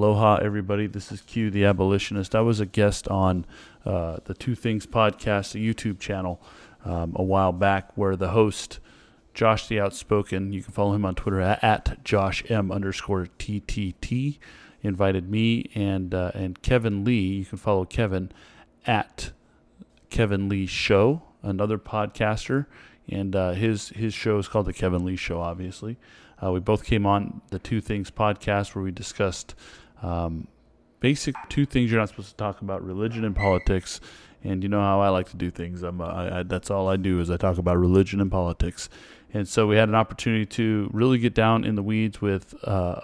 Aloha, everybody. This is Q, the abolitionist. I was a guest on uh, the Two Things podcast, a YouTube channel, um, a while back, where the host, Josh the Outspoken, you can follow him on Twitter at, at Josh M underscore TTT, invited me and uh, and Kevin Lee. You can follow Kevin at Kevin Lee Show, another podcaster, and uh, his his show is called the Kevin Lee Show. Obviously, uh, we both came on the Two Things podcast where we discussed um, basic two things you're not supposed to talk about: religion and politics. And you know how I like to do things. I'm, I, I, that's all I do is I talk about religion and politics. And so we had an opportunity to really get down in the weeds with uh,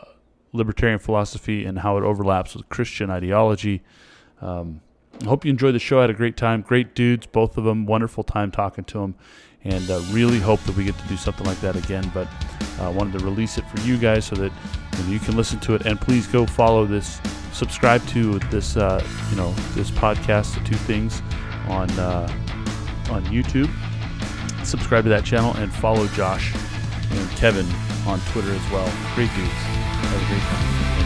libertarian philosophy and how it overlaps with Christian ideology. Um, I hope you enjoyed the show. I had a great time. Great dudes, both of them. Wonderful time talking to them and uh, really hope that we get to do something like that again. But I uh, wanted to release it for you guys so that you, know, you, can listen to it. And please go follow this, subscribe to this, uh, you know, this podcast, the two things, on uh, on YouTube. Subscribe to that channel and follow Josh and Kevin on Twitter as well. Great dudes. Have a great time.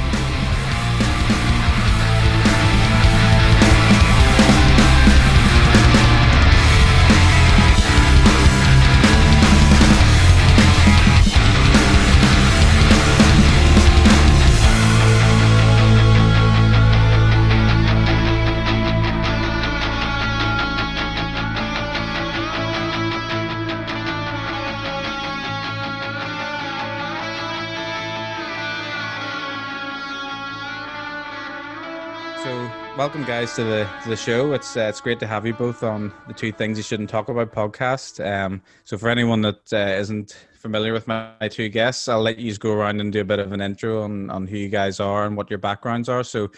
Welcome guys to the to the show. It's uh, it's great to have you both on the two things you shouldn't talk about podcast. Um, so for anyone that uh, not familiar with my, my, two guests, I'll let you go around and do a bit of an intro on on who you guys are and what your backgrounds are. So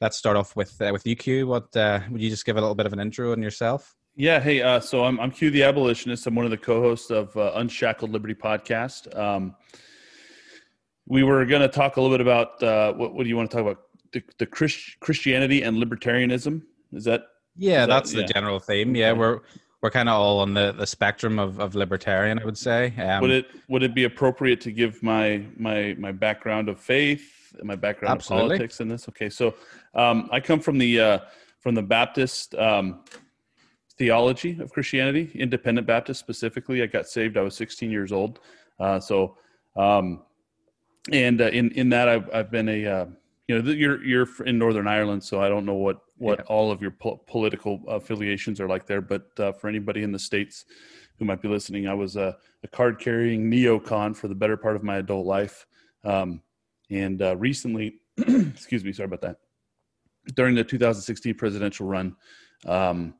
let's start off with uh, with you, Q. What uh, would you just give a little bit of an intro on yourself? Yeah, hey, uh, so I'm I'm Q the abolitionist. I'm one of the co-hosts of uh, Unshackled Liberty podcast. Um, we were going to talk a little bit about uh, what, what do you want to talk about? The, the Christ, Christianity and libertarianism. Is that? Yeah, is that's that, the yeah. general theme. Yeah, we're we're kind of all on the, the spectrum of, of libertarian, I would say. Um, would it would it be appropriate to give my my my background of faith, and my background absolutely. of politics in this? Okay, so um, I come from the uh, from the Baptist um, theology of Christianity, Independent Baptist specifically. I got saved. I was 16 years old, uh, so um, and uh, in in that I've I've been a uh, you know you're you're in Northern Ireland, so I don't know what what yeah. all of your po- political affiliations are like there. But uh, for anybody in the states who might be listening, I was a, a card carrying neocon for the better part of my adult life, um, and uh, recently, excuse me, sorry about that. During the 2016 presidential run, um,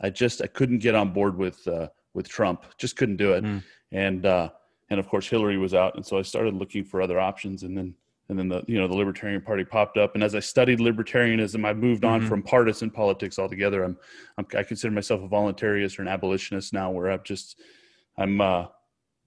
I just I couldn't get on board with uh, with Trump, just couldn't do it, mm. and uh, and of course Hillary was out, and so I started looking for other options, and then and then the you know the libertarian party popped up. And as i studied libertarianism i moved on mm-hmm. from partisan politics altogether. I'm, I'm, i consider myself a voluntarist or an abolitionist now where i'm just i'm uh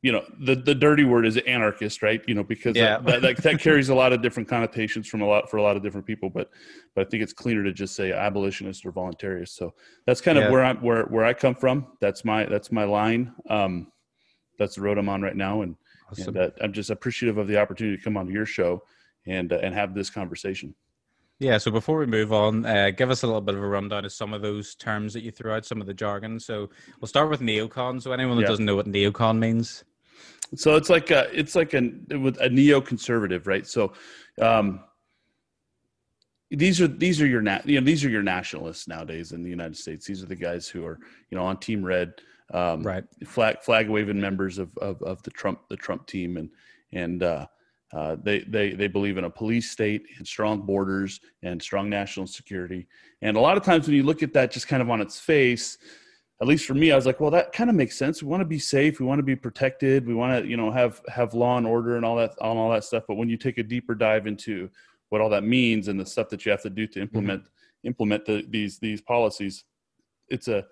you know the the dirty word is anarchist right? You know because yeah. that, that, that, carries a lot of different connotations from a lot for a lot of different people. But but i think it's cleaner to just say abolitionist or voluntarist. So that's kind of where i'm where where i come from. That's my that's my line. Um that's the road i'm on right now. And Awesome. And uh, I'm just appreciative of the opportunity to come on your show and uh, and have this conversation. Yeah. So before we move on, uh, give us a little bit of a rundown of some of those terms that you threw out, some of the jargon. So we'll start with neocon. So anyone that yeah. doesn't know what neocon means. So it's like a, it's like a with a neoconservative, right? So um, these are these are your na- you know these are your nationalists nowadays in the United States. These are the guys who are you know on Team Red um, right. flag flag waving members of, of, of the Trump the Trump team. And and uh, uh, they they they believe in a police state and strong borders and strong national security. And a lot of times when you look at that just kind of on its face at least for me i was like well that kind of makes sense. We want to be safe. We want to be protected. We want to you know have have law and order and all that on all that stuff. But when you take a deeper dive into what all that means and the stuff that you have to do to implement mm-hmm. implement the, these these policies it's a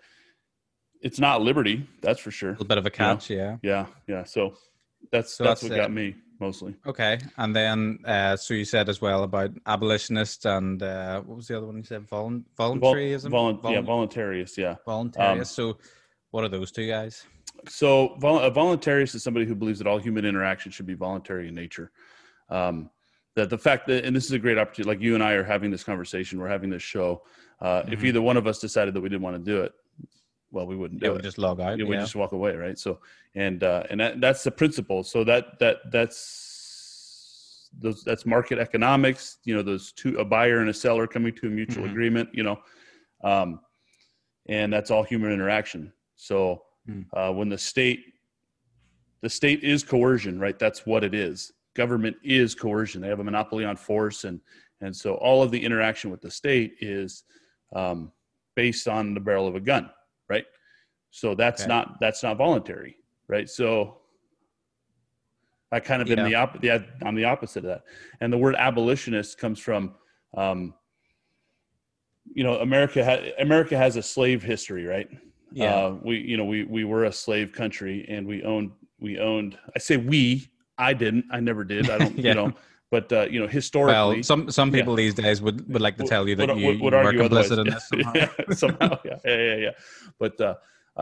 it's not liberty, that's for sure. A little bit of a catch, you know? yeah. Yeah, yeah. So that's so that's, that's, what got me mostly. Okay, and then uh, so you said as well about abolitionists and uh, what was the other one you said? Volun- voluntaryism. Vol- yeah, voluntarist. Yeah, voluntarist. Um, so what are those two guys? So vol- a voluntarist is somebody who believes that all human interaction should be voluntary in nature. Um, that the fact that and this is a great opportunity like you and i are having this conversation we're having this show uh, mm-hmm. if either one of us decided that we didn't want to do it well we wouldn't yeah, we just log out yeah, we just walk away right so and uh, and that, that's the principle so that that that's those that's market economics you know those two a buyer and a seller coming to a mutual mm-hmm. agreement you know um, and that's all human interaction so mm. uh, when the state the state is coercion right that's what it is government is coercion. They have a monopoly on force, and and so all of the interaction with the state is um, based on the barrel of a gun? So that's okay. not that's not voluntary, right? So I kind of yeah. in the op- yeah, I'm the opposite of that. And the word abolitionist comes from, um, you know, America ha- America has a slave history, right? Yeah. Uh, we you know we we were a slave country and we owned we owned. I say we I didn't. I never did. I don't. yeah. You know. But uh, you know, historically, well, some some people yeah. these days would, would like to tell you that would, you, would, would you were complicit in this somehow. yeah, somehow. yeah, yeah, yeah, yeah. But uh,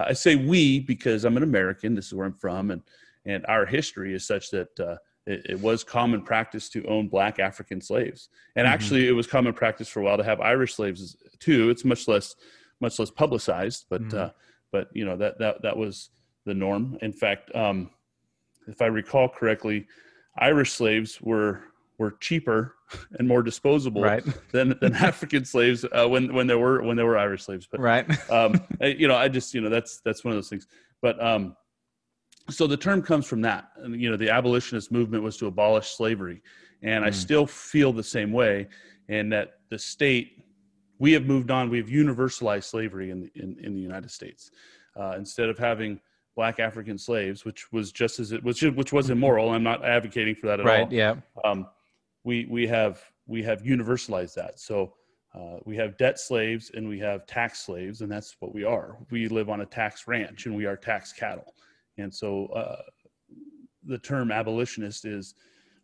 I say we because I'm an American. This is where I'm from, and and our history is such that uh, it, it, was common practice to own black African slaves, and mm-hmm. actually, it was common practice for a while to have Irish slaves too. It's much less much less publicized, but mm-hmm. uh, but you know that that that was the norm. In fact. Um, if I recall correctly, Irish slaves were were cheaper and more disposable right. than than African slaves uh, when when there were when there were Irish slaves. But right, um, you know, I just you know that's that's one of those things. But um, so the term comes from that. And, you know, the abolitionist movement was to abolish slavery, and mm. I still feel the same way. And that the state, we have moved on. We have universalized slavery in the, in, in the United States. Uh, instead of having black African slaves, which was just as it was, which was immoral. I'm not advocating for that at right, all. Yeah. Um, we we have we have universalized that. So uh, we have debt slaves and we have tax slaves, and that's what we are. We live on a tax ranch and we are tax cattle. And so uh, the term abolitionist is,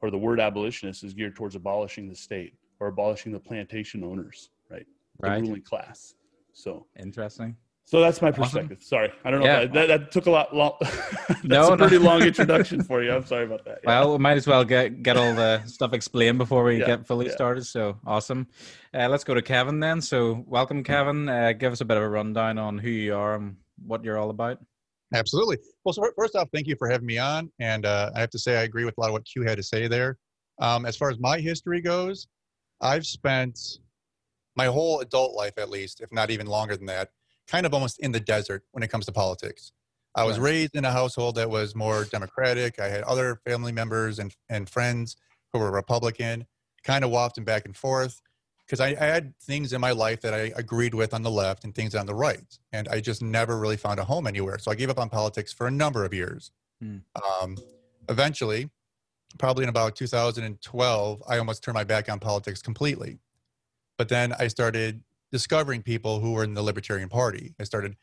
or the word abolitionist is geared towards abolishing the state or abolishing the plantation owners, right? The right. ruling class. So interesting. So that's my perspective. Awesome. Sorry, I don't know. Yeah. That, that, took a lot long. that's no, a pretty no. long introduction for you. I'm sorry about that. Yeah. Well, we might as well get get all the stuff explained before we yeah. get fully started. So awesome. Uh, let's go to Kevin then. So welcome, Kevin. Uh, give us a bit of a rundown on who you are and what you're all about. Absolutely. Well, so first off, thank you for having me on. And uh, I have to say, I agree with a lot of what Q had to say there. Um, as far as my history goes, I've spent my whole adult life, at least, if not even longer than that, kind of almost in the desert when it comes to politics. I was raised in a household that was more democratic. I had other family members and, and friends who were Republican, kind of wafting back and forth because I, I, had things in my life that I agreed with on the left and things on the right. And I just never really found a home anywhere. So I gave up on politics for a number of years. Hmm. Um, eventually, probably in about 2012, I almost turned my back on politics completely. But then I started discovering people who were in the Libertarian Party. I started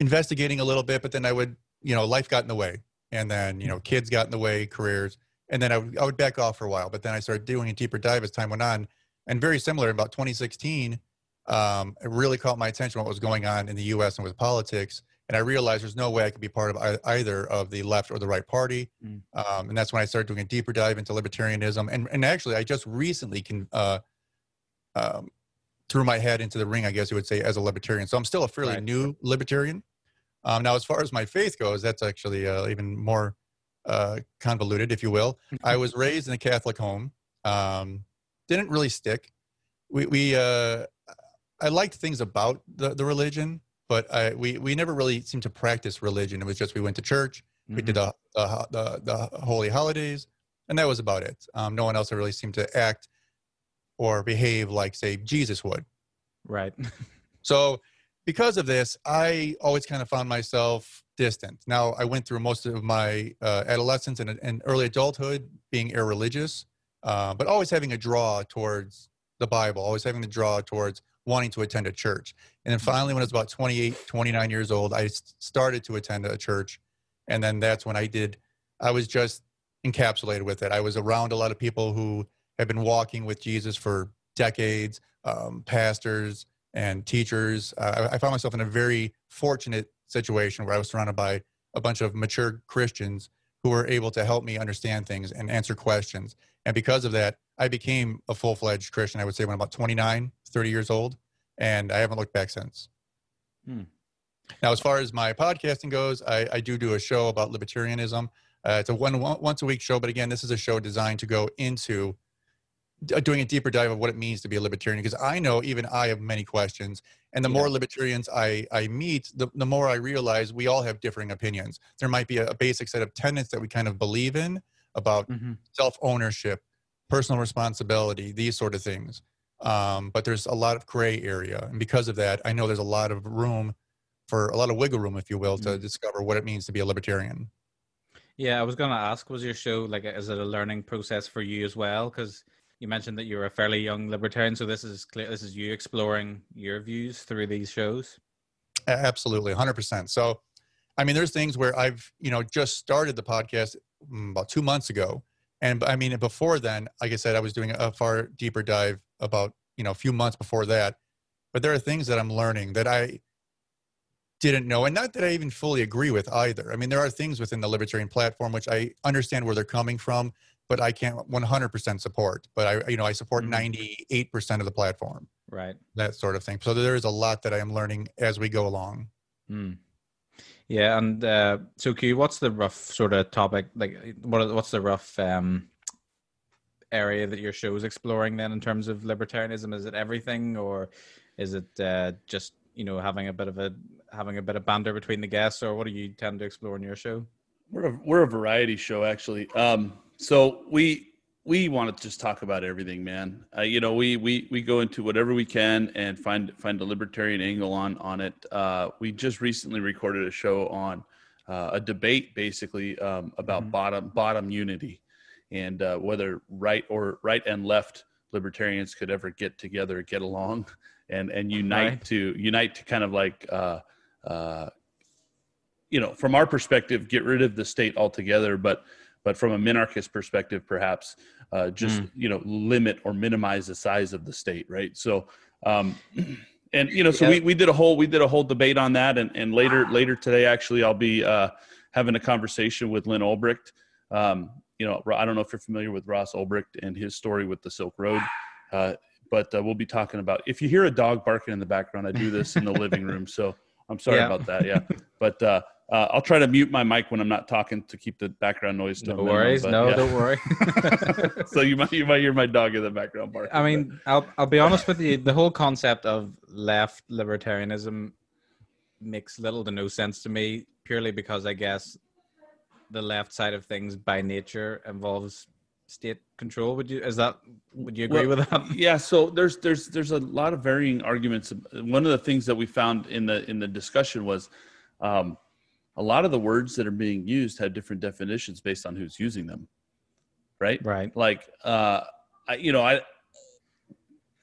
investigating a little bit, but then I would, you know, life got in the way. And then, you know, kids got in the way, careers. And then I would, I would back off for a while. But then I started doing a deeper dive as time went on. And very similar, about 2016, um, it really caught my attention what was going on in the US and with politics. And I realized there's no way I could be part of either of the left or the right party. Mm. Um, and that's when I started doing a deeper dive into libertarianism. And, and actually, I just recently can, uh, um, threw my head into the ring, I guess you would say, as a libertarian. So I'm still a fairly right. new libertarian. Um, now, as far as my faith goes, that's actually uh, even more uh, convoluted, if you will. I was raised in a Catholic home. Um, didn't really stick. We, we uh, I liked things about the, the religion, but I, we, we never really seemed to practice religion. It was just we went to church, mm-hmm. we did mm-hmm. the, the, the, the, holy holidays, and that was about it. Um, no one else really seemed to act or behave like, say, Jesus would. Right. so, because of this, I always kind of found myself distant. Now, I went through most of my uh, adolescence and, and, early adulthood being irreligious, uh, but always having a draw towards the Bible, always having a draw towards wanting to attend a church. And then finally, when I was about 28, 29 years old, I started to attend a church. And then that's when I did, I was just encapsulated with it. I was around a lot of people who have been walking with Jesus for decades, um, pastors and teachers. Uh, I, I found myself in a very fortunate situation where I was surrounded by a bunch of mature Christians who were able to help me understand things and answer questions. And because of that, I became a full fledged Christian, I would say, when I'm about 29, 30 years old. And I haven't looked back since. Hmm. Now, as far as my podcasting goes, I, I do do a show about libertarianism. Uh, it's a one, one once a week show, but again, this is a show designed to go into doing a deeper dive of what it means to be a libertarian because I know even I have many questions. And the yeah. more libertarians I, I meet, the, the more I realize we all have differing opinions. There might be a, a basic set of tenets that we kind of believe in about mm-hmm. self ownership, personal responsibility, these sort of things. Um, but there's a lot of gray area. And because of that, I know there's a lot of room for a lot of wiggle room, if you will, to mm-hmm. discover what it means to be a libertarian. Yeah, I was going to ask, was your show like, is it a learning process for you as well? Because you mentioned that you're a fairly young libertarian, so this is clear. This is you exploring your views through these shows. Absolutely, hundred percent. So, I mean, there's things where I've you know just started the podcast mm, about two months ago, and I mean before then, like I said, I was doing a far deeper dive about you know a few months before that. But there are things that I'm learning that I didn't know and not that i even fully agree with either i mean there are things within the libertarian platform which i understand where they're coming from but i can't 100% support but i you know i support mm-hmm. 98% of the platform right that sort of thing so there is a lot that i am learning as we go along mm. yeah and uh, so q what's the rough sort of topic like what what's the rough um area that your show is exploring then in terms of libertarianism is it everything or is it uh, just you know having a bit of a having a bit of banter between the guests, or what do you tend to explore in your show? We're a, we're a variety show actually. Um, so we we want to just talk about everything, man. Uh, you know, we we we go into whatever we can and find find a libertarian angle on on it. Uh, we just recently recorded a show on uh, a debate, basically um, about mm-hmm. bottom bottom unity and uh, whether right or right and left libertarians could ever get together, get along, and and unite right. to unite to kind of like uh, uh, you know, from our perspective, get rid of the state altogether. But but from a minarchist perspective, perhaps uh, just mm. you know limit or minimize the size of the state, right? So. Um, and you know, so yeah. we, we did a whole we did a whole debate on that, and, and later later today, actually, I'll be uh, having a conversation with Lyn Ulbricht. Um, you know, I don't know if you're familiar with Ross Ulbricht and his story with the Silk Road. Uh, but uh, we'll be talking about if you hear a dog barking in the background i do this in the living room so i'm sorry yeah. about that yeah but uh, uh, I'll try to mute my mic when I'm not talking to keep the background noise. To no worries, but, no, yeah. don't worry. so you might you might hear my dog in the background barking. I mean, but. I'll I'll be honest with you. The whole concept of left libertarianism makes little to no sense to me, purely because I guess the left side of things by nature involves state control would you is that would you agree well, with that yeah so there's there's there's a lot of varying arguments one of the things that we found in the in the discussion was um, a lot of the words that are being used have different definitions based on who's using them right right like uh I, you know i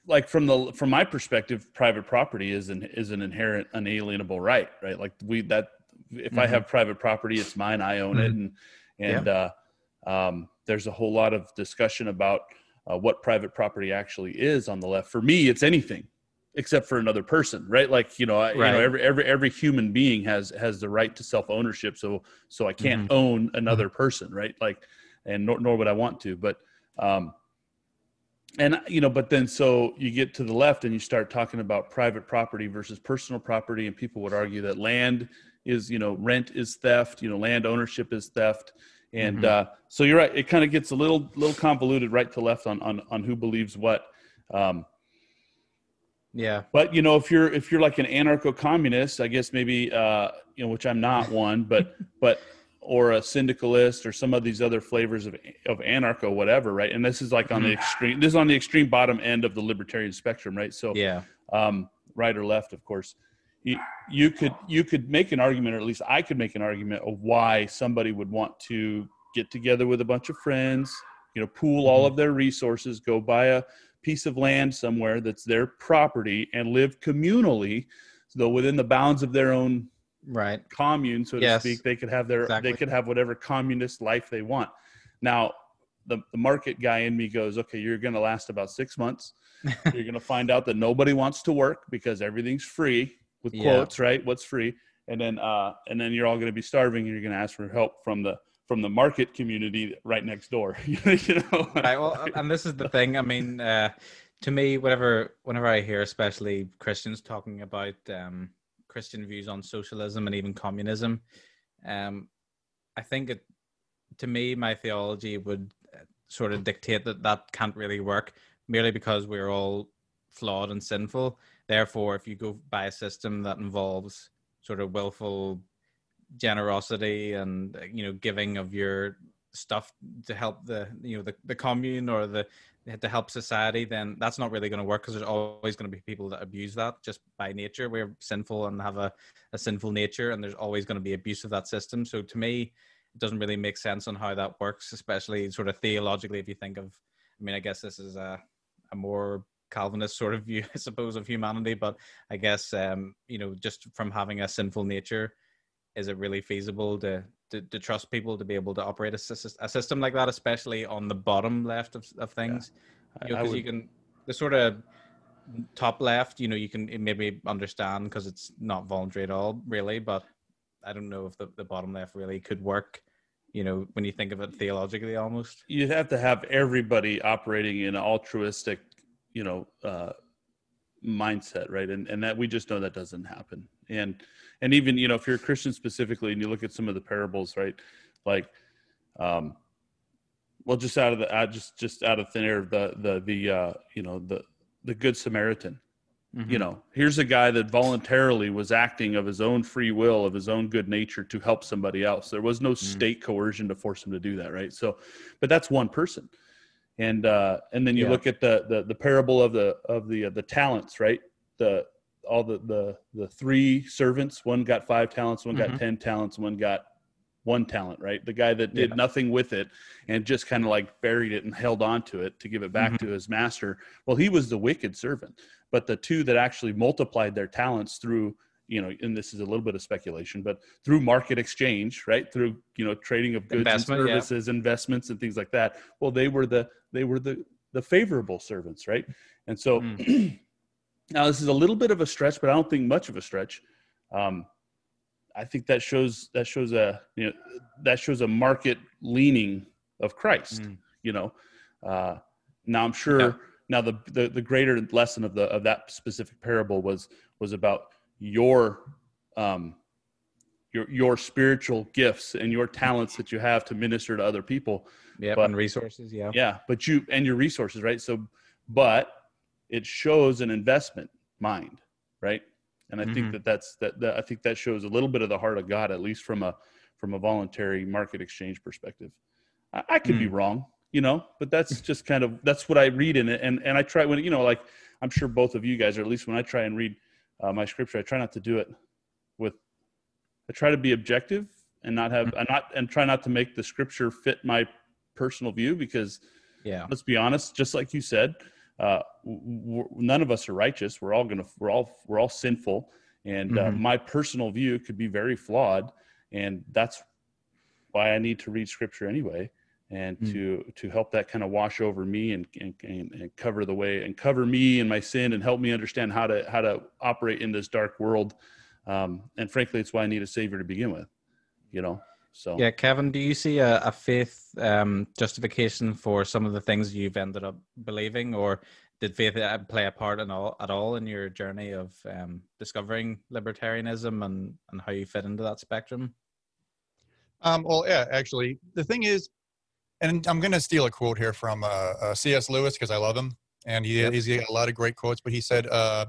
like from the from my perspective private property is an is an inherent unalienable right right like we that if mm-hmm. i have private property it's mine i own mm-hmm. it and and yeah. uh um there's a whole lot of discussion about uh, what private property actually is on the left. For me, it's anything except for another person, right? Like you know, I, right. you know, every every every human being has has the right to self ownership. So so I can't mm-hmm. own another person, right? Like, and nor, nor would I want to, but. um and you know but then so you get to the left and you start talking about private property versus personal property and people would argue that land is you know rent is theft you know land ownership is theft and mm-hmm. uh, so you're right. It kind of gets a little little convoluted right to left on on on who believes what. Um, yeah. But you know, if you're if you're like an anarcho-communist, I guess maybe uh, you know, which I'm not one, but but or a syndicalist or some of these other flavors of of anarcho, whatever, right? And this is like on the mm-hmm. extreme. This is on the extreme bottom end of the libertarian spectrum, right? So yeah, um, right or left, of course you, you could you could make an argument, or at least I could make an argument of why somebody would want to get together with a bunch of friends, you know, pool all of mm-hmm. their resources, go buy a piece of land somewhere that's their property, and live communally, though within the bounds of their own right commune, so to speak. They could have their exactly. they could have whatever communist life they want. Now, the, the market guy in me goes, okay, you're going to last about six months. you're going to find out that nobody wants to work because everything's free with quotes, right? What's free, and then uh, and then you're all going to be starving, and you're going to ask for help from the from the market community right next door. you know. Right. Well, and this is the thing. I mean, uh, to me, whatever, whenever I hear, especially Christians talking about um, Christian views on socialism and even communism, um, I think it, to me, my theology would uh, sort of dictate that that can't really work merely because we're all flawed and sinful. Therefore, if you go by a system that involves sort of willful generosity and you know giving of your stuff to help the you know the, the commune or the to help society then that's not really going to work because there's always going to be people that abuse that just by nature. We're sinful and have a, a sinful nature and there's always going to be abuse of that system. So to me it doesn't really make sense on how that works especially sort of theologically if you think of i mean i guess this is a, a more calvinist sort of view i suppose of humanity but i guess um you know just from having a sinful nature is it really feasible to, to, to trust people to be able to operate a, a, system like that, especially on the bottom left of, of things? Yeah. You know, because you can the sort of top left, you know, you can maybe understand because it's not voluntary at all, really. But I don't know if the, the bottom left really could work. You know, when you think of it theologically, almost you'd have to have everybody operating in an altruistic, you know, uh, mindset, right? And and that we just know that doesn't happen. And and even you know if you're a christian specifically and you look at some of the parables right like um well just out of the uh, just just out of thin air the the the uh you know the the good samaritan mm-hmm. you know here's a guy that voluntarily was acting of his own free will of his own good nature to help somebody else there was no mm-hmm. state coercion to force him to do that right so but that's one person and uh and then you yeah. look at the, the the parable of the of the uh, the talents right the all the the the three servants one got five talents one mm-hmm. got 10 talents one got one talent right the guy that did yeah. nothing with it and just kind of like buried it and held on to it to give it back mm-hmm. to his master well he was the wicked servant but the two that actually multiplied their talents through you know and this is a little bit of speculation but through market exchange right through you know trading of goods and services yeah. investments and things like that well they were the they were the the favorable servants right and so mm. Now, this is a little bit of a stretch, but I don't think much of a stretch. Um, I think that shows that shows a you know that shows a market leaning of Christ. Mm. You know, uh, now I'm sure. Yeah. Now the, the the greater lesson of the of that specific parable was was about your um, your your spiritual gifts and your talents that you have to minister to other people. Yeah, and resources. Yeah, yeah, but you and your resources, right? So, but it shows an investment mind, right? And I mm-hmm. think that that's that, that I think that shows a little bit of the heart of God, at least from a from a voluntary market exchange perspective. I, I could mm. be wrong, you know, but that's just kind of that's what I read in it, and and I try when you know, like I'm sure both of you guys, or at least when I try and read uh, my scripture, I try not to do it with. I try to be objective and not have mm-hmm. and not and try not to make the scripture fit my personal view because yeah let's be honest just like you said uh, none of us are righteous. We're all gonna we're all we're all sinful, and uh, mm-hmm. uh, my personal view could be very flawed, and that's why I need to read Scripture anyway, and mm-hmm. to to help that kind of wash over me and, and and cover the way and cover me and my sin and help me understand how to how to operate in this dark world. Um, and frankly, it's why I need a savior to begin with. You know. So yeah, Kevin, do you see a, a faith um, justification for some of the things you've ended up believing, or did faith uh, play a part in all at all in your journey of um, discovering libertarianism and and how you fit into that spectrum? Um, well, yeah, actually, the thing is, and I'm going to steal a quote here from uh, uh, C.S. Lewis because I love him, and he, yep. he's got a lot of great quotes. But he said, uh,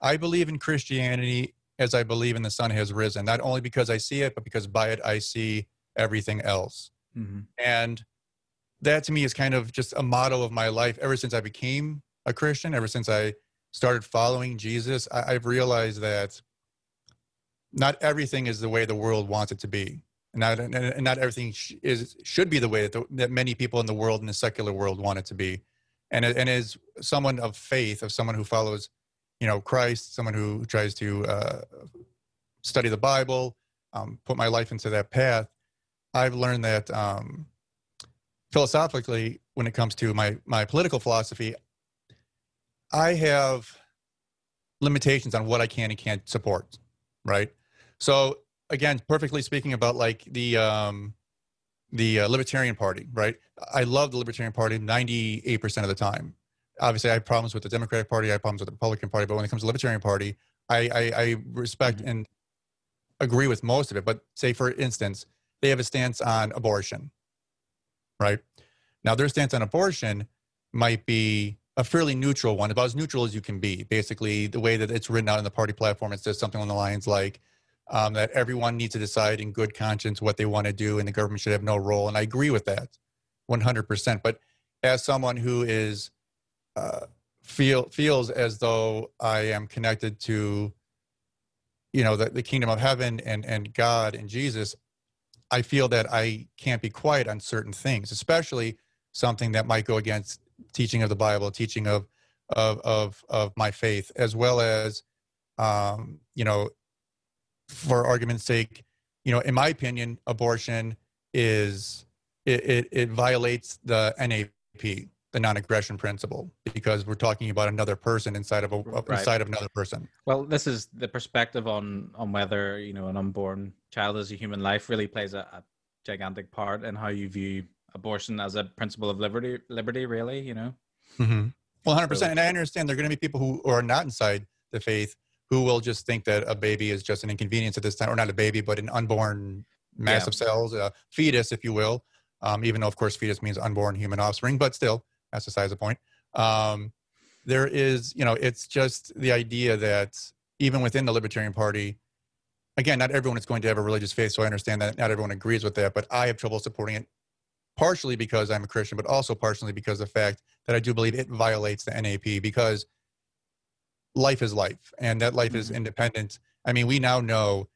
"I believe in Christianity as I believe in the sun has risen, not only because I see it, but because by it I see everything else. Mm-hmm. And that to me is kind of just a motto of my life ever since I became a Christian, ever since I started following Jesus. I, have realized that not everything is the way the world wants it to be. And not, and not everything sh- is should be the way that, the, that many people in the world in the secular world want it to be. And, and as someone of faith, of someone who follows you know Christ, someone who tries to uh, study the Bible, um, put my life into that path, I've learned that um, philosophically, when it comes to my my political philosophy, I have limitations on what I can and can't support. Right. So again, perfectly speaking about like the um, the uh, Libertarian Party, right? I love the Libertarian Party 98% of the time. Obviously, I have problems with the Democratic Party, I have problems with the Republican Party, but when it comes to the Libertarian Party, I, I, I respect mm-hmm. and agree with most of it. But say, for instance, they have a stance on abortion, right? Now, their stance on abortion might be a fairly neutral one, about as neutral as you can be. Basically, the way that it's written out in the party platform, it says something on the lines like um, that everyone needs to decide in good conscience what they want to do, and the government should have no role. And I agree with that, 100%. But as someone who is uh, feel feels as though I am connected to, you know, the, the kingdom of heaven and and God and Jesus, I feel that I can't be quiet on certain things, especially something that might go against teaching of the Bible, teaching of of of of my faith, as well as um, you know, for argument's sake, you know, in my opinion, abortion is it, it, it violates the NAP, the non-aggression principle, because we're talking about another person inside of a right. inside of another person. Well, this is the perspective on on whether you know an unborn child as a human life really plays a, a gigantic part in how you view abortion as a principle of liberty liberty really you know mm-hmm. well 100% and i understand there are going to be people who are not inside the faith who will just think that a baby is just an inconvenience at this time or not a baby but an unborn mass yeah. of cells a fetus if you will um, even though of course fetus means unborn human offspring but still that's besides the point um, there is you know it's just the idea that even within the libertarian party again not everyone is going to have a religious faith so i understand that not everyone agrees with that but i have trouble supporting it partially because I'm a Christian, but also partially because of the fact that I do believe it violates the NAP because life is life and that life mm-hmm. is independent. I mean, we now know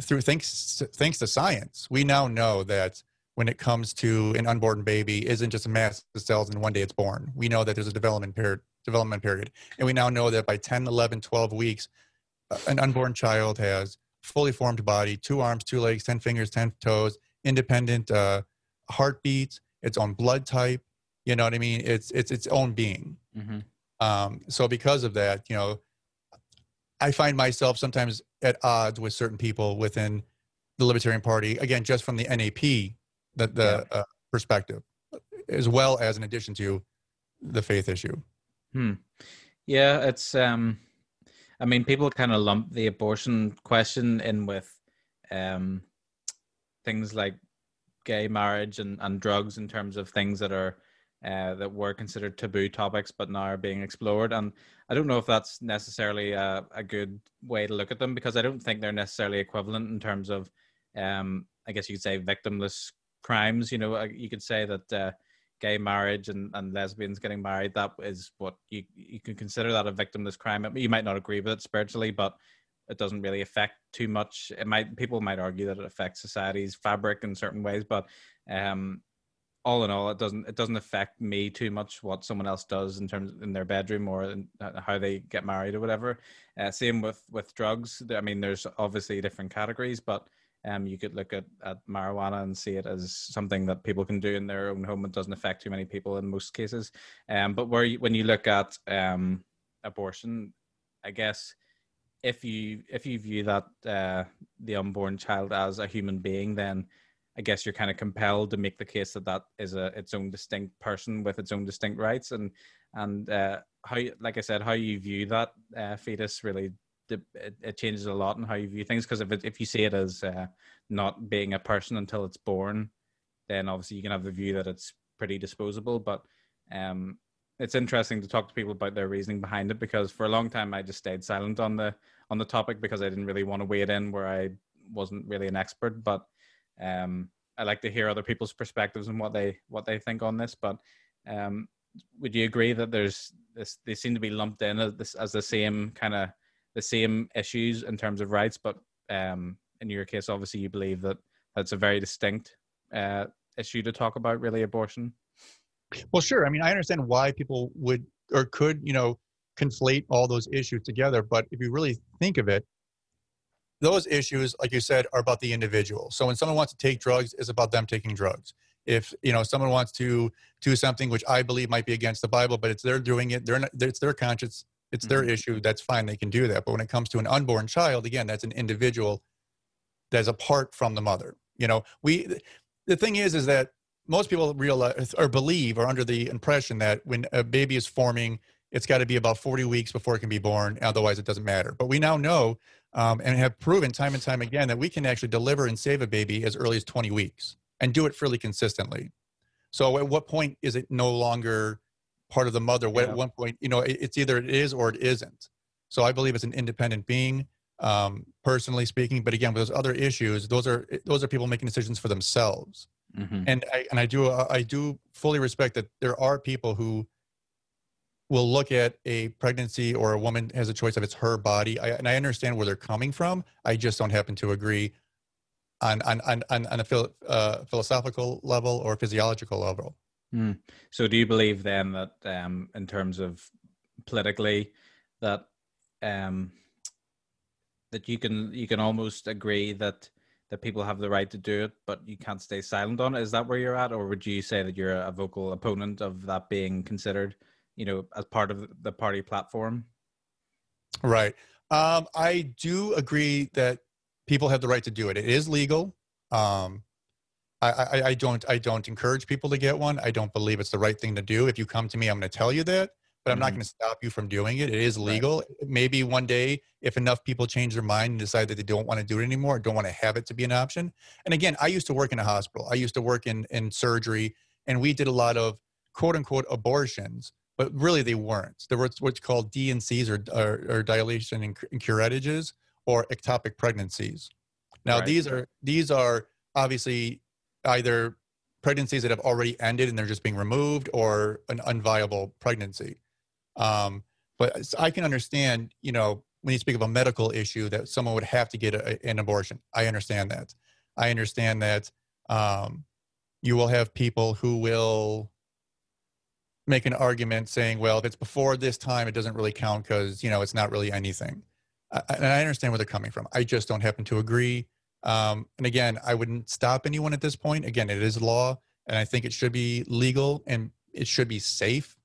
through thanks thanks to science, we now know that when it comes to an unborn baby isn't just a mass of cells and one day it's born. We know that there's a development period development period. And we now know that by 10, 11, 12 weeks, uh, an unborn child has fully formed body, two arms, two legs, 10 fingers, 10 toes, independent uh, heartbeat, its own blood type. You know what I mean? It's it's its own being. Mm-hmm. Um, so because of that, you know, I find myself sometimes at odds with certain people within the Libertarian Party. Again, just from the NAP, the the yeah. uh, perspective, as well as in addition to the faith issue. Hmm. Yeah, it's. um I mean, people kind of lump the abortion question in with um things like gay marriage and, and drugs in terms of things that are uh, that were considered taboo topics but now are being explored and i don't know if that's necessarily a, a good way to look at them because i don't think they're necessarily equivalent in terms of um, i guess you could say victimless crimes you know uh, you could say that uh, gay marriage and, and lesbians getting married that is what you you can consider that a victimless crime you might not agree with it spiritually but it doesn't really affect too much. It might people might argue that it affects society's fabric in certain ways, but um, all in all, it doesn't it doesn't affect me too much what someone else does in terms in their bedroom or uh, how they get married or whatever. Uh, same with with drugs. I mean, there's obviously different categories, but um, you could look at, at marijuana and see it as something that people can do in their own home. It doesn't affect too many people in most cases. Um, but where you, when you look at um, abortion, I guess if you if you view that uh, the unborn child as a human being, then I guess you're kind of compelled to make the case that that is a its own distinct person with its own distinct rights, and and uh, how, like I said, how you view that uh, fetus really it, it, changes a lot in how you view things. Because if it, if you see it as uh, not being a person until it's born, then obviously you can have the view that it's pretty disposable. But um, it's interesting to talk to people about their reasoning behind it because for a long time I just stayed silent on the on the topic because I didn't really want to wade in where I wasn't really an expert. But um, I like to hear other people's perspectives and what they what they think on this. But um, would you agree that there's this? They seem to be lumped in as this as the same kind of the same issues in terms of rights, but um, in your case, obviously, you believe that that's a very distinct uh, issue to talk about, really, abortion. Well, sure. I mean, I understand why people would or could, you know, conflate all those issues together. But if you really think of it, those issues, like you said, are about the individual. So when someone wants to take drugs, it's about them taking drugs. If you know someone wants to do something which I believe might be against the Bible, but it's they're doing it, they're not, it's their conscience, it's their mm-hmm. issue. That's fine, they can do that. But when it comes to an unborn child, again, that's an individual that's apart from the mother. You know, we the thing is, is that most people realize or believe or under the impression that when a baby is forming, it's got to be about 40 weeks before it can be born. Otherwise, it doesn't matter. But we now know um, and have proven time and time again that we can actually deliver and save a baby as early as 20 weeks and do it fairly consistently. So at what point is it no longer part of the mother? Yeah. At one point, you know, it's either it is or it isn't. So I believe it's an independent being, um, personally speaking. But again, with those other issues, those are those are people making decisions for themselves. Mm-hmm. And I and I do I do fully respect that there are people who will look at a pregnancy or a woman has a choice of it's her body. I, and I understand where they're coming from. I just don't happen to agree on on on, on a phil, uh, philosophical level or physiological level. Mm. So, do you believe then that, um, in terms of politically, that um, that you can you can almost agree that that people have the right to do it, but you can't stay silent on it? Is that where you're at, or would you say that you're a vocal opponent of that being considered? you know, as part of the party platform? Right. Um, I do agree that people have the right to do it. It is legal. Um, I, I, I, don't I don't encourage people to get one. I don't believe it's the right thing to do. If you come to me, I'm going to tell you that, but I'm mm-hmm. not going to stop you from doing it. It is legal. Right. Maybe one day, if enough people change their mind and decide that they don't want to do it anymore, don't want to have it to be an option. And again, I used to work in a hospital. I used to work in in surgery, and we did a lot of quote unquote abortions but really they weren't. There were what's called D&Cs or, or, or dilation and curettages or ectopic pregnancies. Now right. these are these are obviously either pregnancies that have already ended and they're just being removed or an unviable pregnancy. Um, but I can understand, you know, when you speak of a medical issue that someone would have to get a, an abortion. I understand that. I understand that um, you will have people who will make an argument saying, well, if it's before this time, it doesn't really count because, you know, it's not really anything. I, and I understand where they're coming from. I just don't happen to agree. Um, and again, I wouldn't stop anyone at this point. Again, it is law, and I think it should be legal and it should be safe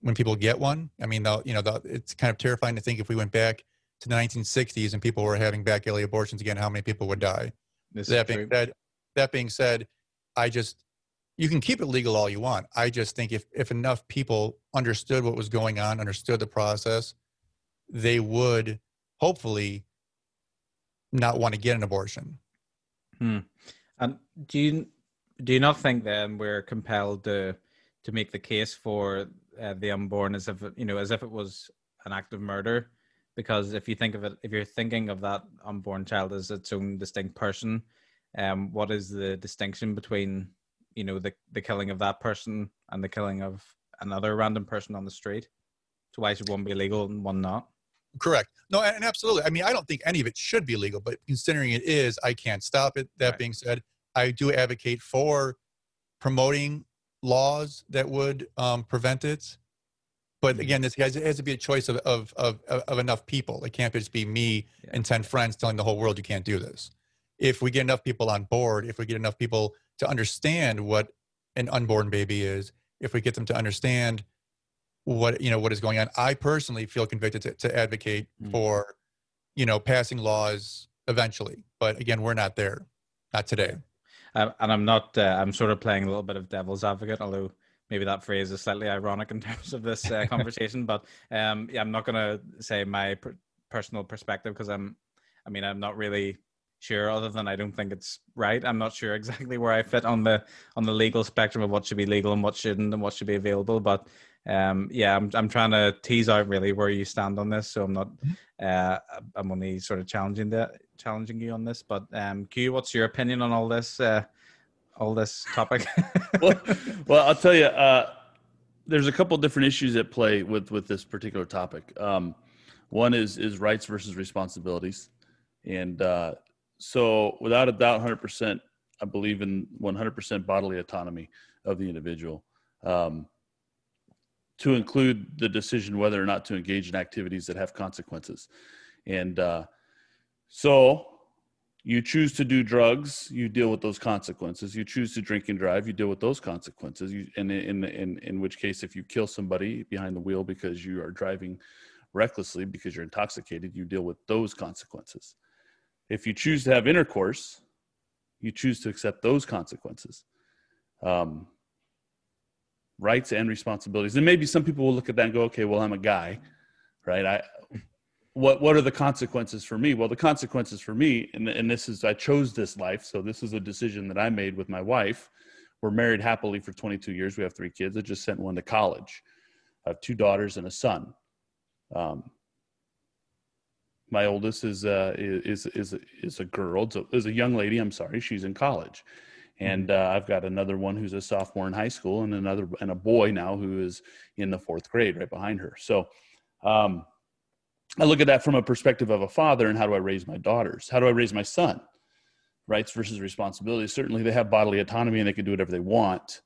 when people get one. I mean, you know, the, it's kind of terrifying to think if we went back to the 1960s and people were having back alley abortions again, how many people would die. This that being said, that being said, I just you can keep it legal all you want. I just think if if enough people understood what was going on, understood the process, they would hopefully not want to get an abortion. Hmm. And do you do you not think then we're compelled to to make the case for uh, the unborn as if you know as if it was an act of murder? Because if you think of it, if you're thinking of that unborn child as its own distinct person, um, what is the distinction between you know the the killing of that person and the killing of another random person on the street. So why should one be legal and one not? Correct. No, and absolutely. I mean, I don't think any of it should be legal, but considering it is, I can't stop it. That right. being said, I do advocate for promoting laws that would um, prevent it. But mm-hmm. again, this has, it has to be a choice of, of, of, of enough people. It can't just be me yeah. and 10 friends telling the whole world you can't do this. If we get enough people on board, if we get enough people to understand what an unborn baby is if we get them to understand what you know what is going on. I personally feel convicted to, to advocate mm-hmm. for you know passing laws eventually. But again we're not there. Not today. Um, and i'm not uh, i'm sort of playing a little bit of devil's advocate although maybe that phrase is slightly ironic in terms of this uh, conversation. But um, yeah i'm not going to say my per- personal perspective because i'm i mean i'm not really sure other than i don't think it's right. I'm not sure exactly where i fit on the on the legal spectrum of what should be legal and what shouldn't and what should be available. But um yeah i'm, I'm trying to tease out really where you stand on this so i'm not mm-hmm. uh i'm only sort of challenging that challenging you on this but um q what's your opinion on all this uh all this topic? Well, well i'll tell you uh there's a couple different issues at play with with this particular topic. Um one is is rights versus responsibilities. And uh so without a doubt 100% i believe in 100% bodily autonomy of the individual. Um, to include the decision whether or not to engage in activities that have consequences. And uh, so you choose to do drugs you deal with those consequences. You choose to drink and drive you deal with those consequences. You, and in, in, in which case if you kill somebody behind the wheel because you are driving recklessly because you're intoxicated you deal with those consequences. If you choose to have intercourse, you choose to accept those consequences. Um, rights and responsibilities. And maybe some people will look at that and go okay well i'm a guy right? I what what are the consequences for me? Well the consequences for me and, and this is i chose this life so this is a decision that i made with my wife. We're married happily for 22 years. We have three kids. I just sent one to college. I have two daughters and a son. Um, my oldest is uh, is is is a girl, is a young lady. I'm sorry, she's in college, and mm-hmm. uh, I've got another one who's a sophomore in high school, and another and a boy now who is in the fourth grade, right behind her. So, um, I look at that from a perspective of a father, and how do I raise my daughters? How do I raise my son? Rights versus responsibilities. Certainly, they have bodily autonomy, and they can do whatever they want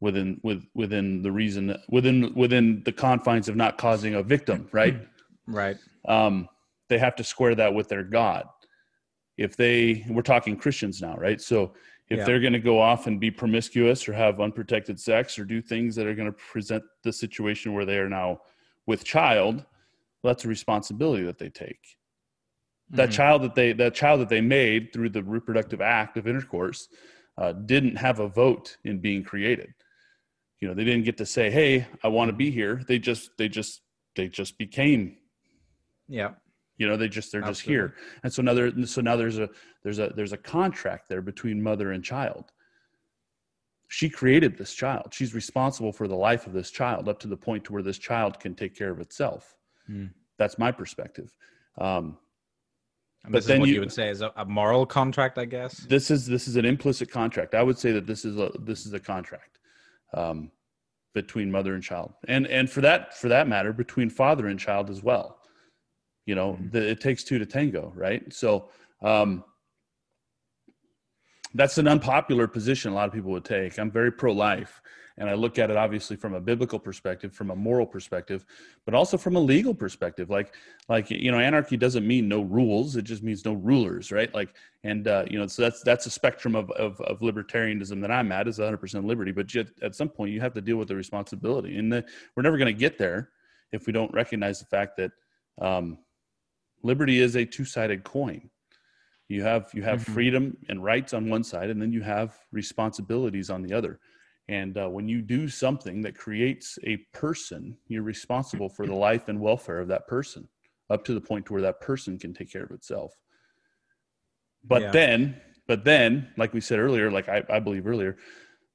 within with within the reason within within the confines of not causing a victim. Right. Right. Um, they have to square that with their God. If they, we're talking Christians now, right? So if yeah. they're going to go off and be promiscuous or have unprotected sex or do things that are going to present the situation where they are now with child, well, that's a responsibility that they take. Mm-hmm. That child that they that child that they made through the reproductive act of intercourse uh, didn't have a vote in being created. You know, they didn't get to say, "Hey, I want to be here." They just they just they just became. Yeah you know they just they're Absolutely. just here. And so now there so now there's a there's a there's a contract there between mother and child. She created this child. She's responsible for the life of this child up to the point to where this child can take care of itself. Mm. that's my perspective. Um, but then you, you, would say is a, a, moral contract i guess? This is this is an implicit contract. I would say that this is a this is a contract um, between mother and child. And and for that for that matter between father and child as well you know mm-hmm. the, it takes two to tango right? So um, that's an unpopular position a lot of people would take. I'm very pro-life and i look at it obviously from a biblical perspective from a moral perspective but also from a legal perspective. Like like you know anarchy doesn't mean no rules. It just means no rulers right? Like and uh, you know so that's that's a spectrum of, of, of libertarianism that i'm at is 100% liberty but yet at some point you have to deal with the responsibility. And the, we're never going to get there if we don't recognize the fact that um, liberty is a two-sided coin you have you have mm-hmm. freedom and rights on one side and then you have responsibilities on the other and uh, when you do something that creates a person you're responsible for the life and welfare of that person up to the point to where that person can take care of itself but yeah. then but then like we said earlier like I, I believe earlier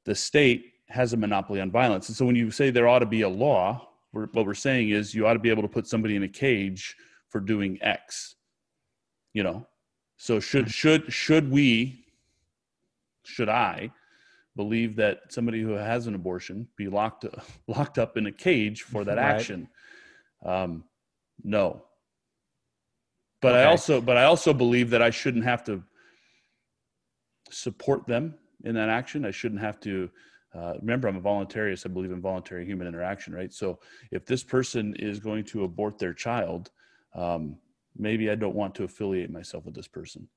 the state has a monopoly on violence and so when you say there ought to be a law what we're saying is you ought to be able to put somebody in a cage for doing X. You know, so should mm-hmm. should should we should I believe that somebody who has an abortion be locked locked up in a cage for that right. action? Um, no. But okay. I also but I also believe that I shouldn't have to support them in that action. I shouldn't have to uh, remember, I'm a voluntarist. I believe in voluntary human interaction, right? So if this person is going to abort their child, um, maybe I don't want to affiliate myself with this person.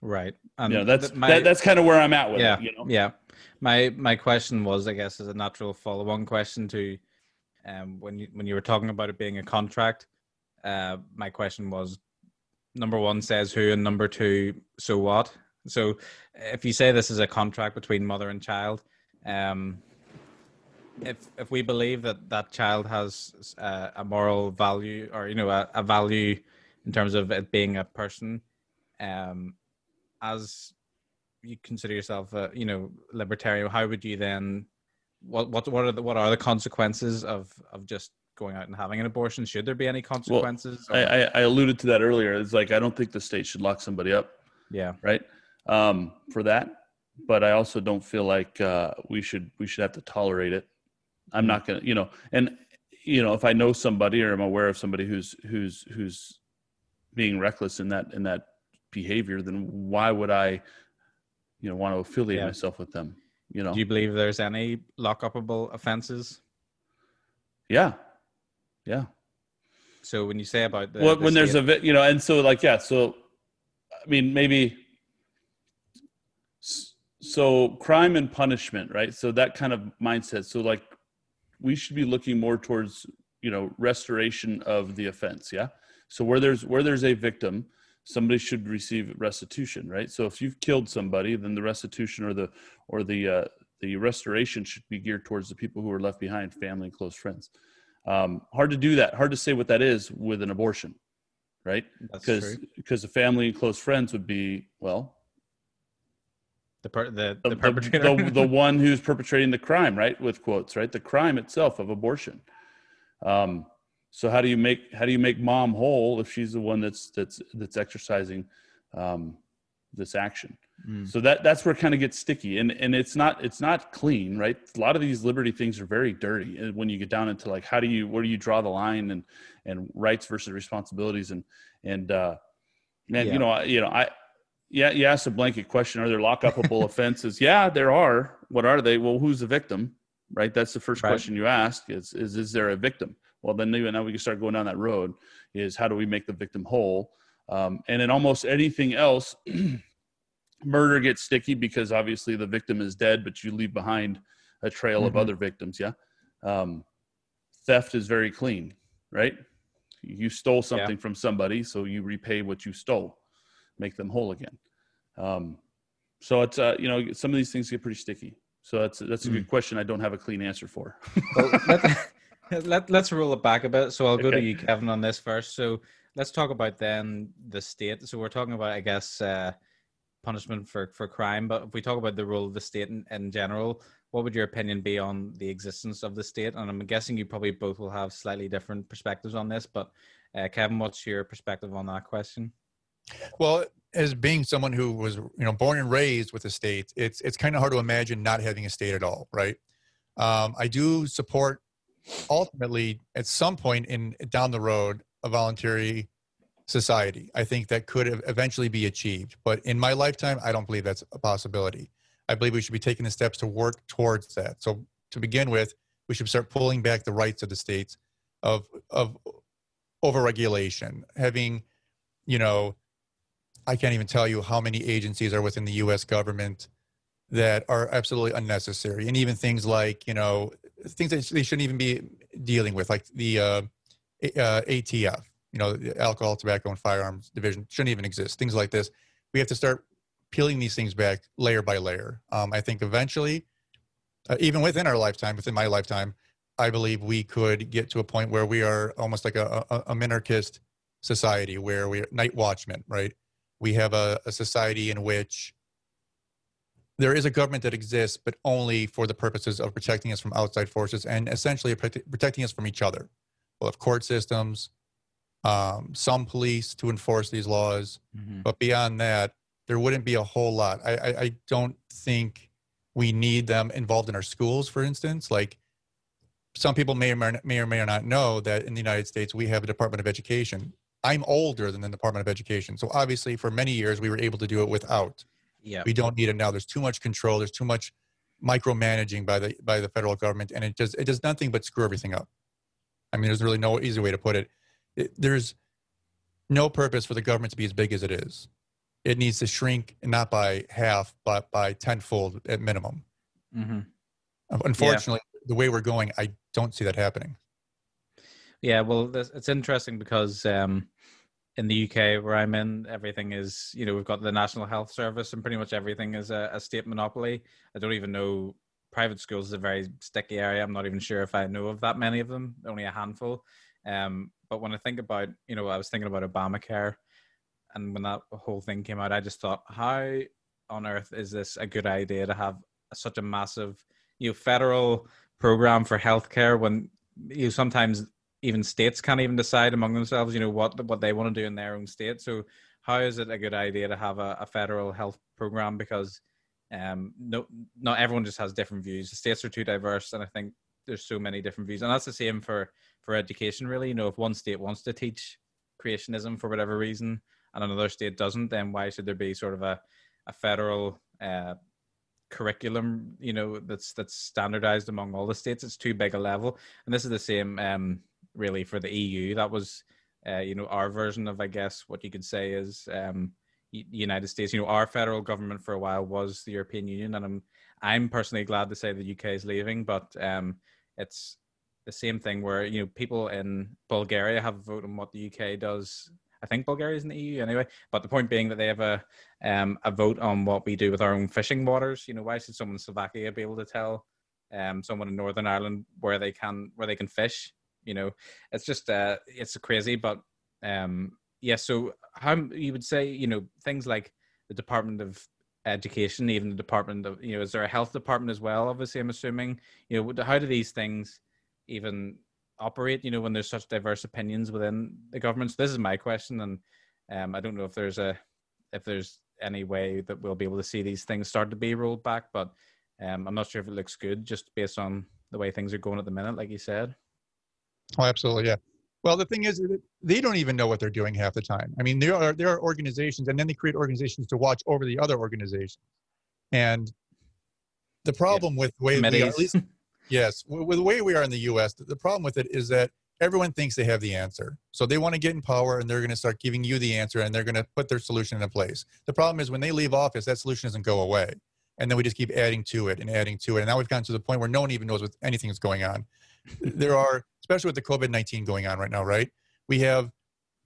Right. Um, yeah, that's my, that, that's kind of where I'm at with yeah, it. You know? Yeah. My my question was, I guess, as a natural follow-on question to um, when you when you were talking about it being a contract. Uh, my question was, number one says who, and number two, so what? So, if you say this is a contract between mother and child, um, if if we believe that that child has uh, a moral value or you know a, a, value in terms of it being a person um as you consider yourself a you know libertarian how would you then what what what are the what are the consequences of of just going out and having an abortion? Should there be any consequences well, I, I alluded to that earlier. It's like i don't think the state should lock somebody up. Yeah. Right? Um for that but i also don't feel like uh we should we should have to tolerate it I'm not going to, you know, and you know, if I know somebody or I'm aware of somebody who's who's who's being reckless in that in that behavior, then why would I, you know, want to affiliate yeah. myself with them? You know, do you believe there's any lockupable offenses? Yeah, yeah. So when you say about the, well, the when there's a you know, and so like yeah, so I mean maybe so crime and punishment, right? So that kind of mindset. So like we should be looking more towards you know restoration of the offense yeah so where there's where there's a victim somebody should receive restitution, right? So if you've killed somebody, then the restitution or the or the uh, the restoration should be geared towards the people who are left behind, family and close friends. Um, hard to do that. Hard to say what that is with an abortion, right? Because because the family and close friends would be well. The, per- the, the, the perpetrator, the, the, one who's perpetrating the crime, right? With quotes, right? The crime itself of abortion. Um, so how do you make how do you make mom whole if she's the one that's that's that's exercising um, this action? Mm. So that that's where it kind of gets sticky, and and it's not it's not clean, right? A lot of these liberty things are very dirty, and when you get down into like how do you where do you draw the line and and rights versus responsibilities, and and uh, man, yeah. you know, I, you know, I yeah, you asked a blanket question: Are there lockupable offenses? Yeah, there are. What are they? Well, who's the victim? Right. That's the first right. question you ask: is, is is there a victim? Well, then now we can start going down that road. Is how do we make the victim whole? Um, and in almost anything else, murder gets sticky because obviously the victim is dead, but you leave behind a trail mm-hmm. of other victims. Yeah. Um, theft is very clean, right? You stole something yeah. from somebody, so you repay what you stole, make them whole again. Um, so it's uh, you know some of these things get pretty sticky. So that's that's a mm. good question. I don't have a clean answer for. well, let, let, let's roll it back a bit. So I'll go okay. to you, Kevin, on this first. So let's talk about then the state. So we're talking about, I guess, uh, punishment for for crime. But if we talk about the role of the state in, in general, what would your opinion be on the existence of the state? And I'm guessing you probably both will have slightly different perspectives on this. But uh, Kevin, what's your perspective on that question? Well, as being someone who was you know born and raised with a state, it's it's kind of hard to imagine not having a state at all, right? Um, I do support ultimately at some point in down the road a voluntary society. I think that could eventually be achieved. But in my lifetime, I don't believe that's a possibility. I believe we should be taking the steps to work towards that. So to begin with, we should start pulling back the rights of the states of of overregulation, having, you know, I can't even tell you how many agencies are within the U.S. government that are absolutely unnecessary, and even things like you know things that they shouldn't even be dealing with, like the uh, uh, ATF you know, the alcohol, tobacco, and firearms division shouldn't even exist. Things like this. We have to start peeling these things back layer by layer. Um, I think eventually, uh, even within our lifetime, within my lifetime, I believe we could get to a point where we are almost like a, a, a minarchist society where we're night watchmen, right? We have a, a society in which there is a government that exists, but only for the purposes of protecting us from outside forces and essentially protecting us from each other. We'll have court systems, um, some police to enforce these laws, mm-hmm. but beyond that, there wouldn't be a whole lot. I, I, I don't think we need them involved in our schools, for instance. Like some people may or may, may or may not know that in the United States we have a Department of Education. I'm older than the Department of Education, so obviously for many years we were able to do it without. Yeah, we don't need it now. There's too much control. There's too much micromanaging by the by the federal government, and it does it does nothing but screw everything up. I mean, there's really no easy way to put it it, there's no purpose for the government to be as big as it is. It needs to shrink not by half, but by tenfold at minimum. Mm-hmm. Unfortunately, yeah. the way we're going, I don't see that happening. Yeah, well, it's interesting because um, in the UK, where I'm in, everything is, you know, we've got the National Health Service and pretty much everything is a, a state monopoly. I don't even know private schools is a very sticky area. I'm not even sure if I know of that many of them, only a handful. Um, but when I think about, you know, I was thinking about Obamacare, and when that whole thing came out, I just thought, how on earth is this a good idea to have such a massive, you know, federal program for healthcare when you know, sometimes even states can't even decide among themselves, you know, what what they want to do in their own state. So how is it a good idea to have a, a federal health program because um no not everyone just has different views. The states are too diverse, and I think there's so many different views, and that's the same for for education. Really, you know, if one state wants to teach creationism for whatever reason, and another state doesn't, then why should there be sort of a a federal uh, curriculum? You know, that's that's standardized among all the states. It's too big a level, and this is the same um, really for the EU. That was uh, you know our version of I guess what you could say is um, United States. You know, our federal government for a while was the European Union, and I'm I'm personally glad to say the UK is leaving, but um, it's the same thing where you know people in Bulgaria have a vote on what the UK does I think Bulgaria is in the EU anyway. But the point being that they have a um, a vote on what we do with our own fishing waters. You know, why should someone in Slovakia be able to tell um, someone in Northern Ireland where they can where they can fish? You know, it's just uh, it's crazy. But um, yeah, so how you would say you know things like the Department of Education, even the Department of you know, is there a health department as well? Obviously, I'm assuming. You know, how do these things even operate? You know, when there's such diverse opinions within the government. So this is my question, and um, I don't know if there's a if there's any way that we'll be able to see these things start to be rolled back, but um, I'm not sure if it looks good just based on the way things are going at the minute, like you said. Oh, absolutely, yeah. Well, the thing is, they don't even know what they're doing half the time. I mean, there are there are organizations, and then they create organizations to watch over the other organizations. And the problem yeah. with the way we are, at least, yes, with the way we are in the U.S., the problem with it is that everyone thinks they have the answer. So they want to get in power, and they're going to start giving you the answer, and they're going to put their solution into place. The problem is when they leave office, that solution doesn't go away, and then we just keep adding to it and adding to it, and now we've gotten to the point where no one even knows what anything is going on there are, especially with the COVID 19 going on right now, right? We have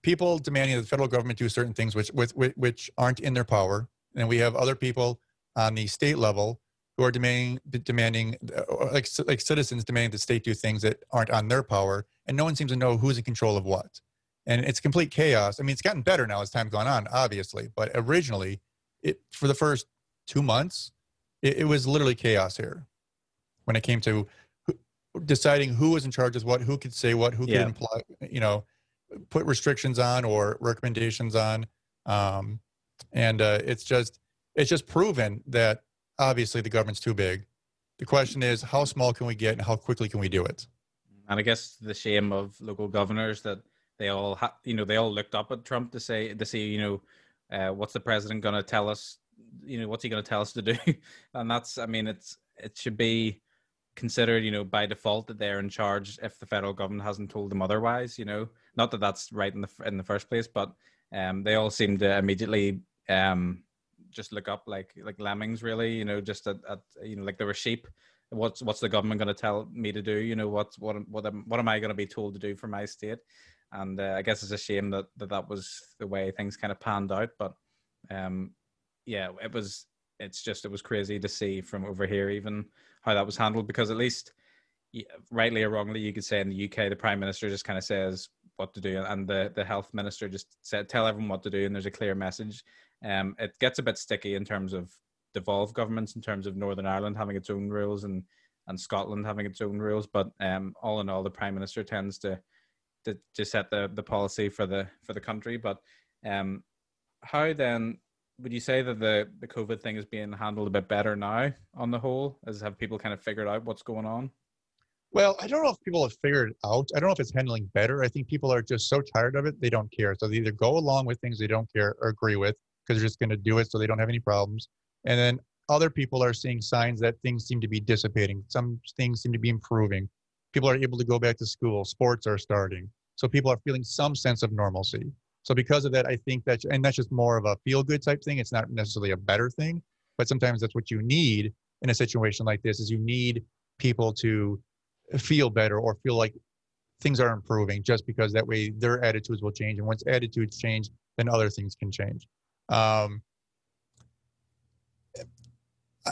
people demanding that the federal government do certain things which, which, which aren't in their power. And we have other people on the state level who are demanding, demanding uh, like, like citizens demanding the state do things that aren't on their power. And no one seems to know who's in control of what. And it's complete chaos. I mean, it's gotten better now as time's gone on, obviously. But originally, it for the first two months, it, it was literally chaos here when it came to deciding who was in charge of what, who could say what, who could yeah. imply, you know, put restrictions on or recommendations on. Um, and uh, it's just it's just proven that obviously the government's too big. The question is, how small can we get, and how quickly can we do it? And I guess the shame of local governors that they all, ha- you know, they all looked up at Trump to say to see, you know, uh, what's the president going to tell us? You know, what's he going to tell us to do? and that's, I mean, it's it should be considered, you know, by default that they're in charge if the federal government hasn't told them otherwise. You know, not that that's right in the in the first place, but um, they all seem to immediately um, just look up like like lemmings, really. You know, just at, at you know like they were sheep. What's what's the government going to tell me to do? You know, what's what what am, what am I going to be told to do for my state? And uh, I guess it's a shame that, that that was the way things kind of panned out. But um, yeah, it was. It's just it was crazy to see from over here even how that was handled because at least rightly or wrongly you could say in the UK the prime minister just kind of says what to do and the the health minister just said tell everyone what to do and there's a clear message. Um it gets a bit sticky in terms of devolved governments in terms of Northern Ireland having its own rules and and Scotland having its own rules but um all in all the prime minister tends to to, to set the the policy for the for the country. But um how then would you say that the the COVID thing is being handled a bit better now on the whole? As have people kind of figured out what's going on? Well, I don't know if people have figured it out. I don't know if it's handling better. I think people are just so tired of it they don't care. So they either go along with things they don't care or agree with because they're just going to do it so they don't have any problems. And then other people are seeing signs that things seem to be dissipating. Some things seem to be improving. People are able to go back to school. Sports are starting. So people are feeling some sense of normalcy. So because of that, I think that, and that's just more of a feel good type thing. It's not necessarily a better thing, but sometimes that's what you need in a situation like this is you need people to feel better or feel like things are improving just because that way their attitudes will change. And once attitudes change, then other things can change. Um,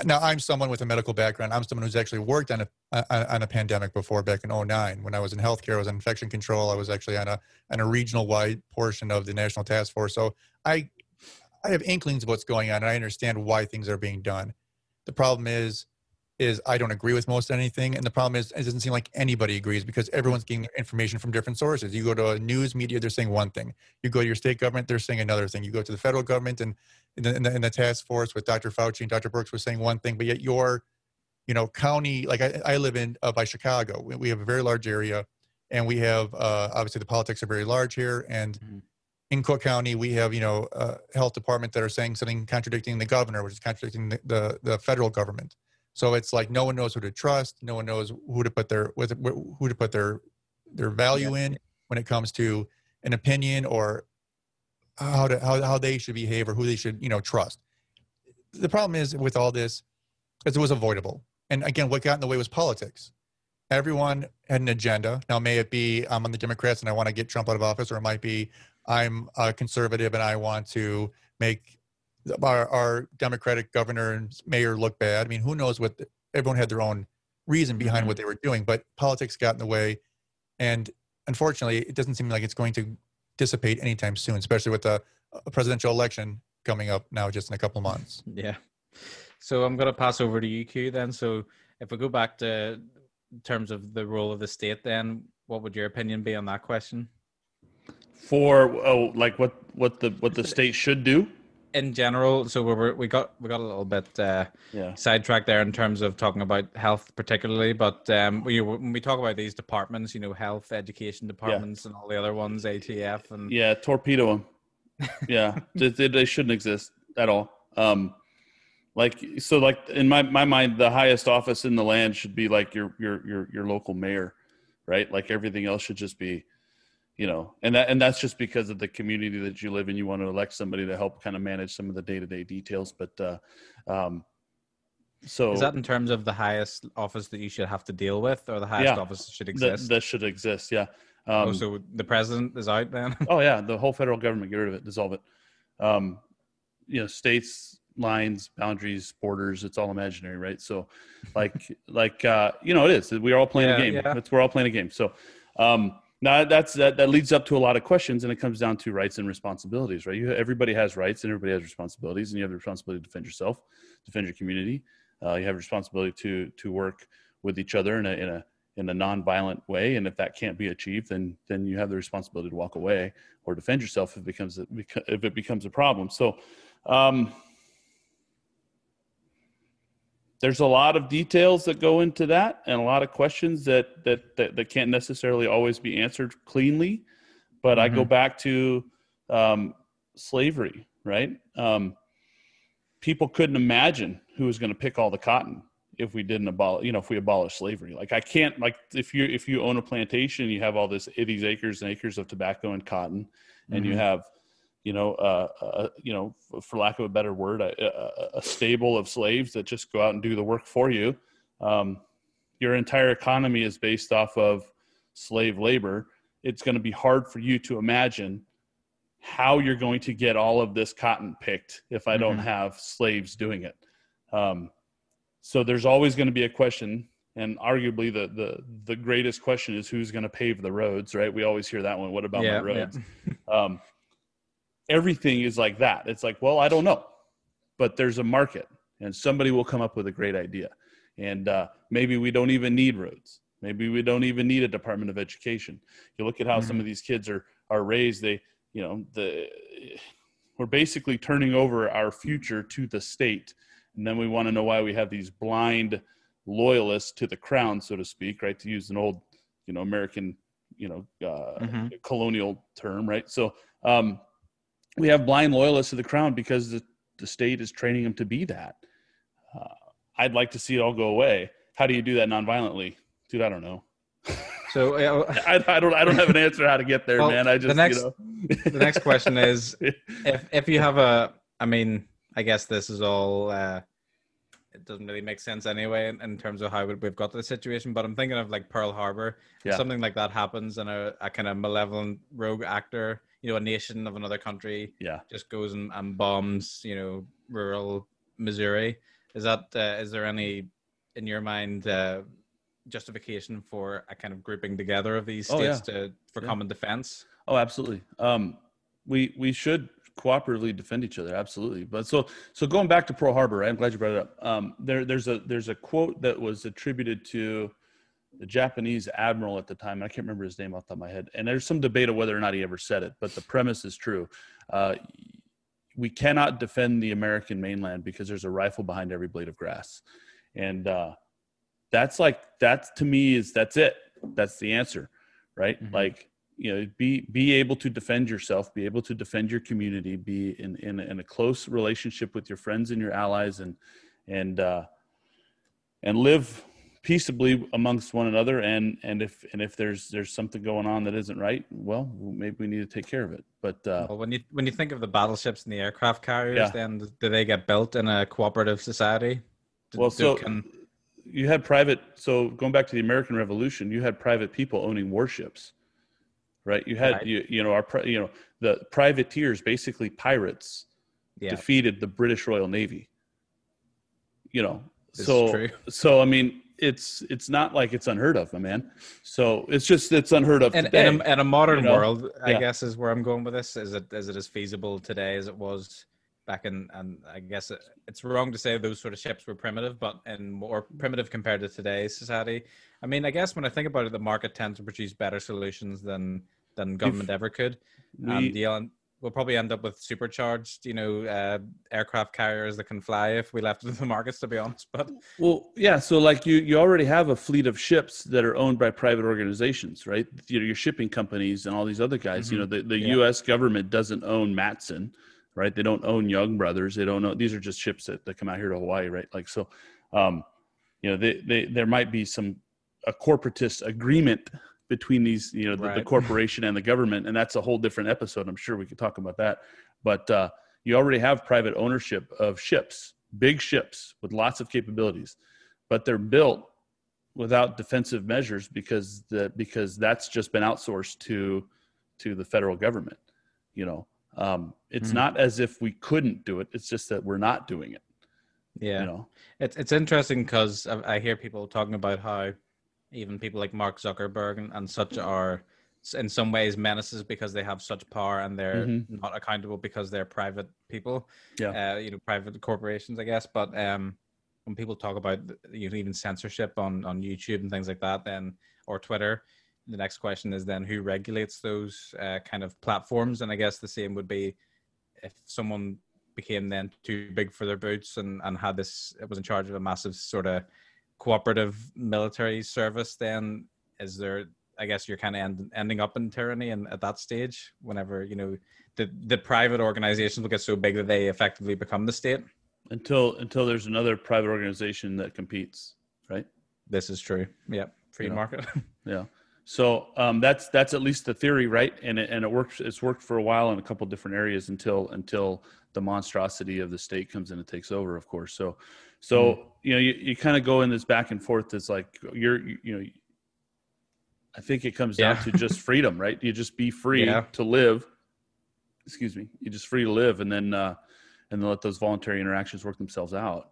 now I'm someone with a medical background. I'm someone who's actually worked on a on a pandemic before back in 09 when I was in healthcare. I was in infection control. I was actually on a on a regional wide portion of the national task force. So I I have inklings of what's going on and I understand why things are being done. The problem is is I don't agree with most anything. And the problem is, it doesn't seem like anybody agrees because everyone's getting information from different sources. You go to a news media, they're saying one thing. You go to your state government, they're saying another thing. You go to the federal government and in the, in the, in the task force with Dr. Fauci and Dr. Birx was saying one thing, but yet your, you know, county, like I, I live in uh, by Chicago, we, we, have a very large area and we have, uh, obviously the politics are very large here. And mm-hmm. in Cook County, we have, you know, uh, health department that are saying something contradicting the governor, which is contradicting the, the, the federal government. So it's like no one knows who to trust. No one knows who to put their with who to put their their value in when it comes to an opinion or how to how, how they should behave or who they should you know trust. The problem is with all this is it was avoidable. And again, what got in the way was politics. Everyone had an agenda. Now, may it be I'm on the Democrats and I want to get Trump out of office, or it might be I'm a conservative and I want to make our, our Democratic governor and mayor look bad. I mean, who knows what the, everyone had their own reason behind mm-hmm. what they were doing, but politics got in the way. And unfortunately, it doesn't seem like it's going to dissipate anytime soon, especially with a, a presidential election coming up now just in a couple months. Yeah. So I'm going to pass over to you, Q, then. So if we go back to terms of the role of the state, then what would your opinion be on that question? For oh, like what what the what the state should do in general. So we were we got we got a little bit uh, yeah. sidetracked there in terms of talking about health, particularly. But um, we, when we talk about these departments, you know, health, education departments, yeah. and all the other ones, ATF, and yeah, torpedo them. yeah, they, they, shouldn't exist at all. Um, like so, like in my my mind, the highest office in the land should be like your your your your local mayor, right? Like everything else should just be you know and that and that's just because of the community that you live in. You want to elect somebody to help kind of manage some of the day-to-day details but uh um so is that in terms of the highest office that you should have to deal with or the highest yeah, office that should exist? that, that should exist yeah. Um, oh, so the president is out then? Oh yeah the whole federal government get rid of it dissolve it. Um you know states lines boundaries borders it's all imaginary right? So like like uh you know it is. We're all playing yeah, a game. yeah. it's we're all playing a game. So um now that's that, that leads up to a lot of questions and it comes down to rights and responsibilities right? You, everybody has rights and everybody has responsibilities and you have the responsibility to defend yourself defend your community. Uh, you have responsibility to to work with each other in a in a in a non-violent way and if that can't be achieved then then you have the responsibility to walk away or defend yourself if it becomes a, if it becomes a problem. So um, there's a lot of details that go into that and a lot of questions that that that, that can't necessarily always be answered cleanly but mm-hmm. i go mm-hmm. back to um, slavery right um, people couldn't imagine who was going to pick all the cotton if we didn't abolish you know if we abolish slavery like i can't like if you if you own a plantation you have all this these acres and acres of tobacco and cotton and mm-hmm. you have you know, uh, uh, you know, for lack of a better word, a, a, stable of slaves that just go out and do the work for you. Um, your entire economy is based off of slave labor. It's going to be hard for you to imagine how you're going to get all of this cotton picked if I don't mm-hmm. have slaves doing it. Um, so there's always going to be a question, and arguably the the the greatest question is who's going to pave the roads, right? We always hear that one. What about yeah, my roads? Yeah. um, everything is like that. It's like, well, I don't know, but there's a market, and somebody will come up with a great idea, and uh, maybe we don't even need roads. Maybe we don't even need a Department of Education. You look at how mm-hmm. some of these kids are are raised. They, you know, the we're basically turning over our future to the state, and then we want to know why we have these blind loyalists to the crown, so to speak, right? To use an old, you know, American, you know, uh, mm-hmm. colonial term, right? So. Um, we have blind loyalists to the crown because the, the state is training them to be that. Uh, I'd like to see it all go away. How do you do that nonviolently, dude? I don't know. So uh, I, I, don't I don't have an answer how to get there, well, man. I just the next you know. the next question is if if you have a I mean I guess this is all uh, it doesn't really make sense anyway in, in terms of how we've got to the situation. But I'm thinking of like Pearl Harbor. Yeah. Something like that happens, and a, a kind of malevolent rogue actor you know a nation of another country yeah. just goes and, and bombs you know rural missouri. Is that uh, is there any in your mind uh, justification for a kind of grouping together of these states oh, yeah. to for yeah. common defense? Oh absolutely. Um we we should cooperatively defend each other absolutely. But so so going back to pearl harbor i'm glad you brought it up. Um there there's a there's a quote that was attributed to the Japanese admiral at the time. I can't remember his name off the top of my head. And there's some debate of whether or not he ever said it, but the premise is true. Uh, we cannot defend the American mainland because there's a rifle behind every blade of grass, and uh, that's like that's to me is that's it. That's the answer, right? Mm-hmm. Like you know, be be able to defend yourself, be able to defend your community, be in in, in a close relationship with your friends and your allies, and and uh, and live peaceably amongst one another and and if and if there's there's something going on that isn't right well maybe we need to take care of it but uh, well, when you when you think of the battleships and the aircraft carriers yeah. then do they get built in a cooperative society do, well so can... you had private so going back to the american revolution you had private people owning warships right? You had right. you you know our you know the privateers, basically pirates, yeah. defeated the British Royal Navy. You know, this so so I mean, it's it's not like it's unheard of, my man. So it's just it's unheard of and, today. In a, in a modern you know? world, I yeah. guess is where I'm going with this. Is it is it as feasible today as it was back in? And I guess it, it's wrong to say those sort of ships were primitive, but and more primitive compared to today's society. I mean, I guess when I think about it, the market tends to produce better solutions than than government if ever could. We, and the we'll probably end up with supercharged, you know, uh, aircraft carriers that can fly if we left the markets, to be honest. But well, yeah. So like you, you already have a fleet of ships that are owned by private organizations, right? You know, your shipping companies and all these other guys. Mm-hmm. You know, the, the yeah. U.S. government doesn't own Matson, right? They don't own Young Brothers. They don't know. These are just ships that, that come out here to Hawaii, right? Like so, um, you know, they, they there might be some a corporatist agreement between these, you know, the, right. the, corporation and the government, and that's a whole different episode. I'm sure we could talk about that. But uh, you already have private ownership of ships, big ships with lots of capabilities, but they're built without defensive measures because the because that's just been outsourced to to the federal government. You know, um, it's mm-hmm. not as if we couldn't do it. It's just that we're not doing it. Yeah, you know, it's it's interesting because I, I hear people talking about how even people like Mark Zuckerberg and, and such are in some ways menaces because they have such power and they're mm-hmm. not accountable because they're private people. Yeah, uh, you know, private corporations, I guess. But um, when people talk about you know, even censorship on on YouTube and things like that, then or Twitter, the next question is then who regulates those uh, kind of platforms? And I guess the same would be if someone became then too big for their boots and and had this it was in charge of a massive sort of cooperative military service, then is there? I guess you're kind of end, ending up in tyranny, and at that stage, whenever you know the the private organizations will get so big that they effectively become the state. Until until there's another private organization that competes, right? This is true. Yeah, free you market. yeah. So um, that's that's at least the theory, right? And it, and it works. It's worked for a while in a couple different areas until until the monstrosity of the state comes in and takes over, of course. So so mm-hmm. you know, you, you kind of go in this back and forth. It's like you're you know, I think it comes down yeah. to just freedom, right? You just be free yeah. to live. Excuse me. You're just free to live, and then uh, and then let those voluntary interactions work themselves out.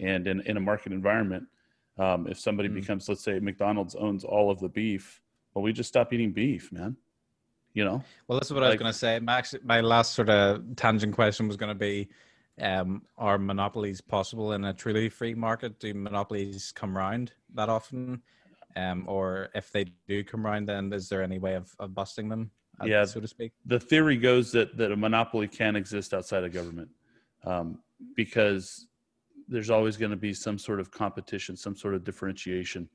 And in in a market environment, um, if somebody mm-hmm. becomes, let's say, McDonald's owns all of the beef, well, we just stop eating beef, man. You know. Well, that's what like, I was going to say. My, my last sort of tangent question was going to be um, are monopolies possible in a truly free market? Do monopolies come around that often? Um, or if they do come around, then is there any way of, of busting them, uh, yeah, so to speak? The theory goes that, that a monopoly can exist outside of government um, because there's always going to be some sort of competition, some sort of differentiation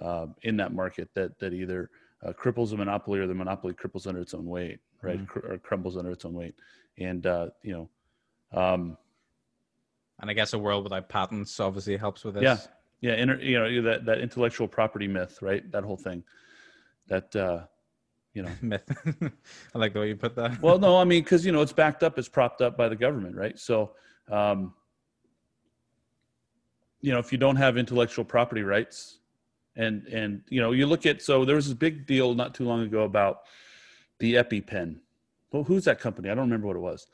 uh, in that market that, that either uh, cripples a monopoly or the monopoly cripples under its own weight, right? Mm-hmm. Cr- or crumbles under its own weight. And, uh, you know, um, and I guess a world without patents obviously helps with this. Yeah, yeah, inter, you know that that intellectual property myth, right? That whole thing. That uh, you know myth. I like the way you put that. well, no, I mean because you know it's backed up, it's propped up by the government, right? So, um, you know, if you don't have intellectual property rights, and and you know, you look at so there was this big deal not too long ago about the EpiPen. Well, who's that company? I don't remember what it was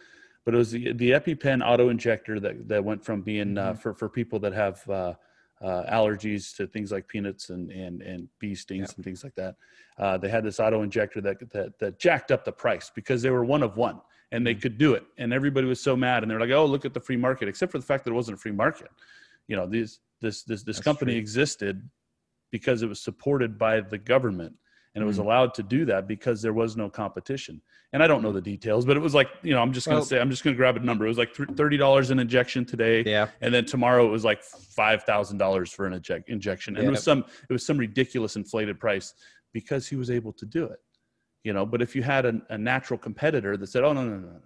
but it was the, the EpiPen auto injector that, that went from being uh, mm-hmm. uh, for, for people that have uh, uh, allergies to things like peanuts and, and, and bee stings yep. and things like that. Uh, they had this auto injector that, that, that jacked up the price because they were one of one and they mm-hmm. could do it. And everybody was so mad and they're like, oh, look at the free market, except for the fact that it wasn't a free market. You know, these, this, this, this company true. existed because it was supported by the government and it was mm. allowed to do that because there was no competition. And I don't know the details, but it was like you know I'm just gonna well, say I'm just gonna grab a number. It was like thirty dollars an injection today, yeah, and then tomorrow it was like five thousand dollars for an inject, injection, and yeah. it was some it was some ridiculous inflated price because he was able to do it, you know. But if you had a, a natural competitor that said, "Oh no no no no,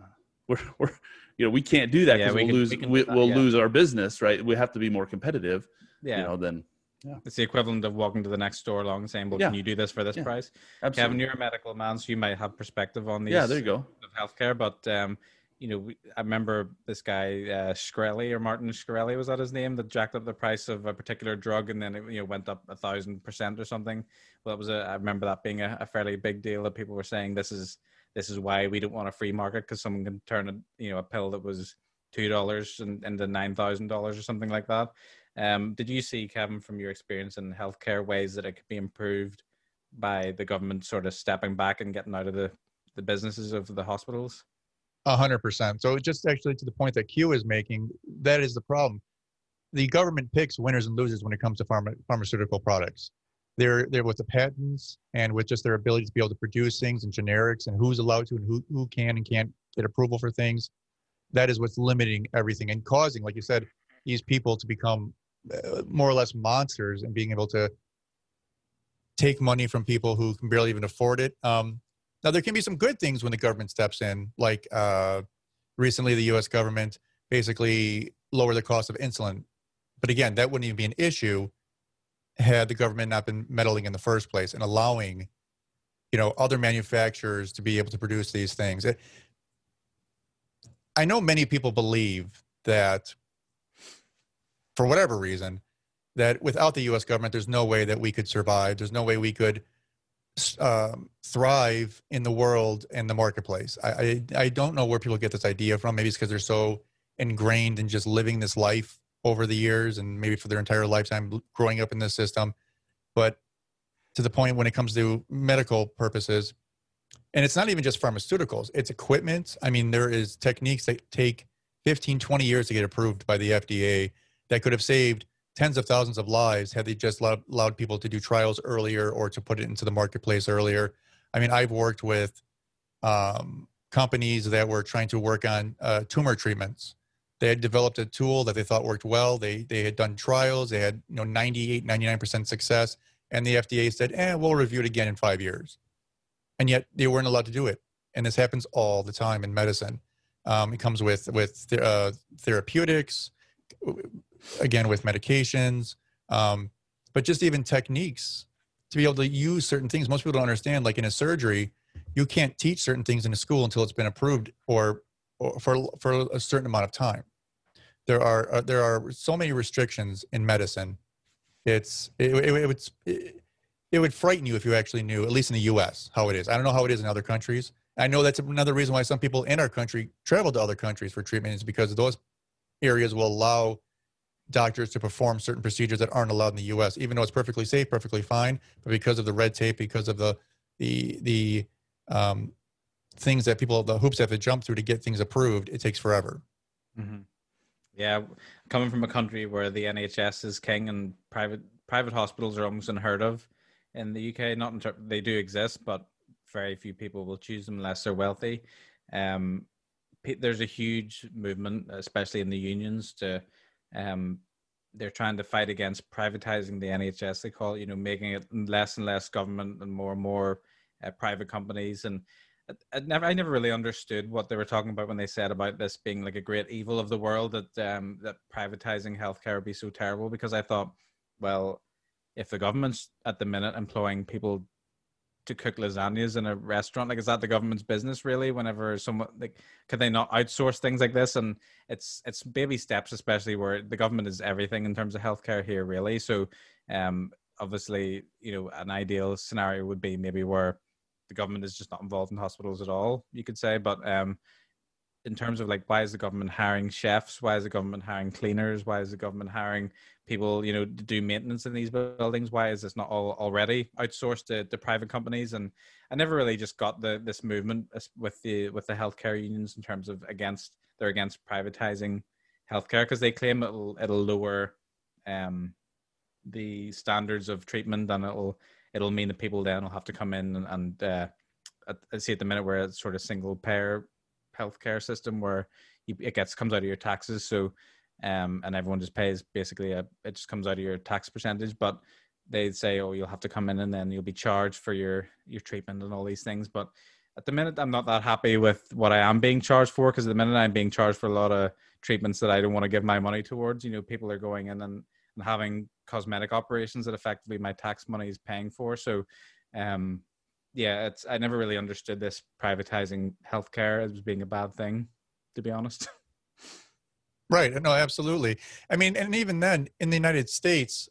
we're we're you know we can't do that because yeah, we will lose we will yeah. lose our business, right? We have to be more competitive, yeah. You know, then yeah. It's the equivalent of walking to the next store along and saying, Well, yeah. can you do this for this yeah. price? Absolutely. Kevin, you're a medical man, so you might have perspective on these yeah, there you go. of healthcare, but um, you know, I remember this guy uh, Shkreli or Martin Shkreli was that his name that jacked up the price of a particular drug and then it you know went up a thousand percent or something. Well, that was a I remember that being a, a, fairly big deal that people were saying this is this is why we don't want a free market because someone can turn a you know a pill that was two dollars and into nine thousand dollars or something like that. Um, did you see Kevin from your experience in healthcare ways that it could be improved by the government sort of stepping back and getting out of the the businesses of the hospitals? A hundred percent. So just actually to the point that Q is making, that is the problem. The government picks winners and losers when it comes to pharma, pharmaceutical products. They're they're with the patents and with just their ability to be able to produce things and generics and who's allowed to and who who can and can't get approval for things. That is what's limiting everything and causing, like you said, these people to become more or less monsters and being able to take money from people who can barely even afford it. Um, now, there can be some good things when the government steps in, like uh, recently the US government basically lowered the cost of insulin. But again, that wouldn't even be an issue had the government not been meddling in the first place and allowing you know other manufacturers to be able to produce these things it, i know many people believe that for whatever reason that without the us government there's no way that we could survive there's no way we could um, thrive in the world and the marketplace. I, I, I don't know where people get this idea from. Maybe it's because they're so ingrained in just living this life over the years and maybe for their entire lifetime growing up in this system. But to the point when it comes to medical purposes, and it's not even just pharmaceuticals, it's equipment. I mean, there is techniques that take 15, 20 years to get approved by the FDA that could have saved tens of thousands of lives had they just allowed, allowed people to do trials earlier or to put it into the marketplace earlier. I mean, I've worked with um, companies that were trying to work on uh, tumor treatments. They had developed a tool that they thought worked well. They they had done trials. They had you know 98, 99% success, and the FDA said, "Eh, we'll review it again in five years." And yet they weren't allowed to do it. And this happens all the time in medicine. Um, it comes with with uh, therapeutics, again with medications, um, but just even techniques to be able to use certain things. Most people don't understand. Like in a surgery, you can't teach certain things in a school until it's been approved or, or for for a certain amount of time. There are uh, there are so many restrictions in medicine. It's it, it, it would it, it would frighten you if you actually knew, at least in the U.S., how it is. I don't know how it is in other countries. I know that's another reason why some people in our country travel to other countries for treatment is because those areas will allow doctors to perform certain procedures that aren't allowed in the U.S. Even though it's perfectly safe, perfectly fine, but because of the red tape, because of the the the um, things that people the hoops have to jump through to get things approved, it takes forever. Mm-hmm. Yeah, coming from a country where the NHS is king and private private hospitals are almost unheard of in the UK. Not ter- they do exist, but very few people will choose them unless they're wealthy. Um, there's a huge movement, especially in the unions, to um, they're trying to fight against privatizing the NHS. They call it, you know, making it less and less government and more and more uh, private companies. And I, I, never, I never really understood what they were talking about when they said about this being like a great evil of the world that um, that privatizing healthcare would be so terrible. Because I thought, well, if the government's at the minute employing people to cook lasagnas in a restaurant? Like is that the government's business really whenever someone like could they not outsource things like this? And it's it's baby steps especially where the government is everything in terms of healthcare here really. So um obviously you know an ideal scenario would be maybe where the government is just not involved in hospitals at all you could say. But um in terms of like why is the government hiring chefs? Why is the government hiring cleaners? Why is the government hiring people you know do maintenance in these buildings why is this not all already outsourced to, to private companies and i never really just got the this movement with the with the healthcare unions in terms of against they're against privatizing healthcare because they claim it'll it'll lower um the standards of treatment and it'll it'll mean that people then will have to come in and, and uh I see at the minute where it's sort of single payer healthcare system where it gets comes out of your taxes. So, um, and everyone just pays basically a, it just comes out of your tax percentage. But they say, oh, you'll have to come in and then you'll be charged for your your treatment and all these things. But at the minute, I'm not that happy with what I am being charged for because at the minute I'm being charged for a lot of treatments that I don't want to give my money towards. You know, people are going in and, and having cosmetic operations that effectively my tax money is paying for. So, um, yeah, it's I never really understood this privatizing healthcare as being a bad thing. to be honest. Right. No, absolutely. I mean, and even then, in the United States,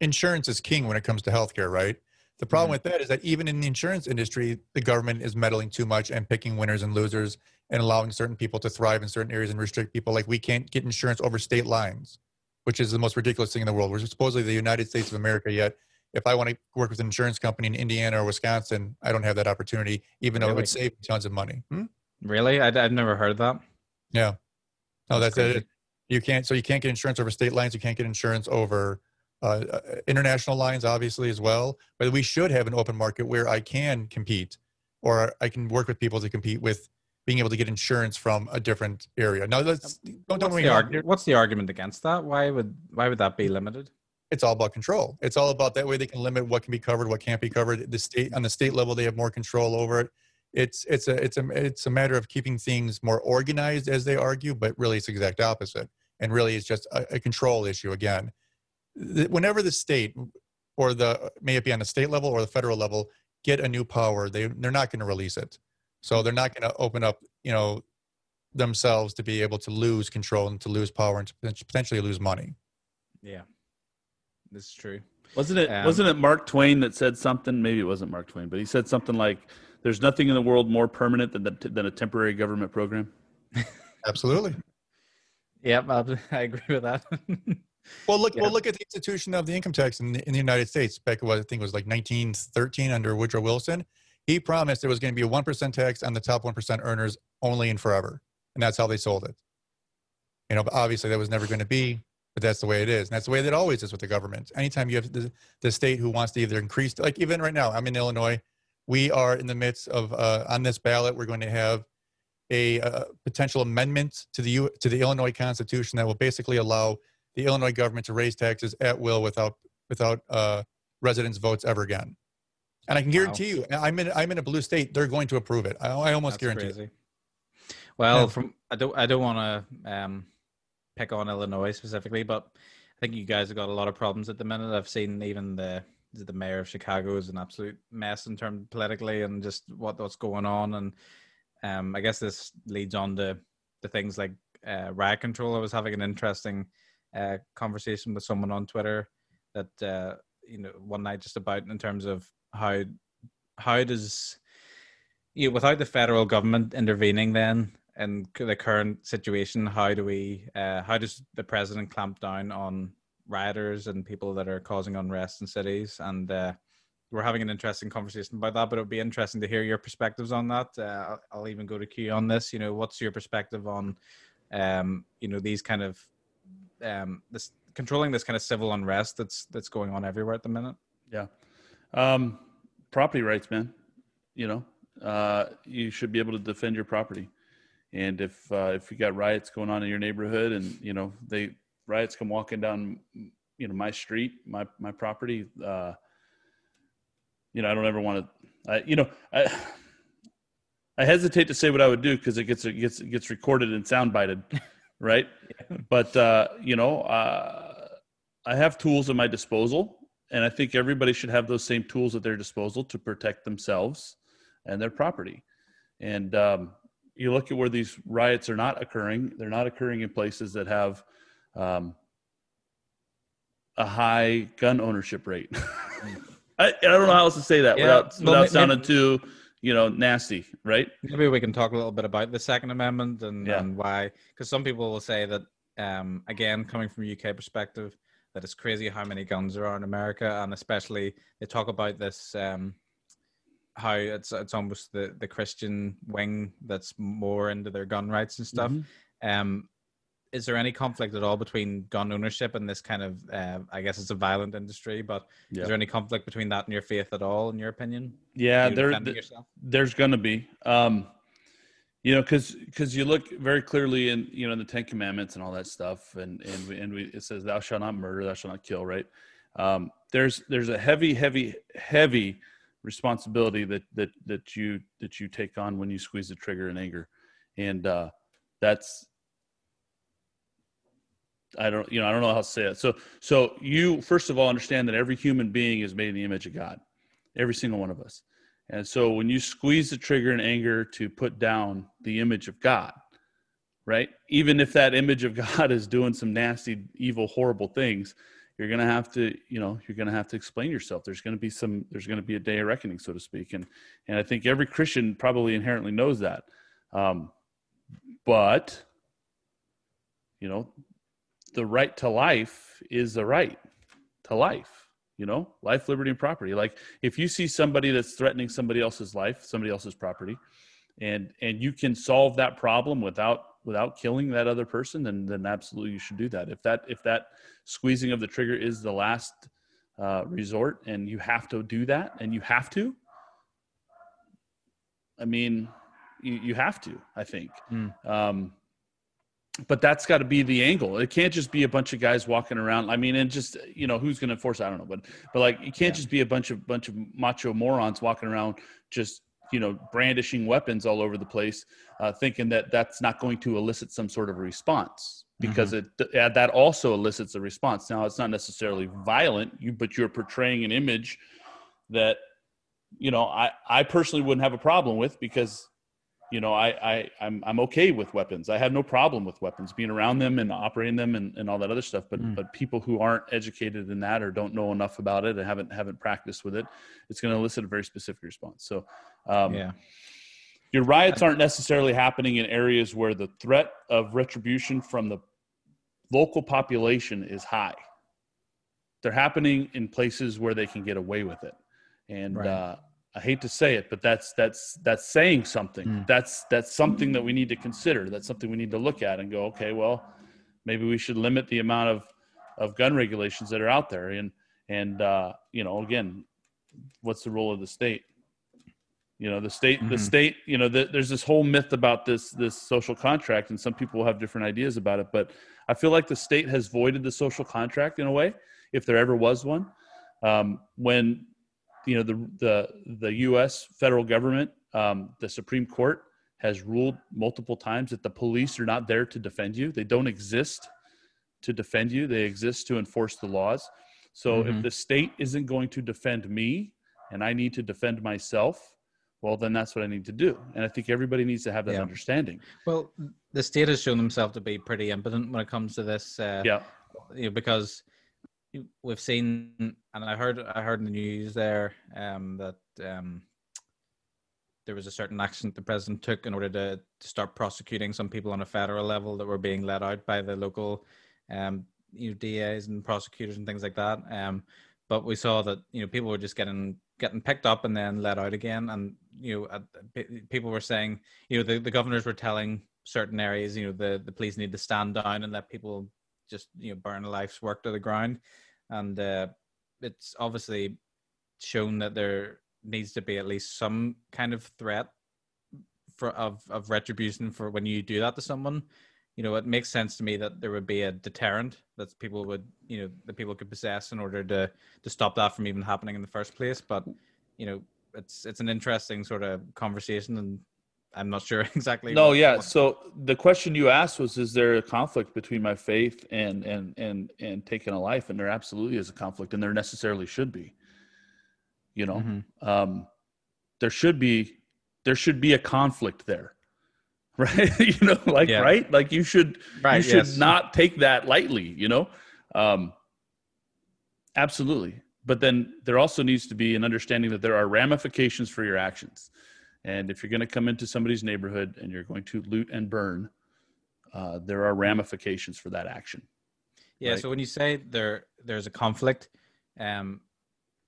insurance is king when it comes to healthcare, right? The problem mm-hmm. with that is that even in the insurance industry, the government is meddling too much and picking winners and losers and allowing certain people to thrive in certain areas and restrict people. Like we can't get insurance over state lines, which is the most ridiculous thing in the world. We're supposedly the United States of America, yet if I want to work with an insurance company in Indiana or Wisconsin, I don't have that opportunity, even really? though it would save tons of money. Hmm? Really? i have never heard that. Yeah. No, that's, that's it. You can't. So you can't get insurance over state lines. You can't get insurance over uh, uh, international lines, obviously, as well. But we should have an open market where I can compete, or I can work with people to compete with being able to get insurance from a different area. Now, let's don't what's, the arg- what's the argument against that? Why would why would that be limited? It's all about control. It's all about that way they can limit what can be covered, what can't be covered. The state on the state level, they have more control over it. It's it's a it's a it's a matter of keeping things more organized, as they argue, but really it's the exact opposite. And really, it's just a, a control issue again. Whenever the state or the may it be on the state level or the federal level get a new power they they're not going to release it. So they're not going to open up you know themselves to be able to lose control and to lose power and to potentially lose money. Yeah. This is true. Wasn't it um, wasn't it mark twain that said something? Maybe it wasn't mark twain but he said something like there's nothing in the world more permanent than the, than a temporary government program absolutely yep i agree with that Well, look. Yeah. Well, look at the institution of the income tax in the, in the United States. Back what I think it was like 1913 under Woodrow Wilson. He promised there was going to be a one percent tax on the top one percent earners only and forever, and that's how they sold it. You know, but obviously that was never going to be. But that's the way it is, and that's the way that always is with the government. Anytime you have the, the state who wants to either increase, like even right now, I'm in Illinois. We are in the midst of uh, on this ballot. We're going to have a, a potential amendment to the U, to the Illinois Constitution that will basically allow the Illinois government to raise taxes at will without without uh, residents' votes ever again. And I can guarantee wow. you, I'm in I'm in a blue state. They're going to approve it. I, I almost That's guarantee. Crazy. It. Well, yeah. from I don't I don't want to um, pick on Illinois specifically, but I think you guys have got a lot of problems at the minute. I've seen even the the mayor of Chicago is an absolute mess in terms politically and just what what's going on. And um, I guess this leads on to the things like uh, riot control. I was having an interesting uh, conversation with someone on Twitter that uh, you know one night just about in terms of how how does you know, without the federal government intervening then in the current situation how do we uh, how does the president clamp down on rioters and people that are causing unrest in cities and uh, we're having an interesting conversation about that but it would be interesting to hear your perspectives on that uh, I'll even go to Q on this you know what's your perspective on um, you know these kind of um, this controlling this kind of civil unrest that's that's going on everywhere at the minute. Yeah, um, property rights, man. You know, uh, you should be able to defend your property. And if uh, if you got riots going on in your neighborhood, and you know they riots come walking down, you know my street, my my property, uh, you know I don't ever want to, I, you know I. I hesitate to say what I would do because it gets it gets it gets recorded and soundbited. right? But uh, you know, uh, I have tools at my disposal, and I think everybody should have those same tools at their disposal to protect themselves and their property. And um, you look at where these riots are not occurring; they're not occurring in places that have um, a high gun ownership rate. I, I, don't know how else to say that yeah. without well, without maybe, sounding too you know nasty right maybe we can talk a little bit about the second amendment and, yeah. and why because some people will say that um, again coming from uk perspective that it's crazy how many guns there are in america and especially they talk about this um, how it's it's almost the the christian wing that's more into their gun rights and stuff mm-hmm. um is there any conflict at all between gun ownership and this kind of uh, i guess it's a violent industry but yeah. is there any conflict between that and your faith at all in your opinion? Yeah there, there's gonna be. Um you know because because you look very clearly in you know in the ten commandments and all that stuff and and we, and we, it says thou shalt not murder thou shalt not kill right? Um there's there's a heavy heavy heavy responsibility that that that you that you take on when you squeeze the trigger in anger. And uh that's I don't, you know, I don't know how to say it. So, so you first of all understand that every human being is made in the image of God, every single one of us. And so, when you squeeze the trigger in anger to put down the image of God, right? Even if that image of God is doing some nasty, evil, horrible things, you're to have to, you know, you're to have to explain yourself. There's to be some, there's to be a day of reckoning, so to speak. And, and I think every Christian probably inherently knows that. Um, but, you know, the right to life is the right to life, you know, life, liberty, and property. Like if you see somebody that's threatening somebody else's life, somebody else's property, and, and you can solve that problem without without killing that other person, then then absolutely you should do that. If that if that squeezing of the trigger is the last uh, resort, and you have to do that, and you have to. I mean, you, you have to. I think. Mm. Um, but that's got to be the angle. It can't just be a bunch of guys walking around. I mean, and just you know who's going to enforce? I don't know, but but like you can't yeah. just be a bunch of bunch of macho morons walking around just you know brandishing weapons all over the place uh, thinking that that's not going to elicit some sort of response because mm-hmm. it that also elicits a response now it's not necessarily violent you but you're portraying an image that you know i i personally wouldn't have a problem with because you know i i i'm, I'm okay with weapons. I have no problem with weapons being around them and operating them and, and all that other stuff but mm. but people who aren't educated in that or don't know enough about it and haven't haven't practiced with it it's going to elicit a very specific response. So um, yeah. your riots aren't necessarily happening in areas where the threat of retribution from the local population is high. They're happening in places where they can get away with it. And right. uh, I hate to say it, but that's that's that's saying something. Mm. That's that's something that we need to consider. That's something we need to look at and go, okay, well, maybe we should limit the amount of of gun regulations that are out there. And and uh, you know, again, what's the role of the state? You know, the state, mm-hmm. the state. You know, the, there's this whole myth about this this social contract, and some people have different ideas about it. But I feel like the state has voided the social contract in a way, if there ever was one. Um, when you know the the the U.S. federal government, um, the Supreme Court has ruled multiple times that the police are not there to defend you. They don't exist to defend you. They exist to enforce the laws. So mm-hmm. if the state isn't going to defend me, and I need to defend myself, well, then that's what I need to do. And I think everybody needs to have that yeah. understanding. Well, the state has shown themselves to be pretty impotent when it comes to this. Uh, yeah. You know, because we've seen, and I heard I heard in the news there um, that um, there was a certain action the president took in order to, to start prosecuting some people on a federal level that were being let out by the local um, you know DAs and prosecutors and things like that. Um, but we saw that you know people were just getting getting picked up and then let out again, and you know uh, people were saying you know the, the governors were telling certain areas you know the the police need to stand down and let people just you know burn life's work to the ground and uh, it's obviously shown that there needs to be at least some kind of threat for of of retribution for when you do that to someone. You know it makes sense to me that there would be a deterrent that people would you know that people could possess in order to to stop that from even happening in the first place. But you know it's it's an interesting sort of conversation and I'm not sure exactly. No, yeah. So the question you asked was, is there a conflict between my faith and and and and taking a life? And there absolutely is a conflict, and there necessarily should be. You know, mm-hmm. um, there should be there should be a conflict there, right? you know, like yeah. right, like you should right, you should yes. not take that lightly. You know, um, absolutely. But then there also needs to be an understanding that there are ramifications for your actions and if you're going to come into somebody's neighborhood and you're going to loot and burn, uh, there are ramifications for that action. Yeah. Right? So when you say there there's a conflict, um,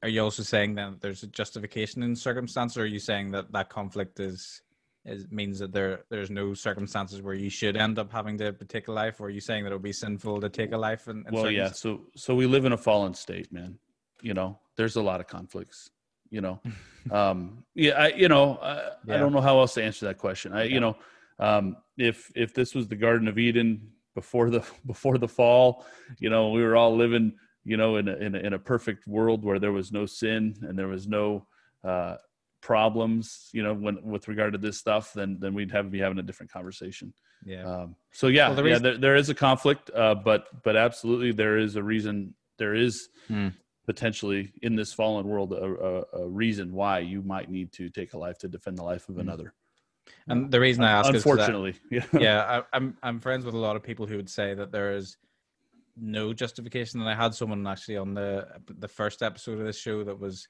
are you also saying that there's a justification in circumstance, or are you saying that that conflict is is means that there there's no circumstances where you should end up having to take a life, or are you saying that it would be sinful to take a life? In well, yeah. So so we live in a fallen state, man. You know, there's a lot of conflicts you know? Um yeah i you know I, yeah. I, don't know how else to answer that question. I yeah. you know um if if this was the garden of eden before the before the fall you know we were all living you know in a, in a, in a perfect world where there was no sin and there was no uh problems you know when with regard to this stuff then then we'd have be having a different conversation. Yeah. Um, so yeah well, yeah there, there is a conflict uh but but absolutely there is a reason there is hmm potentially in this fallen world a, a, a, reason why you might need to take a life to defend the life of mm-hmm. another. And the reason I ask, unfortunately, is that, yeah, yeah, I, I'm I'm friends with a lot of people who would say that there is no justification. And I had someone actually on the the first episode of this show that was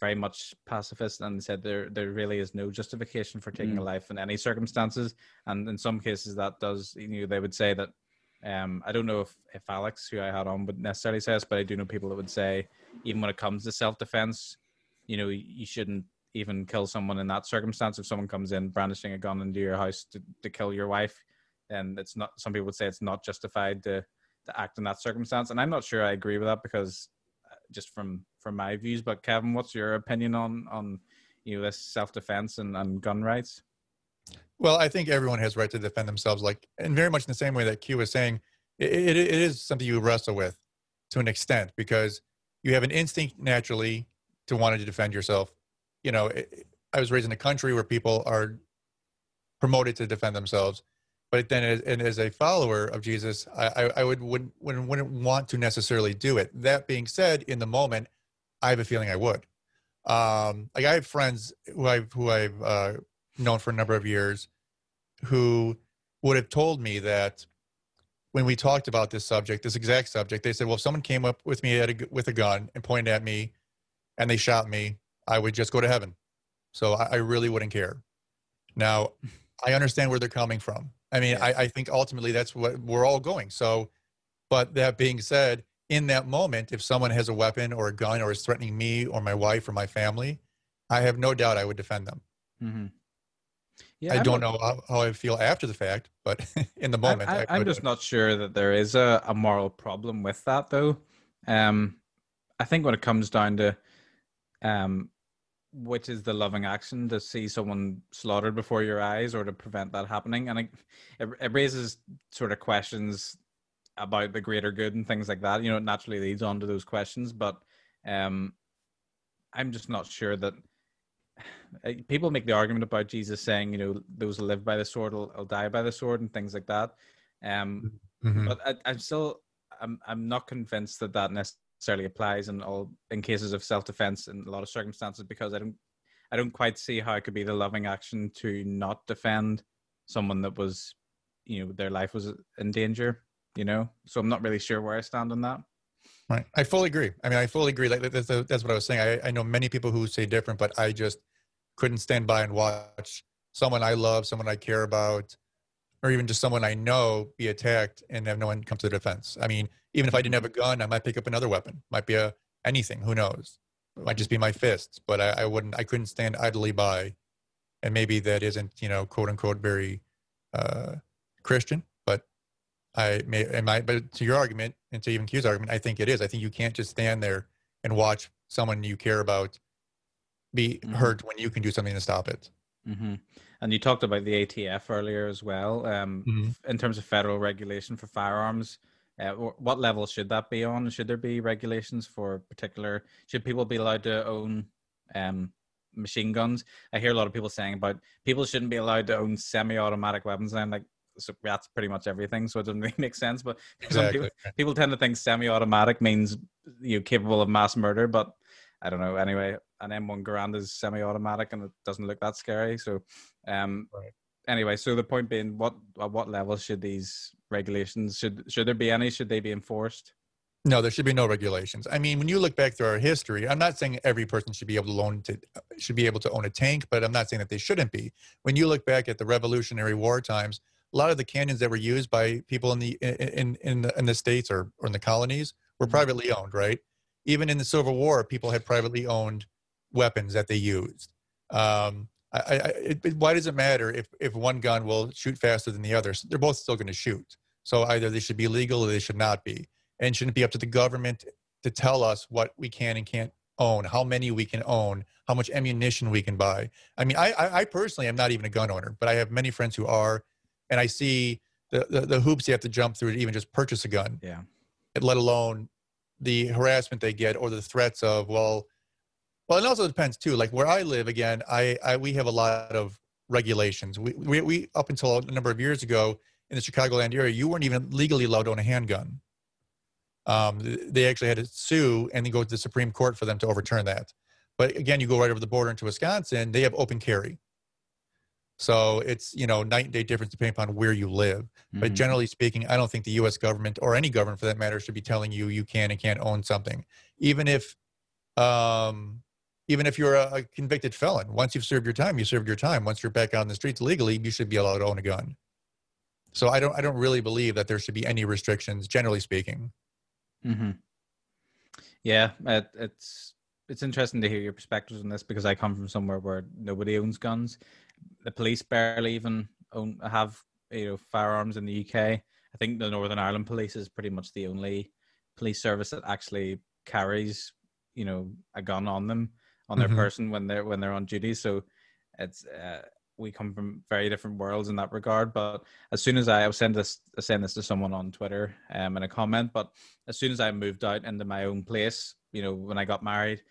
very much pacifist and said there there really is no justification for taking mm. a life in any circumstances. And in some cases, that does you know they would say that. Um, I don't know if, if Alex, who I had on, would necessarily say this, but I do know people that would say, even when it comes to self defense, you know, you shouldn't even kill someone in that circumstance. If someone comes in brandishing a gun into your house to, to kill your wife, and it's not, some people would say it's not justified to to act in that circumstance. And I'm not sure I agree with that because uh, just from from my views. But Kevin, what's your opinion on on you know this self defense and, and gun rights? Well, I think everyone has right to defend themselves, like and very much in the same way that Q was saying. It, it, it is something you wrestle with to an extent because you have an instinct naturally to want to defend yourself. You know, it, I was raised in a country where people are promoted to defend themselves but then as, and as a follower of Jesus, I, I would wouldn't, wouldn't want to necessarily do it. That being said, in the moment, I have a feeling I would. Um, like I have friends who I've who I've uh, known for a number of years, who would have told me that when we talked about this subject, this exact subject, they said, "Well, if someone came up with me a, with a gun and pointed at me, and they shot me, I would just go to heaven." So I, I really wouldn't care. Now, I understand where they're coming from I mean, I, I think ultimately that's what we're all going. So, but that being said, in that moment, if someone has a weapon or a gun or is threatening me or my wife or my family, I have no doubt I would defend them. Mm-hmm. Yeah, I don't know how, how, I feel after the fact, but in the moment, I, am just not sure that there is a, a moral problem with that, though. Um, I think when it comes down to um, which is the loving action to see someone slaughtered before your eyes or to prevent that happening and it, it, raises sort of questions about the greater good and things like that you know it naturally leads on to those questions but um i'm just not sure that people make the argument about jesus saying you know those who live by the sword will, will die by the sword and things like that. Um mm-hmm. but I, i'm still i'm i'm not convinced that that necessarily necessarily applies in all in cases of self-defense in a lot of circumstances because I don't I don't quite see how it could be the loving action to not defend someone that was you know their life was in danger you know? So I'm not really sure where I stand on that. Right. I fully agree. I mean I fully agree. Like that's, that's what I was saying. I, I know many people who say different but I just couldn't stand by and watch someone I love someone I care about or even just someone I know be attacked and have no one come to the defense. I mean, even if I didn't have a gun, I might pick up another weapon. Might be a anything. Who knows? It might just be my fists. But I, I wouldn't. I couldn't stand idly by. And maybe that isn't, you know, quote unquote, very uh, Christian. But I may. And my. But to your argument, and to even Q's argument, I think it is. I think you can't just stand there and watch someone you care about be mm-hmm. hurt when you can do something to stop it. Mm-hmm. And you talked about the ATF earlier as well. Um, mm-hmm. In terms of federal regulation for firearms, uh, what level should that be on? Should there be regulations for particular? Should people be allowed to own um, machine guns? I hear a lot of people saying about people shouldn't be allowed to own semi-automatic weapons. And I'm like, so that's pretty much everything. So it doesn't really make sense. But exactly. people, people tend to think semi-automatic means you know capable of mass murder, but I don't know. Anyway, an M1 Garand is semi-automatic and it doesn't look that scary. So, um, right. anyway, so the point being, what at what level should these regulations should should there be any? Should they be enforced? No, there should be no regulations. I mean, when you look back through our history, I'm not saying every person should be able to own to should be able to own a tank, but I'm not saying that they shouldn't be. When you look back at the Revolutionary War times, a lot of the cannons that were used by people in the in in the, in the states or, or in the colonies were mm-hmm. privately owned, right? Even in the Civil War, people had privately owned weapons that they used. Um, I, I, it, why does it matter if, if one gun will shoot faster than the other? They're both still going to shoot. So either they should be legal or they should not be. And shouldn't be up to the government to tell us what we can and can't own, how many we can own, how much ammunition we can buy. I mean, I, I, personally am not even a gun owner, but I have many friends who are, and I see the, the, the hoops you have to jump through to even just purchase a gun. Yeah. Let alone the harassment they get or the threats of well well it also depends too. Like where i live again i, I we have a lot of regulations. We, we, we up until a number of years ago in the chicagoland area you weren't even legally allowed to own a handgun. Um, they actually had to sue and then go to the supreme court for them to overturn that. But again you go right over the border into wisconsin they have open carry So it's you know night and day difference depending upon where you live. Mm-hmm. But generally speaking, I don't think the U.S. government or any government for that matter should be telling you you can and can't own something, even if, um, even if you're a, a convicted felon. Once you've served your time, you served your time. Once you're back out in the streets legally, you should be allowed to own a gun. So I don't I don't really believe that there should be any restrictions, generally speaking. Mm-hmm. Yeah, it, it's it's interesting to hear your perspectives on this because I come from somewhere where nobody owns guns. The police barely even own have you know firearms in the UK. I think the Northern Ireland Police is pretty much the only police service that actually carries you know a gun on them on their mm-hmm. person when they're when they're on duty. So it's uh, we come from very different worlds in that regard. But as soon as I, I was send this I send this to someone on Twitter um in a comment, but as soon as I moved out into my own place, you know, when I got married,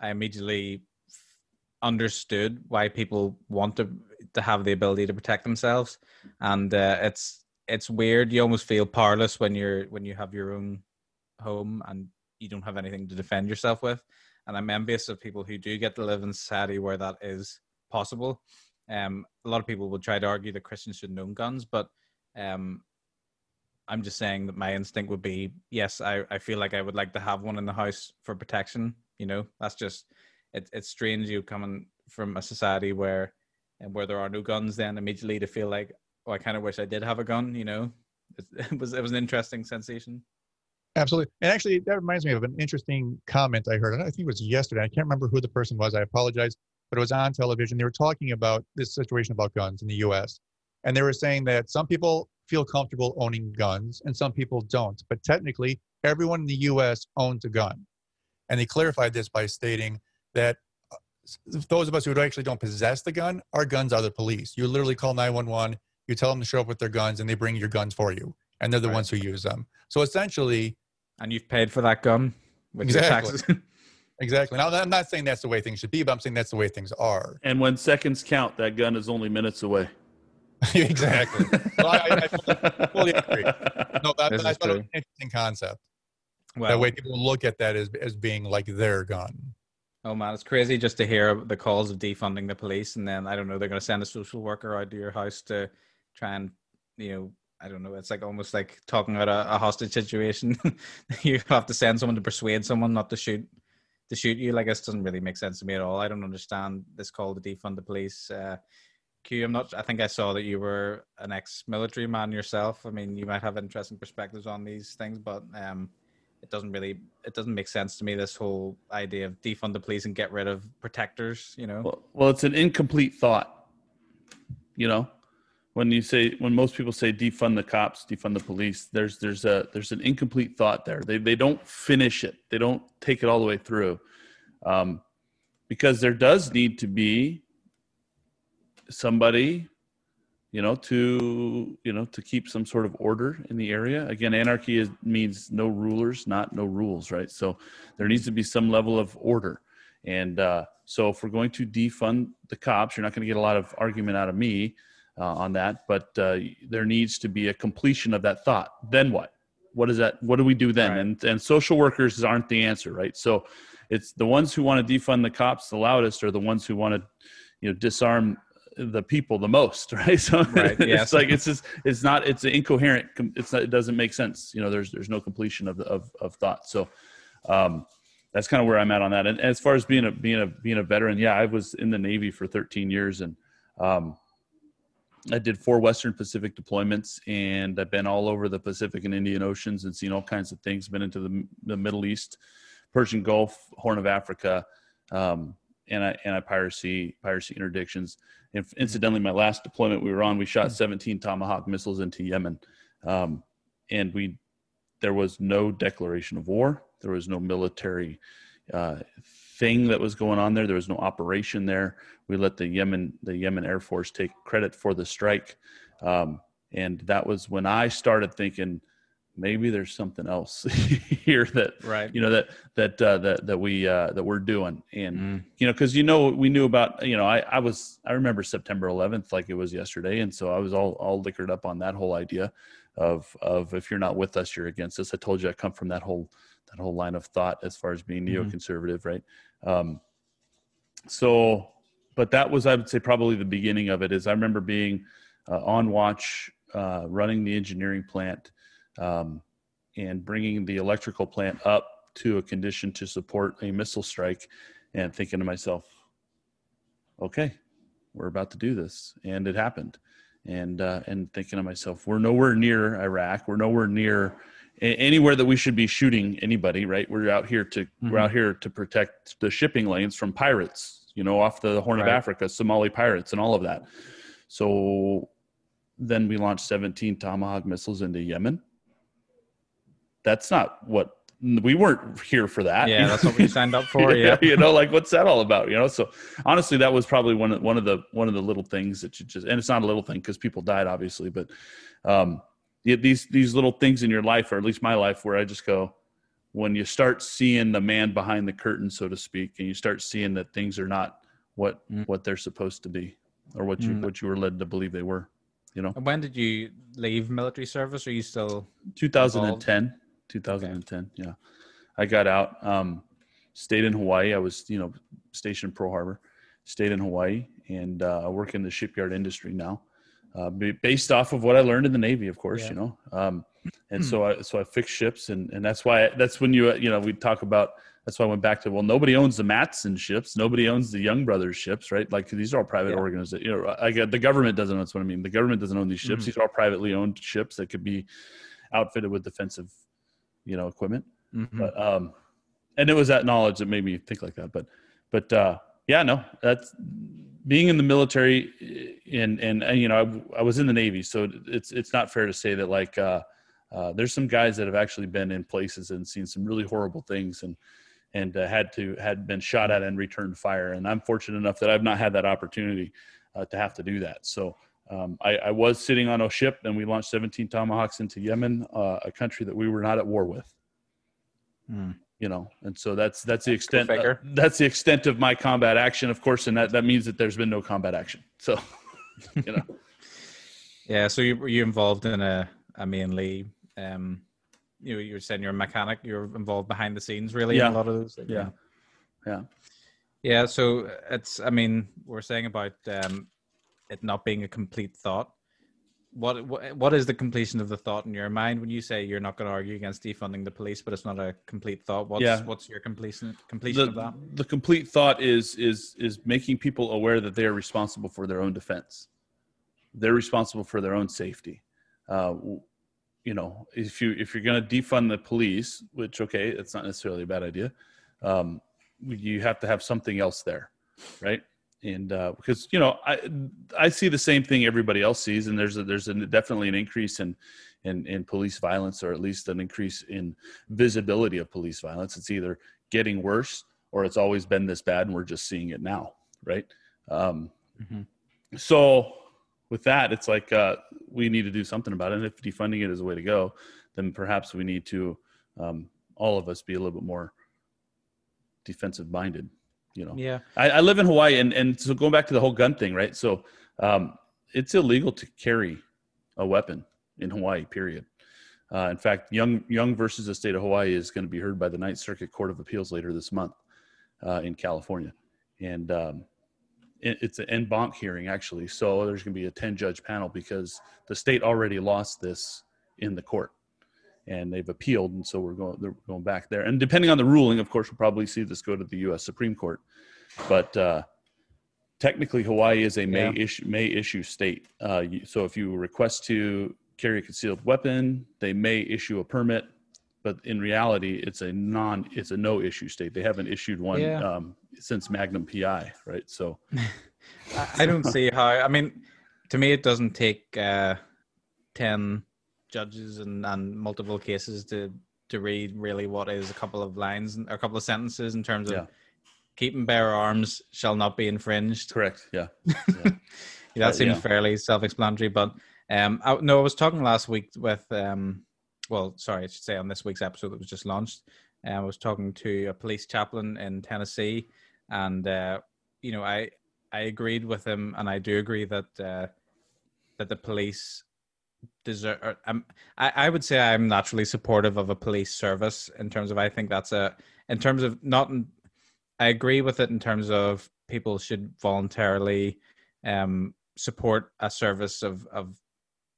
I immediately understood why people want to to have the ability to protect themselves, and uh, it's it's weird. You almost feel powerless when you're when you have your own home and you don't have anything to defend yourself with. And I'm envious of people who do get to live in society where that is possible um, a lot of people will try to argue that Christians shouldn't own guns, but um, I'm just saying that my instinct would be yes, I, I feel like I would like to have one in the house for protection. You know, that's just it, it's strange you coming from a society where and where there are no guns, then immediately to feel like oh, I kind of wish I did have a gun. You know, it, it was it was an interesting sensation. Absolutely. And actually, that reminds me of an interesting comment I heard. I think it was yesterday. I can't remember who the person was. I apologize but it was on television. They were talking about this situation about guns in the US. And they were saying that some people feel comfortable owning guns and some people don't. But technically, everyone in the US owns a gun. And they clarified this by stating that uh, those of us who actually don't possess the gun, our guns are the police. You literally call 911, you tell them to show up with their guns, and they bring your guns for you. And they're the right. ones who use them. So essentially. And you've paid for that gun with exactly. your taxes. Exactly. Now, I'm not saying that's the way things should be, but I'm saying that's the way things are. And when seconds count, that gun is only minutes away. exactly. well, I, I, fully agree. No, that, that's an interesting concept. Well, that way people look at that as, as being like their gun. Oh man, it's crazy just to hear the calls of defunding the police, and then I don't know they're going to send a social worker out to your house to try and you know I don't know. It's like almost like talking about a, a hostage situation. you have to send someone to persuade someone not to shoot to shoot you. Like this doesn't really make sense to me at all. I don't understand this call to defund the police. Uh, Q, I'm not. I think I saw that you were an ex-military man yourself. I mean, you might have interesting perspectives on these things, but um, it doesn't really. It doesn't make sense to me. This whole idea of defund the police and get rid of protectors. You know. Well, well it's an incomplete thought. You know, when you say when most people say defund the cops defund the police there's there's a there's an incomplete thought there they they don't finish it they don't take it all the way through um, because there does need to be somebody you know to you know to keep some sort of order in the area again anarchy is, means no rulers not no rules right so there needs to be some level of order and uh, so if we're going to defund the cops you're not going to get a lot of argument out of me uh, on that, but uh, there needs to be a completion of that thought. Then what? What is that? What do we do then? Right. And and social workers aren't the answer, right? So it's the ones who want to defund the cops the loudest are the ones who want to, you know, disarm the people the most, right? So right, yes. it's like it's just it's not it's incoherent. It's not, it doesn't make sense. You know, there's there's no completion of of of thought. So. Um, that's kind of where I'm at on that. And as far as being a being a being a veteran, yeah, I was in the Navy for 13 years, and um, I did four Western Pacific deployments, and I've been all over the Pacific and Indian Oceans and seen all kinds of things. Been into the, the Middle East, Persian Gulf, Horn of Africa, um, anti anti piracy piracy interdictions. And incidentally, my last deployment we were on, we shot hmm. 17 Tomahawk missiles into Yemen, um, and we there was no declaration of war. There was no military uh, thing that was going on there. There was no operation there. We let the Yemen the Yemen Air Force take credit for the strike, um, and that was when I started thinking maybe there's something else here that right you know that that uh, that that we uh, that we're doing and mm. you know because you know we knew about you know I I was I remember September 11th like it was yesterday and so I was all all liquored up on that whole idea of of if you're not with us you're against us I told you I come from that whole that whole line of thought as far as being mm-hmm. neoconservative, right? Um, so but that was, I would say, probably the beginning of it. Is I remember being uh, on watch, uh, running the engineering plant, um, and bringing the electrical plant up to a condition to support a missile strike, and thinking to myself, okay, we're about to do this, and it happened, and uh, and thinking to myself, we're nowhere near Iraq, we're nowhere near anywhere that we should be shooting anybody right? We're out here to mm-hmm. we're out here to protect the shipping lanes from pirates you know off the horn right. of africa somali pirates and all of that. So then we launched 17 tomahawk missiles into yemen that's not what we weren't here for that. Yeah, that's what we signed up for. yeah, you know, like what's that all about? You know, so honestly, that was probably one of one of the one of the little things that you just, and it's not a little thing because people died, obviously, but um, these these little things in your life, or at least my life, where I just go, when you start seeing the man behind the curtain, so to speak, and you start seeing that things are not what mm. what they're supposed to be, or what you mm. what you were led to believe they were. You know. And when did you leave military service? Are you still 2010? Involved? 2010. Okay. Yeah, I got out. Um, stayed in Hawaii. I was you know stationed in Pearl Harbor. Stayed in Hawaii and uh, work in the shipyard industry now uh, based off of what I learned in the Navy, of course, yeah. you know. Um, and so I so I fixed ships, and and that's why that's when you you know we talk about that's why I went back to well nobody owns the Matson ships, nobody owns the Young Brothers ships, right? Like these are all private yeah. organizations. You know, I get the government doesn't. That's what I mean. The government doesn't own these ships. Mm-hmm. These are all privately owned ships that could be outfitted with defensive, you know, equipment. Mm-hmm. But um, and it was that knowledge that made me think like that. But but uh, yeah, no, that's being in the military and, and, and you know I, I, was in the navy so it's it's not fair to say that like uh, uh, there's some guys that have actually been in places and seen some really horrible things and and uh, had to had been shot at and returned fire and i'm fortunate enough that i've not had that opportunity uh, to have to do that so um, I, I, was sitting on a ship and we launched 17 tomahawks into yemen uh, a country that we were not at war with. Mm you know and so that's that's the extent uh, that's the extent of my combat action. Of course and that that means that there's been no combat action. So you know. Yeah so you you involved in a, a mainly um you you were saying you're a mechanic you're involved behind the scenes really yeah. in a lot of those things. yeah. Yeah. Yeah so it's i mean we're saying about um it not being a complete thought what, what what is the completion of the thought in your mind when you say you're not going to argue against defunding the police, but it's not a complete thought? What's yeah. what's your completion completion the, of that? The complete thought is is is making people aware that they are responsible for their own defense. They're responsible for their own safety. Uh, you know, if you if you're going to defund the police, which okay, it's not necessarily a bad idea. Um, you have to have something else there, right? And uh, because you know I I see the same thing everybody else sees, and there's a, there's a, definitely an increase in, in in police violence, or at least an increase in visibility of police violence. It's either getting worse or it's always been this bad, and we're just seeing it now, right? Um, mm-hmm. So with that, it's like uh, we need to do something about it. And if defunding it is a way to go, then perhaps we need to um, all of us be a little bit more defensive minded you know. Yeah. I, I, live in hawaii and and so going back to the whole gun thing right? So um, it's illegal to carry a weapon in hawaii period. Uh, in fact young young versus the state of hawaii is going to be heard by the ninth circuit court of appeals later this month uh, in california. And um, it, it's an en banc hearing actually. So there's going to be a 10 judge panel because the state already lost this in the court and they've appealed, and so we're going they're going back there. And depending on the ruling, of course, we'll probably see this go to the U.S. Supreme Court. But uh, technically, Hawaii is a may yeah. issue may issue state. Uh, so if you request to carry a concealed weapon, they may issue a permit. But in reality, it's a non it's a no issue state. They haven't issued one yeah. um, since Magnum PI, right? So I don't see how. I mean, to me, it doesn't take uh, ten judges and, and multiple cases to to read really what is a couple of lines or a couple of sentences in terms of yeah. keeping bearer arms shall not be infringed. Correct. Yeah. yeah. that seems yeah. fairly self-explanatory. But um, I, no, I was talking last week with um, well, sorry, I should say on this week's episode that was just launched. Uh, I was talking to a police chaplain in Tennessee, and uh, you know, I I agreed with him, and I do agree that uh, that the police deserve. Um, I, I would say I'm naturally supportive of a police service in terms of I think that's a in terms of not. In, I agree with it in terms of people should voluntarily um, support a service of of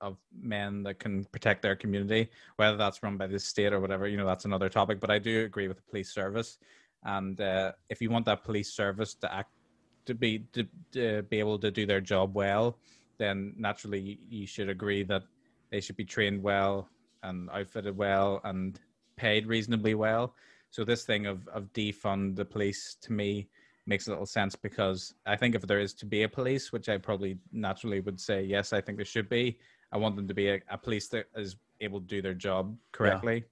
of men that can protect their community, whether that's run by the state or whatever. You know, that's another topic. But I do agree with the police service, and uh, if you want that police service to act to be to, to be able to do their job well, then naturally you should agree that they should be trained well and outfitted well and paid reasonably well. So this thing of of defund the police to me makes a little sense because I think if there is to be a police, which I probably naturally would say yes, I think there should be. I want them to be a, a police that is able to do their job correctly,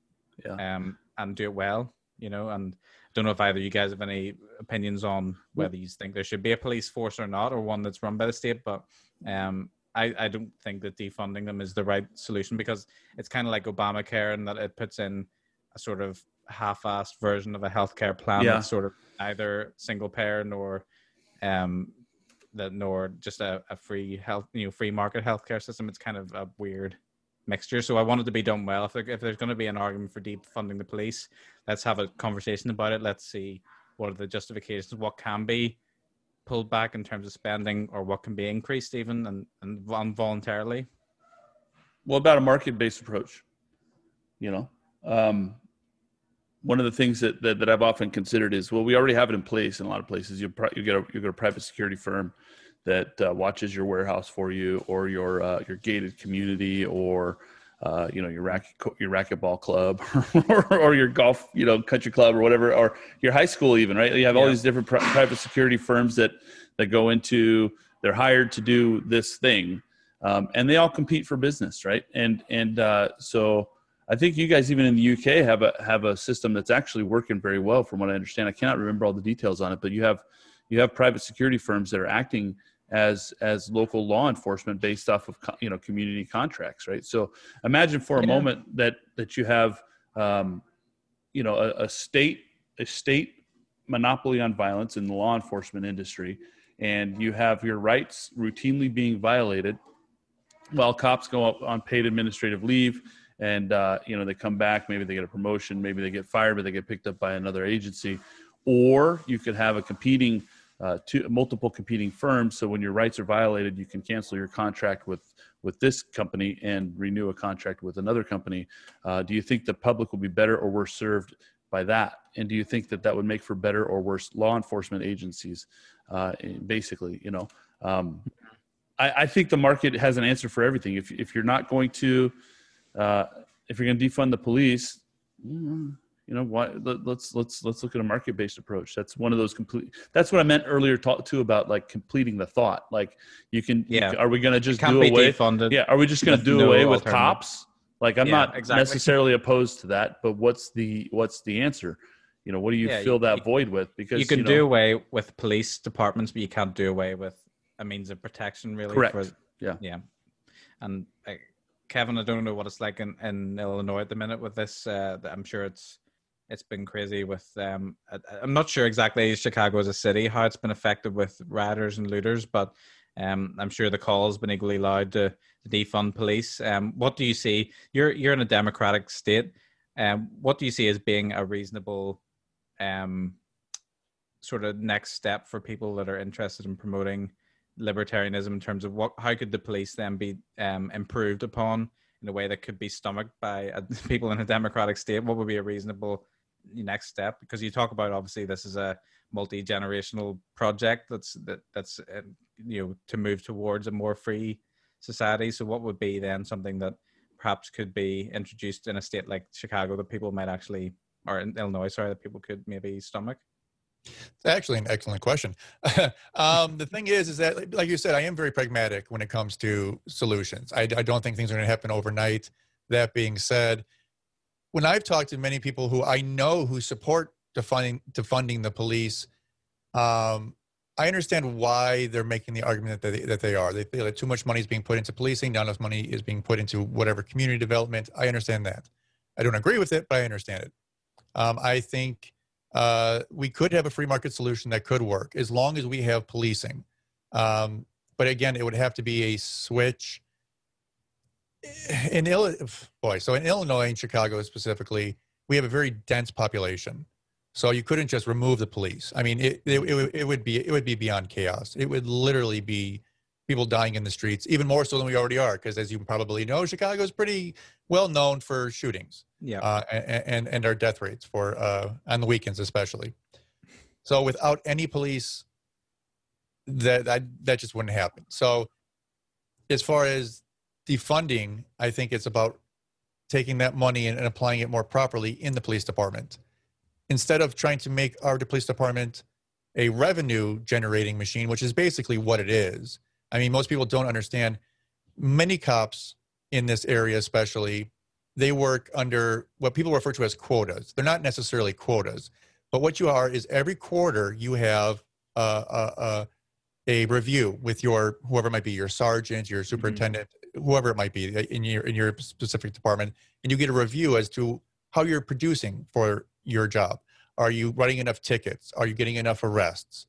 yeah. yeah. Um, and do it well. You know, and I don't know if either you guys have any opinions on whether you think there should be a police force or not, or one that's run by the state. But um, I, I don't think that defunding them is the right solution because it's kind of like Obamacare and that it puts in a sort of half-assed version of a healthcare plan yeah. that's sort of neither single payer nor um that nor just a, a free health you know free market healthcare system. It's kind of a weird mixture. So I wanted to be done well. If, there, if there's going to be an argument for defunding the police, let's have a conversation about it. Let's see what are the justifications, what can be pulled back in terms of spending, or what can be increased even and, and voluntarily. What about a market-based approach? You know, um, one of the things that, that, that I've often considered is well, we already have it in place in a lot of places. You you get a you get a private security firm that uh, watches your warehouse for you, or your uh, your gated community, or uh, you know your racket your racquetball club, or, or, your golf you know country club, or whatever, or your high school even right. You have yeah. all these different pri- private security firms that that go into they're hired to do this thing, um, and they all compete for business, right? And and uh, so I think you guys even in the UK have a have a system that's actually working very well, from what I understand. I cannot remember all the details on it, but you have you have private security firms that are acting as as local law enforcement based off of you know community contracts, right? So imagine for a yeah. moment that that you have um, you know a, a state a state monopoly on violence in the law enforcement industry, and you have your rights routinely being violated while cops go up on paid administrative leave and uh, you know they come back maybe they get a promotion maybe they get fired but they get picked up by another agency or you could have a competing uh, two multiple competing firms. So when your rights are violated you can cancel your contract with with this company and renew a contract with another company. Uh, do you think the public will be better or worse served by that? And do you think that that would make for better or worse law enforcement agencies uh, basically you know? Um, I, I think the market has an answer for everything. If, if you're not going to uh, if you're going to defund the police, you know, why, let, us let's let's look at a market based approach. That's one of those complete. That's what I meant earlier. Talk too about like completing the thought. Like you can. Yeah. You, are we going to just do away? Defunded yeah. Are we just going to do no away with cops? Like I'm yeah, not exactly. necessarily opposed to that, but what's the what's the answer? You know, what do you yeah, fill that you, void with? Because you can you know, do away with police departments, but you can't do away with a means of protection. Really, correct? For, yeah, yeah. And Kevin, I don't know what it's like in, in Illinois at the minute with this. Uh, I'm sure it's it's been crazy with um i'm not sure exactly chicago as a city how it's been affected with rioters and looters but um i'm sure the call has been equally loud to, defund police. Um what do you see? You're you're in a democratic state. Um what do you see as being a reasonable um sort of next step for people that are interested in promoting libertarianism in terms of what how could the police then be um, improved upon in a way that could be stomached by uh, people in a democratic state? What would be a reasonable next step? Because you talk about obviously this is a multi generational project that's that that's uh, you know to move towards a more free society. So what would be then something that perhaps could be introduced in a state like Chicago that people might actually or in Illinois, sorry, that people could maybe stomach? It's actually an excellent question. um, the thing is, is that like you said, I am very pragmatic when it comes to solutions. I, I don't think things are going to happen overnight. That being said, when I've talked to many people who I know who support defunding defunding the police, um, I understand why they're making the argument that they, that they are. They feel that too much money is being put into policing, not enough money is being put into whatever community development. I understand that. I don't agree with it, but I understand it. Um, I think uh, we could have a free market solution that could work as long as we have policing. Um, but again, it would have to be a switch. In Illinois, boy, so in Illinois and Chicago specifically, we have a very dense population. So you couldn't just remove the police. I mean, it, it, it, would be it would be beyond chaos. It would literally be people dying in the streets, even more so than we already are. Because as you probably know, Chicago is pretty well known for shootings. Yeah. Uh, and and our death rates for uh, on the weekends especially. So without any police, that that that just wouldn't happen. So as far as defunding, I think it's about taking that money and, and applying it more properly in the police department instead of trying to make our police department a revenue generating machine, which is basically what it is. I mean, most people don't understand. Many cops in this area, especially, they work under what people refer to as quotas. They're not necessarily quotas, but what you are is every quarter you have a, a, a, a review with your whoever might be, your sergeant, your mm-hmm. superintendent, mm-hmm. Whoever it might be in your in your specific department, and you get a review as to how you're producing for your job. Are you writing enough tickets? Are you getting enough arrests?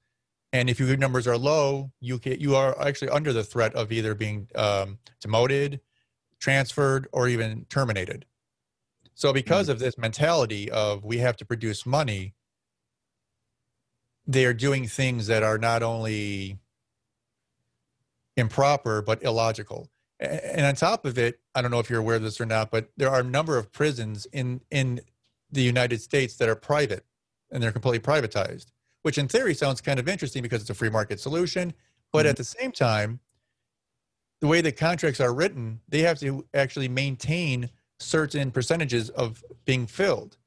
And if your numbers are low, you can, you are actually under the threat of either being um, demoted, transferred, or even terminated. So because mm-hmm. of this mentality of we have to produce money, they are doing things that are not only improper but illogical. And on top of it, I don't know if you're aware of this or not, but there are a number of prisons in in the United States that are private and they're completely privatized which in theory sounds kind of interesting because it's a free market solution. But mm-hmm. at the same time, the way the contracts are written, they have to actually maintain certain percentages of being filled.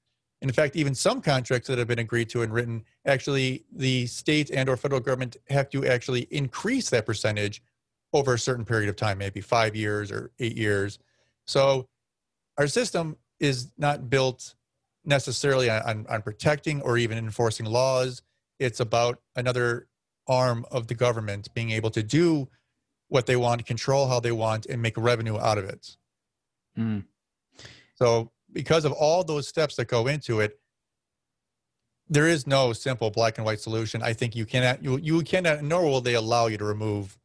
In fact, even some contracts that have been agreed to and written, actually the state and or federal government have to actually increase that percentage over a certain period of time, maybe five years or eight years. So our system is not built necessarily on, on, protecting or even enforcing laws it's about another arm of the government being able to do what they want, control how they want, and make revenue out of it. Mm. So, because of all those steps that go into it, there is no simple black and white solution. I think you cannot, you, you cannot, nor will they allow you to remove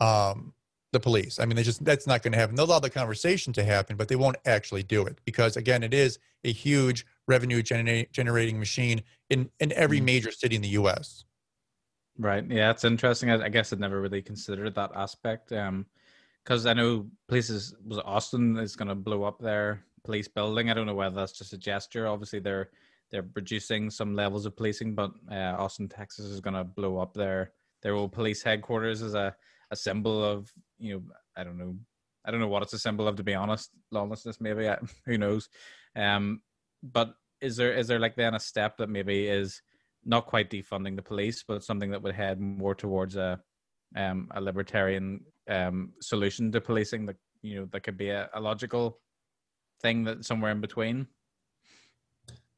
um, the police. I mean, they just that's not going to happen. They'll allow the conversation to happen, but they won't actually do it because, again, it is a huge revenue generating generating machine in in every mm. major city in the U.S. Right. Yeah, it's interesting. I, I guess I'd never really considered that aspect. Um, because I know places was Austin is going to blow up their police building. I don't know whether that's just a gesture. Obviously, they're they're reducing some levels of policing, but uh, Austin, Texas, is going to blow up their their old police headquarters as a a symbol of you know I don't know I don't know what it's a symbol of to be honest lawlessness maybe I, who knows um but is there is there like then a step that maybe is not quite defunding the police, but something that would head more towards a um, a libertarian um, solution to policing that you know that could be a, a logical thing that somewhere in between.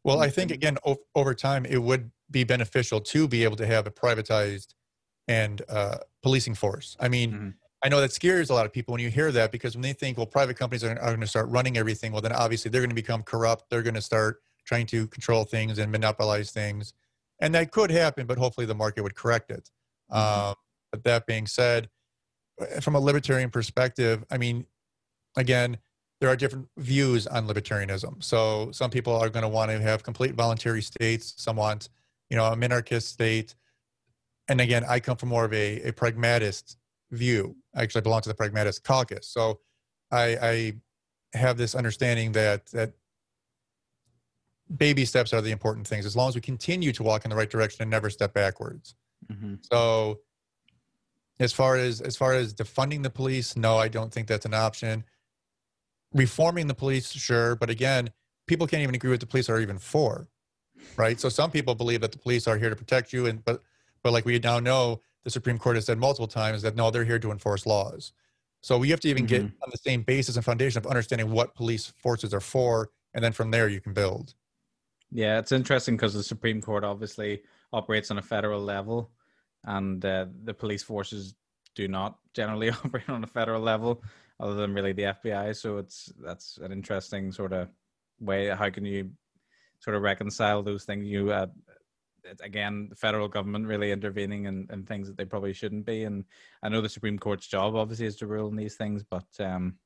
Well, I think again o- over time it would be beneficial to be able to have a privatized and uh, policing force. I mean, mm-hmm. I know that scares a lot of people when you hear that because when they think, well, private companies are, are going to start running everything, well, then obviously they're going to become corrupt. They're going to start trying to control things and monopolize things. And that could happen, but hopefully the market would correct it. Mm-hmm. Um, but that being said, uh, from a libertarian perspective, I mean, again, there are different views on libertarianism. So some people are going to want to have complete voluntary states. Some want, you know, a minarchist state. And again, I come from more of a, a pragmatist view. I actually belong to the pragmatist caucus. So I, I have this understanding that that baby steps are the important things as long as we continue to walk in the right direction and never step backwards mm-hmm. so as far as as far as defunding the police no i don't think that's an option reforming the police sure but again people can't even agree what the police are even for right so some people believe that the police are here to protect you and but but like we now know the supreme court has said multiple times that no they're here to enforce laws so we have to even mm-hmm. get on the same basis and foundation of understanding what police forces are for and then from there you can build yeah, it's interesting because the Supreme Court obviously operates on a federal level, and uh, the police forces do not generally operate on a federal level, other than really the FBI. So it's that's an interesting sort of way. How can you sort of reconcile those things? You uh, again, the federal government really intervening in, in things that they probably shouldn't be. And I know the Supreme Court's job obviously is to rule in these things, but um,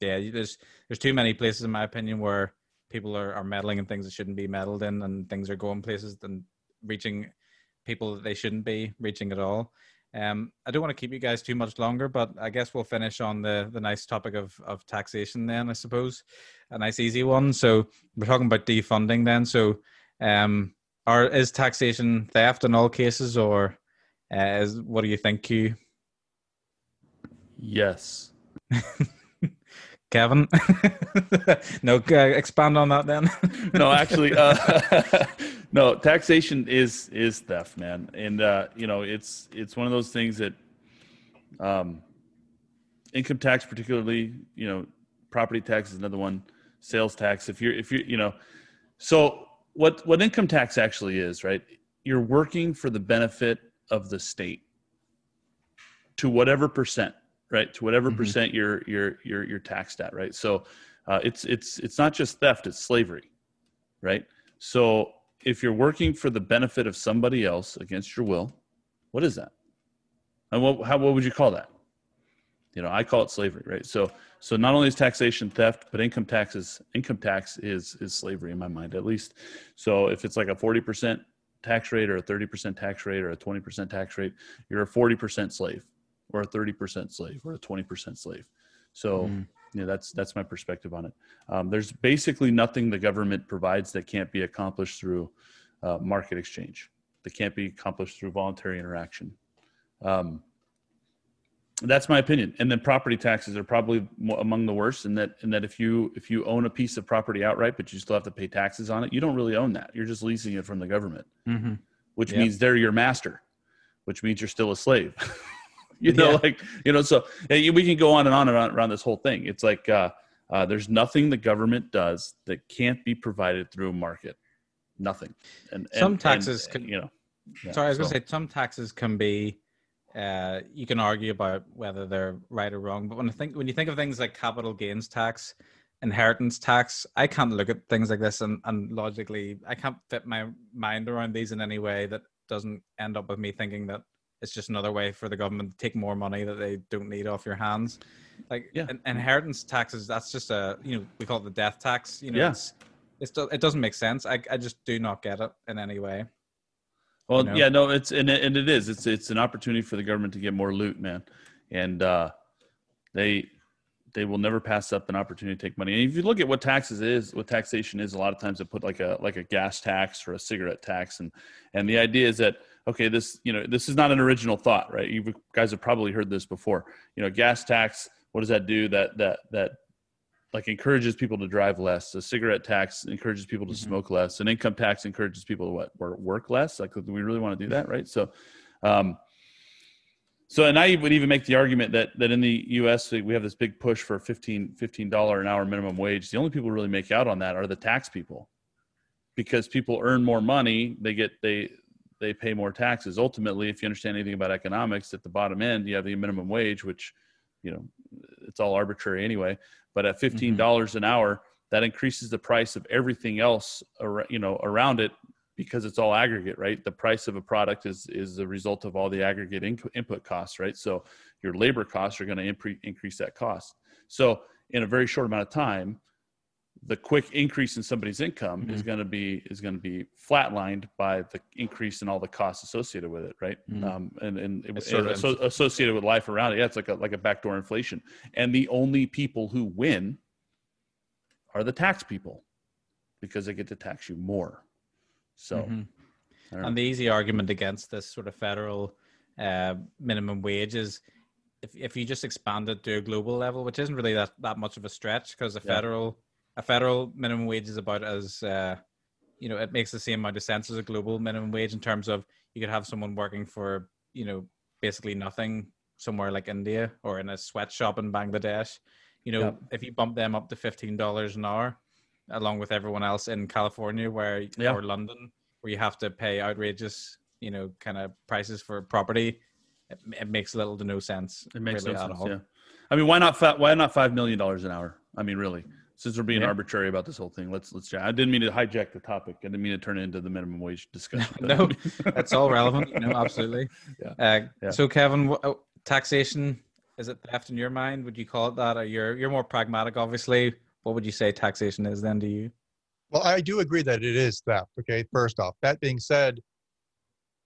yeah, there's there's too many places in my opinion where people are, are meddling in things that shouldn't be meddled in, and things are going places and reaching people that they shouldn't be reaching at all. Um, I don't want to keep you guys too much longer, but I guess we'll finish on the the nice topic of of taxation. Then I suppose a nice easy one. So we're talking about defunding. Then, so um, are is taxation theft in all cases, or uh, is what do you think, Q? Yes. Kevin, no, uh, expand on that then. no, actually, uh, no. Taxation is is theft, man, and uh, you know it's it's one of those things that, um, income tax, particularly, you know, property tax is another one. Sales tax, if you're if you're you know, so what what income tax actually is, right? You're working for the benefit of the state to whatever percent right? To whatever mm-hmm. percent you're you're you're you're taxed at, right? So uh, it's it's it's not just theft; it's slavery, right? So if you're working for the benefit of somebody else against your will, what is that? And what how what would you call that? You know, I call it slavery, right? So so not only is taxation theft, but income taxes income tax is is slavery in my mind, at least. So if it's like a forty percent tax rate or a 30% tax rate or a 20% tax rate, you're a 40% slave or a 30% slave or a 20% slave. So, mm. you know, that's that's my perspective on it. Um, there's basically nothing the government provides that can't be accomplished through uh, market exchange. That can't be accomplished through voluntary interaction. Um, that's my opinion. And then property taxes are probably among the worst. In that, in that if you if you own a piece of property outright, but you still have to pay taxes on it, you don't really own that. You're just leasing it from the government, mm-hmm. which yep. means they're your master, which means you're still a slave. you know, yeah. like you know, so we can go on and on and on around this whole thing. It's like uh, uh, there's nothing the government does that can't be provided through a market. Nothing. And, and some taxes, and, can, you know. Yeah, sorry, I was so. gonna say some taxes can be. Uh, you can argue about whether they're right or wrong, but when I think when you think of things like capital gains tax, inheritance tax, I can't look at things like this and, and logically I can't fit my mind around these in any way that doesn't end up with me thinking that it's just another way for the government to take more money that they don't need off your hands. Like yeah. inheritance taxes, that's just a you know we call it the death tax. You know, yeah. it's, it's it doesn't make sense. I I just do not get it in any way. Well, you know? yeah, no, it's and it, and it is. It's it's an opportunity for the government to get more loot, man, and uh, they they will never pass up an opportunity to take money. And if you look at what taxes is, what taxation is, a lot of times they put like a like a gas tax or a cigarette tax, and and the idea is that okay, this you know this is not an original thought, right? You guys have probably heard this before. You know, gas tax. What does that do? That that that like encourages people to drive less. A cigarette tax encourages people to mm-hmm. smoke less. An income tax encourages people to what work less. Like, do we really want to do that, right? So, um, so, and I would even make the argument that that in the U.S. we have this big push for 15 dollar an hour minimum wage. The only people who really make out on that are the tax people, because people earn more money. They get they they pay more taxes. Ultimately, if you understand anything about economics, at the bottom end you have the minimum wage, which you know it's all arbitrary anyway. But at fifteen mm-hmm. dollars mm-hmm. an hour, that increases the price of everything else, you know, around it because it's all aggregate, right? The price of a product is is the result of all the aggregate in, input costs, right? So your labor costs are going to impre- increase that cost. So in a very short amount of time, the quick increase in somebody's income mm-hmm. is going to be is going to be flatlined by the increase in all the costs associated with it, right? Mm-hmm. Um, and and it, sort of so, associated with life around it. Yeah, it's like a like a backdoor inflation. And the only people who win are the tax people because they get to tax you more. So, mm-hmm. and the easy argument against this sort of federal uh, minimum wage is if, if you just expand it to a global level, which isn't really that, that much of a stretch because the yeah. federal a federal minimum wage is about as uh, you know it makes the same amount of sense as a global minimum wage in terms of you could have someone working for you know basically nothing somewhere like India or in a sweatshop in Bangladesh. You know, yep. if you bump them up to fifteen dollars an hour, along with everyone else in California where yeah. or London where you have to pay outrageous, you know, kind of prices for property. It, it, makes little to no sense. It makes really no sense. Yeah. I mean, why not? Why not five million dollars an hour? I mean, really. Since we're being yeah. arbitrary about this whole thing, let's let's. I didn't mean to hijack the topic. I didn't mean to turn it into the minimum wage discussion. no, that's all relevant. No, absolutely. Yeah. Uh, yeah. So, Kevin, what, oh, taxation is it theft in your mind? Would you call it that? Or you're you're more pragmatic, obviously what would you say taxation is then to you? Well, I do agree that it is theft. Okay, first off, that being said,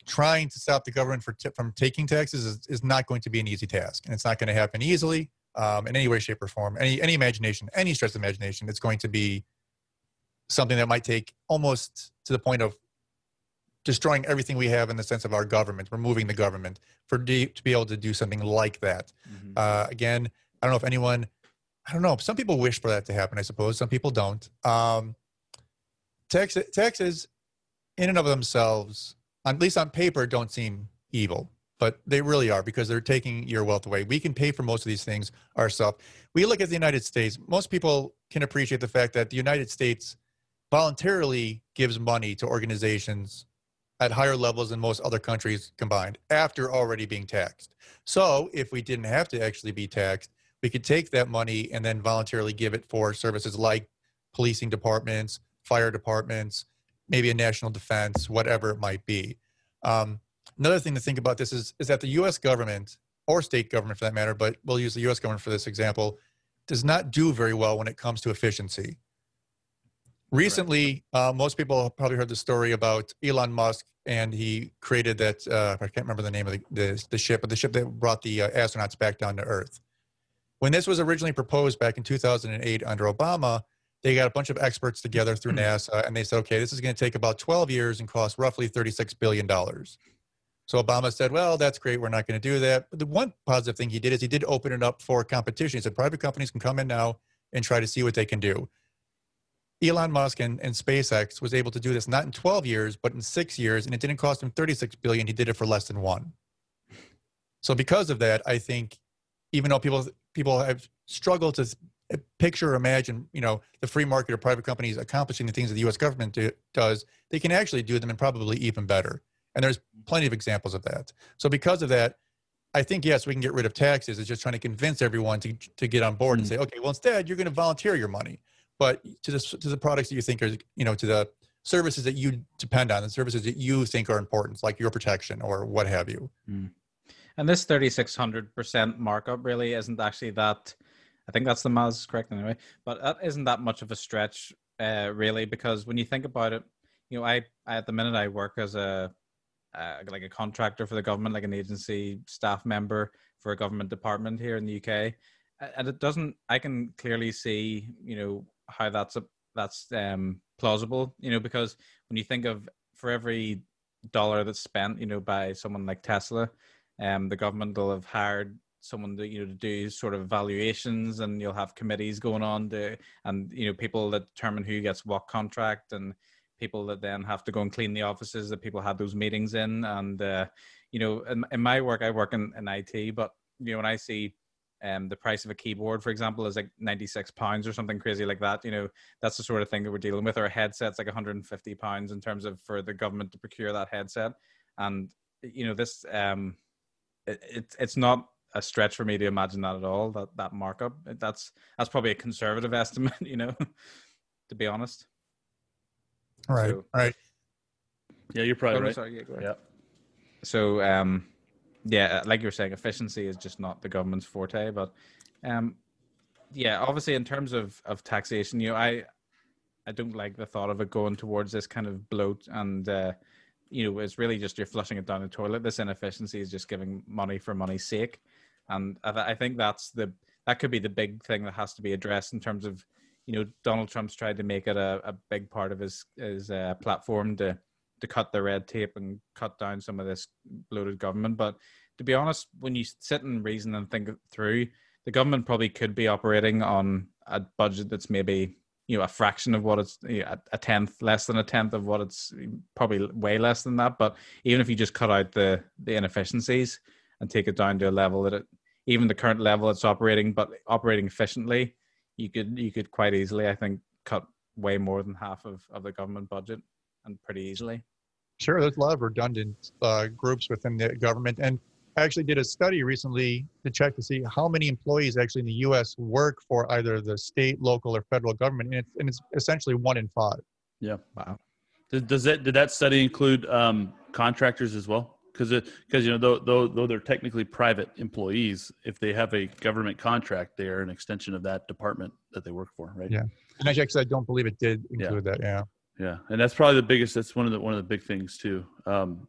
trying to stop the government for t- from taking taxes is, is not going to be an easy task, and it's not going to happen easily um, in any way, shape, or form. Any any imagination, any stretch of imagination, it's going to be something that might take almost to the point of destroying everything we have in the sense of our government, removing the government for de- to be able to do something like that. Mm-hmm. Uh, again, I don't know if anyone, I don't know. Some people wish for that to happen. I suppose some people don't. Um, tax, taxes, in and of themselves, at least on paper, don't seem evil, but they really are because they're taking your wealth away. We can pay for most of these things ourselves. We look at the United States. Most people can appreciate the fact that the United States voluntarily gives money to organizations at higher levels than most other countries combined after already being taxed. So if we didn't have to actually be taxed, we could take that money and then voluntarily give it for services like policing departments, fire departments, maybe a national defense, whatever it might be. Um, another thing to think about this is, is that the US government, or state government for that matter, but we'll use the US government for this example, does not do very well when it comes to efficiency. Recently, uh, most people have probably heard the story about Elon Musk, and he created that. Uh, I can't remember the name of the, the, the ship, but the ship that brought the uh, astronauts back down to Earth. When this was originally proposed back in 2008 under Obama, they got a bunch of experts together through hmm. NASA, and they said, "Okay, this is going to take about 12 years and cost roughly 36 billion dollars." So Obama said, "Well, that's great. We're not going to do that." But the one positive thing he did is he did open it up for competition. He said, "Private companies can come in now and try to see what they can do." Elon Musk and, and SpaceX was able to do this not in 12 years, but in six years, and it didn't cost him 36 billion. He did it for less than one. So because of that, I think even though people people have struggled to picture or imagine, you know, the free market or private companies accomplishing the things that the U.S. government do, does, they can actually do them and probably even better. And there's plenty of examples of that. So because of that, I think yes, we can get rid of taxes. It's just trying to convince everyone to to get on board and say, okay, well, instead you're going to volunteer your money but to the to the products that you think are you know to the services that you depend on, the services that you think are important, like your protection or what have you. Mm. And this thirty six hundred percent markup really isn't actually that. I think that's the math correct anyway, but that isn't that much of a stretch, uh, really, because when you think about it, you know, I, I at the minute I work as a uh, like a contractor for the government, like an agency staff member for a government department here in the UK, and it doesn't. I can clearly see, you know, how that's a that's um plausible you know because when you think of for every dollar that's spent you know by someone like tesla um the government will have hired someone to you know to do sort of valuations and you'll have committees going on to and you know people that determine who gets what contract and people that then have to go and clean the offices that people had those meetings in and uh, you know in, in my work i work in, in it but you know when i see um, the price of a keyboard, for example, is like 96 pounds or something crazy like that. You know, that's the sort of thing that we're dealing with. A headset's like 150 pounds in terms of for the government to procure that headset. And, you know, this, um, it, it, it's not a stretch for me to imagine that at all, that, that markup. That's, that's probably a conservative estimate, you know, to be honest. All right. So, all right. Yeah, you're probably oh, right. Sorry, yeah, yeah. So, um, yeah, like you were saying, efficiency is just not the government's forte. But um, yeah, obviously in terms of of taxation, you know, I I don't like the thought of it going towards this kind of bloat and. Uh, you know, it's really just you're flushing it down the toilet. This inefficiency is just giving money for money's sake, and I, th- I think that's the that could be the big thing that has to be addressed in terms of, you know, Donald Trump's tried to make it a, a big part of his his uh, platform to to cut the red tape and cut down some of this bloated government. But to be honest, when you sit and reason and think it through, the government probably could be operating on a budget that's maybe you know a fraction of what it's you know, a tenth less than a tenth of what it's probably way less than that but even if you just cut out the the inefficiencies and take it down to a level that it even the current level it's operating but operating efficiently you could you could quite easily i think cut way more than half of, of the government budget and pretty easily. Sure, there's a lot of redundant uh, groups within the government, and I actually did a study recently to check to see how many employees actually in the U.S. work for either the state, local, or federal government, and it's, and it's essentially one in five. Yeah. Wow. Does, does that did that study include um, contractors as well? Because because you know though, though though they're technically private employees, if they have a government contract, they are an extension of that department that they work for, right? Yeah, and actually, I don't believe it did include yeah. that. Yeah, yeah, and that's probably the biggest. That's one of the one of the big things too. Um,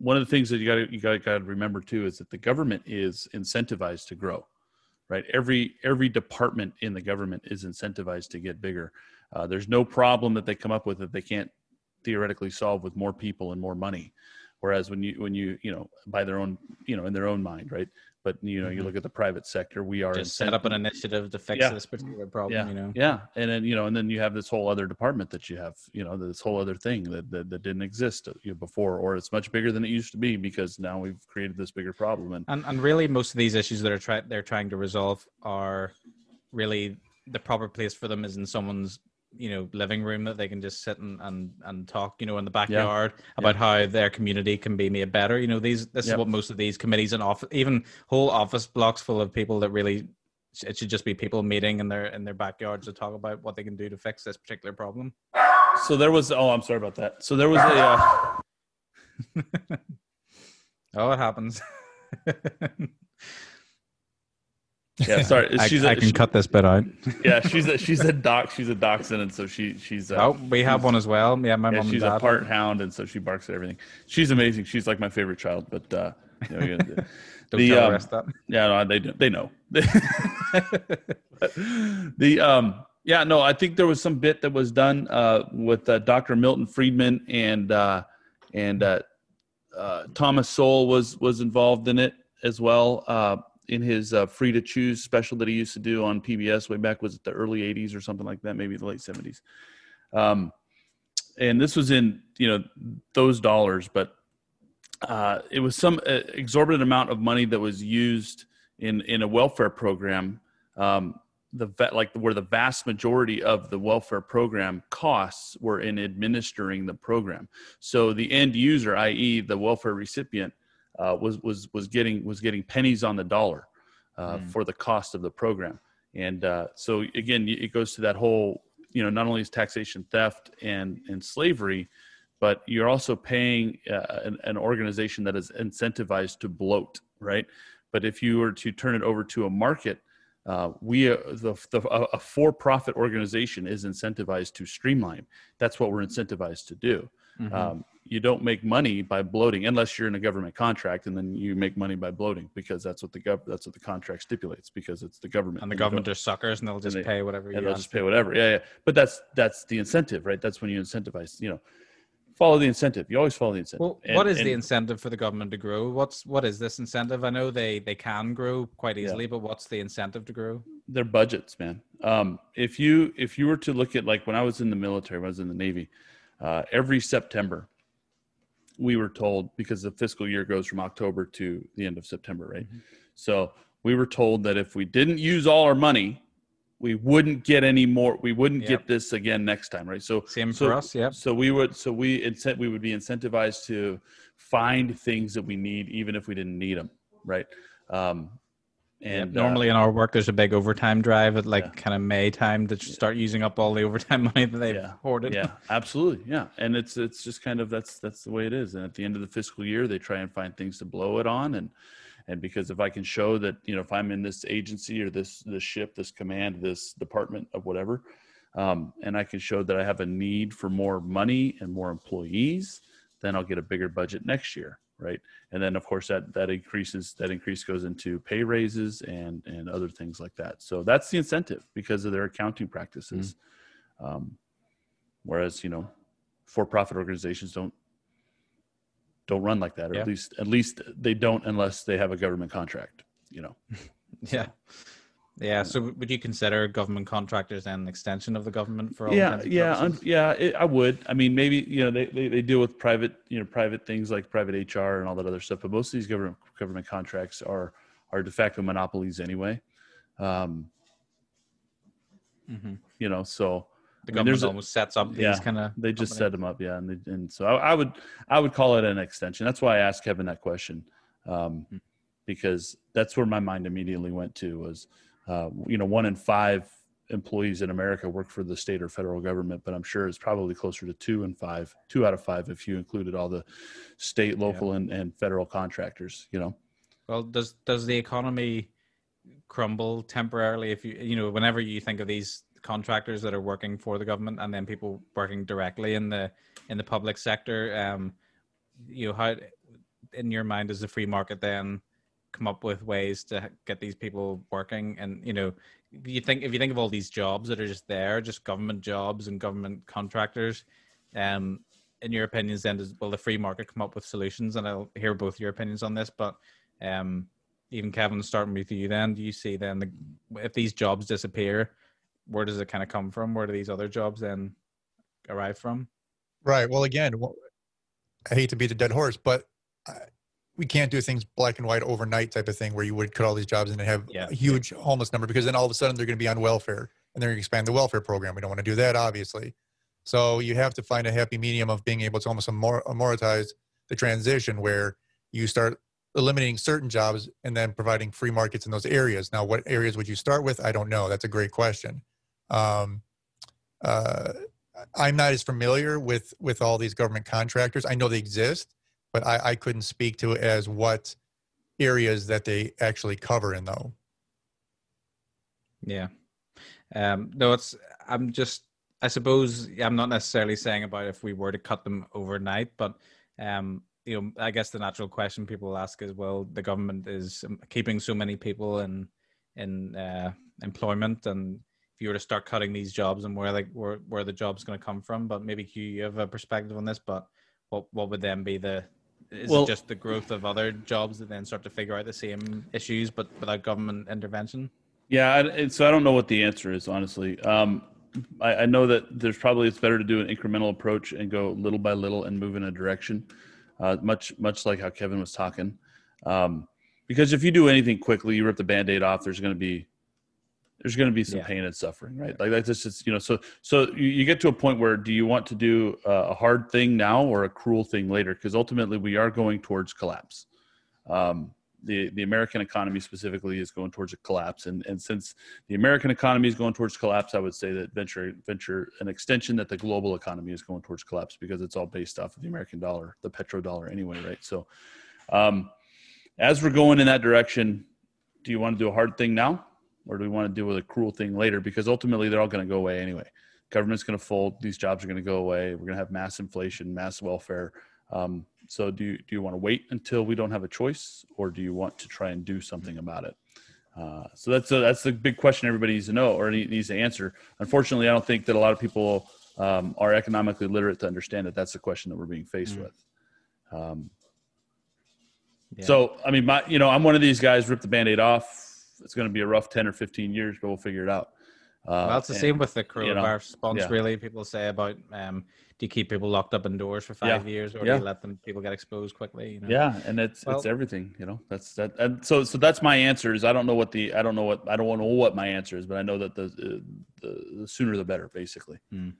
one of the things that you got you got to remember too is that the government is incentivized to grow, right? Every every department in the government is incentivized to get bigger. Uh, there's no problem that they come up with that they can't theoretically solve with more people and more money. Whereas when you when you you know by their own you know in their own mind, right? But you know, mm-hmm. you look at the private sector, we are just set up an initiative to fix yeah. this particular problem. Yeah. You know, yeah, and then you know, and then you have this whole other department that you have, you know, this whole other thing that that, that didn't exist uh, before, or it's much bigger than it used to be because now we've created this bigger problem. And and, and really, most of these issues that are trying they're trying to resolve are really the proper place for them is in someone's you know living room that they can just sit and and, and talk you know in the backyard yeah. about yeah. how their community can be made better. You know these this is what most of these committees and office even whole office blocks full of people that really it should just be people meeting in their in their backyards to talk about what they can do to fix this particular problem. So there was oh i'm sorry about that. So there was a uh... oh it happens Yeah, sorry. She's I, a, I can she, cut this bit out. yeah, she's a she's a doc. She's a dachshund, and so she she's. Uh, oh, we have one as well. Yeah, my yeah, mom. She's a part hound, and so she barks at everything. She's amazing. She's like my favorite child. But uh, you know, the, the um, that. Yeah, no, they they know. the um yeah no I think there was some bit that was done uh, with uh, Dr. Milton Friedman and uh, and uh, uh, Thomas Sowell was was involved in it as well. In his uh, free to choose special that he used to do on PBS way back was it the early 80s or something like that, maybe the late 70s. Um, and this was in you know those dollars, but uh, it was some uh, exorbitant amount of money that was used in in a welfare program. Um, the like where the vast majority of the welfare program costs were in administering the program. So the end user, i.e., the welfare recipient, uh, was was was getting was getting pennies on the dollar uh, mm. for the cost of the program. And uh, so again, it goes to that whole you know not only is taxation theft and and slavery, but you're also paying uh, an, an organization that is incentivized to bloat, right? But if you were to turn it over to a market, uh, we uh, the, the a for-profit organization is incentivized to streamline. That's what we're incentivized to do. Mm-hmm. Um, you don't make money by bloating unless you're in a government contract and then you make money by bloating because that's what the gov that's what the contract stipulates because it's the government. And the and government are suckers and they'll just and they, pay whatever and they'll just pay whatever. Yeah yeah. But that's that's the incentive right? That's when you incentivize you know follow the incentive. You always follow the incentive. Well and, what is the incentive for the government to grow? What's what is this incentive? I know they they can grow quite easily yeah. but what's the incentive to grow? Their budgets man. Um if you if you were to look at like when i was in the military when i was in the navy uh, every september we were told because the fiscal year goes from October to the end of September, right? Mm-hmm. So we were told that if we didn't use all our money, we wouldn't get any more. We wouldn't yep. get this again next time, right? So same so, for us, yeah. So we would, so we incent, we would be incentivized to find things that we need, even if we didn't need them, right? Um, and normally uh, in our work, there's a big overtime drive at like yeah. kind of May time to start using up all the overtime money that they've yeah. hoarded. Yeah, absolutely. Yeah, and it's it's just kind of that's that's the way it is. And at the end of the fiscal year, they try and find things to blow it on, and and because if I can show that you know if I'm in this agency or this this ship, this command, this department of whatever, um, and I can show that I have a need for more money and more employees, then I'll get a bigger budget next year right? And then of course that that increases that increase goes into pay raises and and other things like that. So that's the incentive because of their accounting practices. Mm-hmm. um, whereas you know for-profit organizations don't don't run like that or yeah. at least at least they don't unless they have a government contract you know? Yeah yeah. So would you consider government contractors an extension of the government for all? Yeah, yeah, un- yeah. It, I would. I mean, maybe you know they, they, they deal with private you know private things like private HR and all that other stuff. But most of these government government contracts are are de facto monopolies anyway. Um, mm-hmm. You know, so the I mean, government almost sets up these yeah, kind of. They just set them up, yeah, and they, and so I, I, would I would call it an extension. That's why I asked Kevin that question, um, mm-hmm. because that's where my mind immediately went to was uh, you know, one in five employees in America work for the state or federal government, but I'm sure it's probably closer to two and five, two out of five if you included all the state, local, yeah. and, and federal contractors. You know. Well, does does the economy crumble temporarily if you you know whenever you think of these contractors that are working for the government and then people working directly in the in the public sector um you know how in your mind is the free market then come up with ways to get these people working and you know you think if you think of all these jobs that are just there just government jobs and government contractors um in your opinions then does will the free market come up with solutions? And i'll hear both your opinions on this but um even kevin starting with you then do you see then the, if these jobs disappear where does it kind of come from? Where do these other jobs then arrive from? Right. Well again i hate to beat a dead horse but we can't do things black and white overnight type of thing where you would cut all these jobs and have yeah. a huge homeless number because then all of a sudden they're going to be on welfare and they're going to expand the welfare program. We don't want to do that, obviously. So you have to find a happy medium of being able to almost amortize the transition where you start eliminating certain jobs and then providing free markets in those areas. Now, what areas would you start with? I don't know. That's a great question. Um, uh, I'm not as familiar with with all these government contractors. I know they exist, but I, I couldn't speak to it as what areas that they actually cover in though. Yeah. Um, no, it's, I'm just, I suppose I'm not necessarily saying about if we were to cut them overnight, but, um, you know, I guess the natural question people ask is, well, the government is keeping so many people in, in, uh, employment and if you were to start cutting these jobs and where like where, where the job's going to come from, but maybe you have a perspective on this, but what, what would then be the, is well, it just the growth of other jobs that then start to figure out the same issues, but without government intervention? Yeah, so I don't know what the answer is, honestly. Um, I, I, know that there's probably it's better to do an incremental approach and go little by little and move in a direction, uh, much much like how Kevin was talking. Um, because if you do anything quickly, you rip the band-aid off. There's going to be there's going to be some yeah. pain and suffering, right? Like that's just you know. So so you, get to a point where do you want to do a hard thing now or a cruel thing later? Because ultimately we are going towards collapse. Um, the the American economy specifically is going towards a collapse, and and since the American economy is going towards collapse, I would say that venture venture an extension that the global economy is going towards collapse because it's all based off of the American dollar, the petrodollar anyway, right? So, um, as we're going in that direction, do you want to do a hard thing now? Or do we want to deal with a cruel thing later? Because ultimately, they're all going to go away anyway. Government's going to fold. These jobs are going to go away. We're going to have mass inflation, mass welfare. Um, so, do you, do you want to wait until we don't have a choice, or do you want to try and do something about it? Uh, so that's a, that's the big question everybody needs to know or needs to answer. Unfortunately, I don't think that a lot of people um, are economically literate to understand that that's the question that we're being faced mm. with. Um, yeah. So, I mean, my, you know, I'm one of these guys. Rip the band-aid off it's going to be a rough 10 or 15 years, but we'll figure it out. Uh, well, it's the and, same with the coronavirus you know, response. Yeah. Really, people say about um, do you keep people locked up indoors for five yeah. years, or yeah. do you let them people get exposed quickly? You know? Yeah, and it's well, it's everything. You know, that's that. And so so that's my answer. Is I don't know what the I don't know what I don't know what my answer is, but I know that the uh, the, the sooner the better, basically. Hmm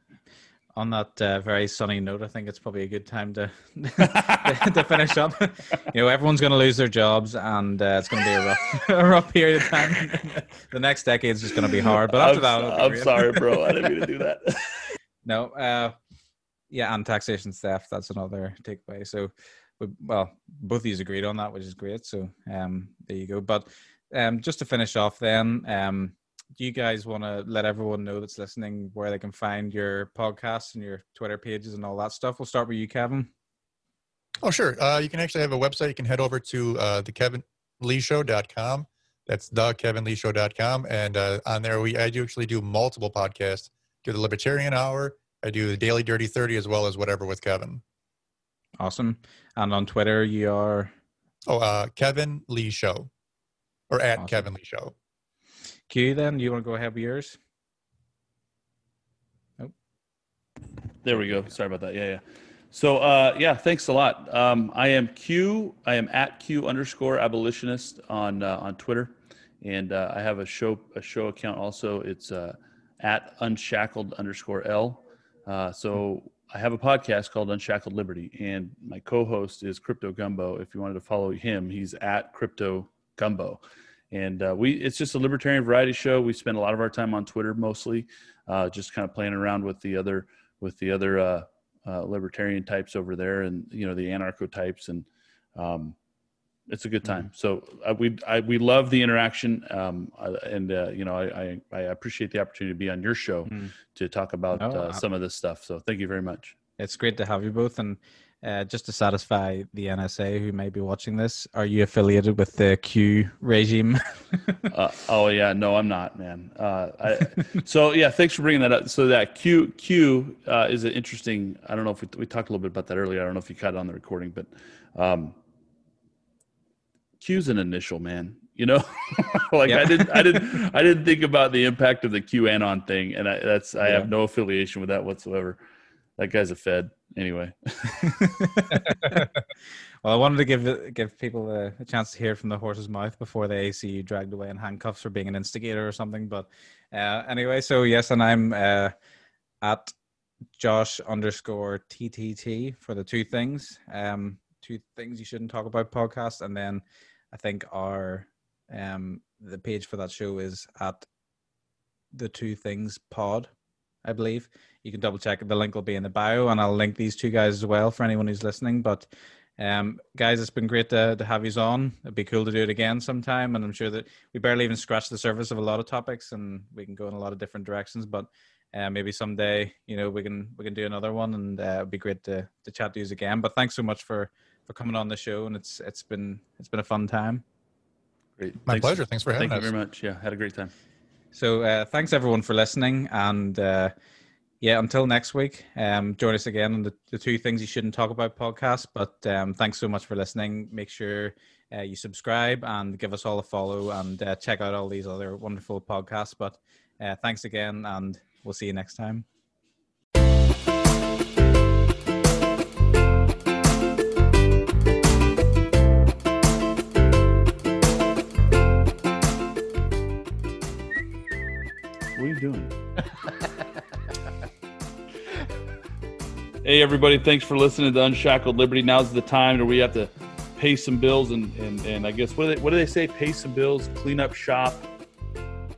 on that uh, very sunny note, I think it's probably a good time to to finish up. you know, everyone's going to lose their jobs, and uh, it's going to be a rough, a rough period of time. the next decade is just going to be hard. But after I'm, that, I'm sorry, bro. I didn't mean to do that. no, uh, yeah, and taxation theft. That's another takeaway. So, we, well, both of you agreed on that, which is great. So, um, there you go. But um, just to finish off, then, um, do you guys want to let everyone know that's listening where they can find your podcasts and your Twitter pages and all that stuff? We'll start with you, Kevin. Oh, sure. Uh, you can actually have a website. You can head over to uh, the kevinleeshow.com. That's the kevin kevinleeshow.com. And uh, on there, we I do actually do multiple podcasts. Do the Libertarian Hour. I do the Daily Dirty 30 as well as whatever with Kevin. Awesome. And on Twitter, you are? Oh, uh, Kevin Lee Show or at awesome. Kevin Lee Show. Q, then you want to go with yours? Nope. There we go. Sorry about that. Yeah, yeah. So, uh, yeah, thanks a lot. Um, I am Q. I am at Q underscore abolitionist on uh, on Twitter, and uh, I have a show a show account also. It's uh, at unshackled underscore L. Uh, so I have a podcast called Unshackled Liberty, and my co-host is Crypto Gumbo. If you wanted to follow him, he's at Crypto Gumbo and uh, we it's just a libertarian variety show. We spend a lot of our time on Twitter mostly, uh, just kind of playing around with the other with the other uh, uh, libertarian types over there, and you know the anarcho types, and um, it's a good time. Mm-hmm. So uh, we I, we love the interaction, um, uh, and uh, you know I, I, I appreciate the opportunity to be on your show mm. to talk about oh, uh, some of this stuff. So thank you very much. It's great to have you both, and uh, just to satisfy the NSA who may be watching this, are you affiliated with the Q regime? uh, oh yeah, no, I'm not, man. Uh, I, so yeah, thanks for bringing that up. So that Q Q uh, is an interesting. I don't know if we, we talked a little bit about that earlier. I don't know if you caught it on the recording, but um, Q's an initial, man. You know, like I didn't, I didn't, I didn't think about the impact of the QAnon thing, and I, that's I yeah. have no affiliation with that whatsoever. That guy's a Fed anyway. well, I wanted to give give people a, a, chance to hear from the horse's mouth before they see you dragged away in handcuffs for being an instigator or something. But uh, anyway, so yes, and I'm uh, at Josh underscore TTT for the two things, um, two things you shouldn't talk about podcast, and then I think our um the page for that show is at the two things pod I believe. You can double check. The link will be in the bio, and I'll link these two guys as well for anyone who's listening. But um, guys, it's been great to, to have you on. It'd be cool to do it again sometime, and I'm sure that we barely even scratched the surface of a lot of topics, and we can go in a lot of different directions. But uh, maybe someday, you know, we can we can do another one, and uh, it'd be great to to chat to you again. But thanks so much for for coming on the show, and it's it's been it's been a fun time. Great, my thanks. pleasure. Thanks for having Thank us. Thank you very much. Yeah, had a great time. So uh, thanks everyone for listening, and uh, yeah, until next week, um, join us again on the, the two things you shouldn't talk about podcast. But um, thanks so much for listening. Make sure uh, you subscribe and give us all a follow, and uh, check out all these other wonderful podcasts. But uh, thanks again, and we'll see you next time. Hey, everybody. Thanks for listening to Unshackled Liberty. Now's the time where we have to pay some bills and, and, and I guess, what do, they, what do they say? Pay some bills, clean up shop.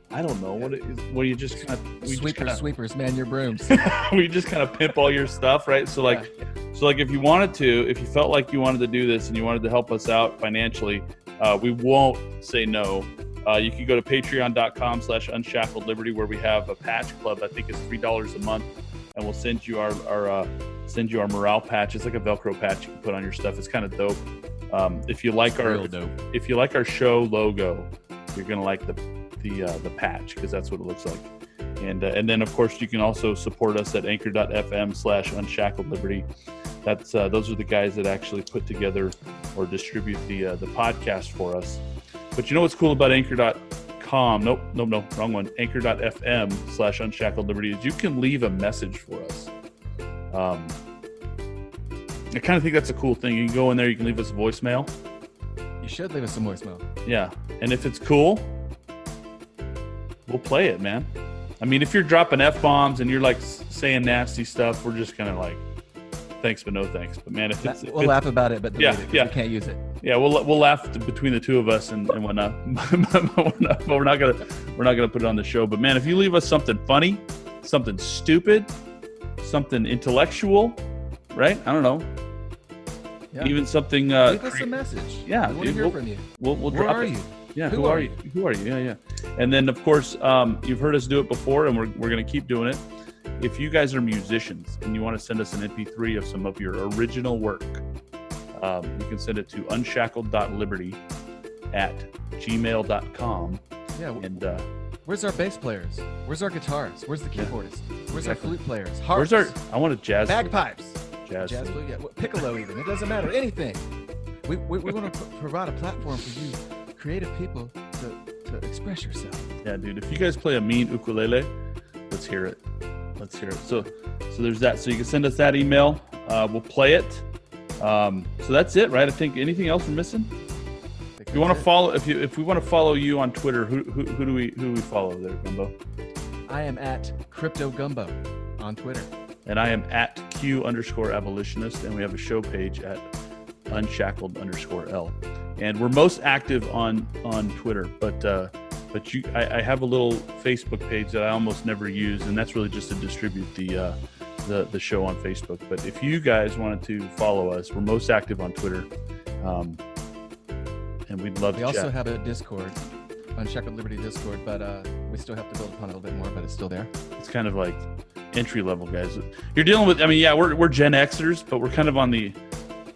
I don't know. What is, what you just kind of sweepers, kinda, sweepers, man, your brooms. we just kind of pimp all your stuff, right? So like, yeah. so like, if you wanted to, if you felt like you wanted to do this and you wanted to help us out financially, uh, we won't say no. Uh, you can go to patreon.com slash unshackled liberty where we have a patch club. I think it's $3 a month. And we'll send you our, our uh, send you our morale patch. It's like a Velcro patch you can put on your stuff. It's kind of dope. Um, if you like our if, if, you like our show logo, you're gonna like the the uh, the patch because that's what it looks like. And uh, and then of course you can also support us at anchor.fm slash unshackled liberty. That's uh, those are the guys that actually put together or distribute the uh, the podcast for us. But you know what's cool about anchor.com? Nope, nope, no, wrong one. Anchor.fm slash unshackled liberty is you can leave a message for us. Um, I kind of think that's a cool thing. You can go in there, you can leave us a voicemail. You should leave us a voicemail. Yeah. And if it's cool, we'll play it, man. I mean, if you're dropping F bombs and you're like saying nasty stuff, we're just kind of like, thanks, but no thanks. But man, if it's. We'll laugh about it, but yeah, it yeah. we can't use it yeah, we'll we'll laugh between the two of us and, and whatnot. but we're not, we're not gonna we're not gonna put it on the show. But man, if you leave us something funny, something stupid, something intellectual, right? I don't know. Yeah. Even something. Uh, leave us a message. Yeah, we want to hear we'll, from you. We'll, we'll Where drop are it. you? Yeah, who, who are, are you? Who are you? Yeah, yeah. And then of course, um, you've heard us do it before, and we're we're gonna keep doing it. If you guys are musicians and you want to send us an MP3 of some of your original work, um, you can send it to unshackled.liberty at gmail.com. Yeah. And uh, where's our bass players? Where's our guitarists? Where's the keyboardists? Where's our flute players? Harps? Where's our? I want a jazz. Bagpipes. Jazz. Jazz flute. Yeah. Piccolo even. It doesn't matter. Anything. We, we, we want to provide a platform for you, creative people, to, to express yourself. Yeah, dude. If you guys play a mean ukulele, let's hear it. Let's hear it. So, so there's that. So you can send us that email. Uh, we'll play it. Um, so that's it, right? I think anything else we're missing. If you want to follow, if you if we want to follow you on Twitter, who, who, who do we who do we follow there, Gumbo? I am at Crypto Gumbo on Twitter, and I am at Q underscore abolitionist, and we have a show page at unshackled underscore L. and we're most active on on Twitter. But uh, but you, I, I, have a little Facebook page that I almost never use, and that's really just to distribute the uh, the the show on Facebook. But if you guys wanted to follow us, we're most active on Twitter, um, and we'd love. We to We also chat. have a Discord, Unshackled Liberty Discord, but uh, we still have to build upon it a little bit more. But it's still there. It's kind of like entry level guys. You're dealing with. I mean, yeah, we're we're Gen Xers, but we're kind of on the,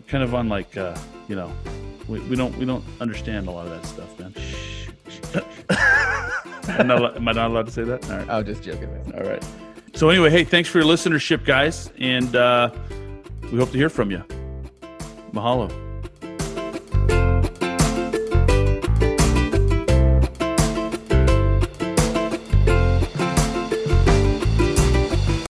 kind of on like, uh, you know, we, we don't we don't understand a lot of that stuff, man. am, not, am I not allowed to say that? All right. Oh, just joking, man. All right. So anyway, hey, thanks for your listenership, guys, and uh, we hope to hear from you. Mahalo.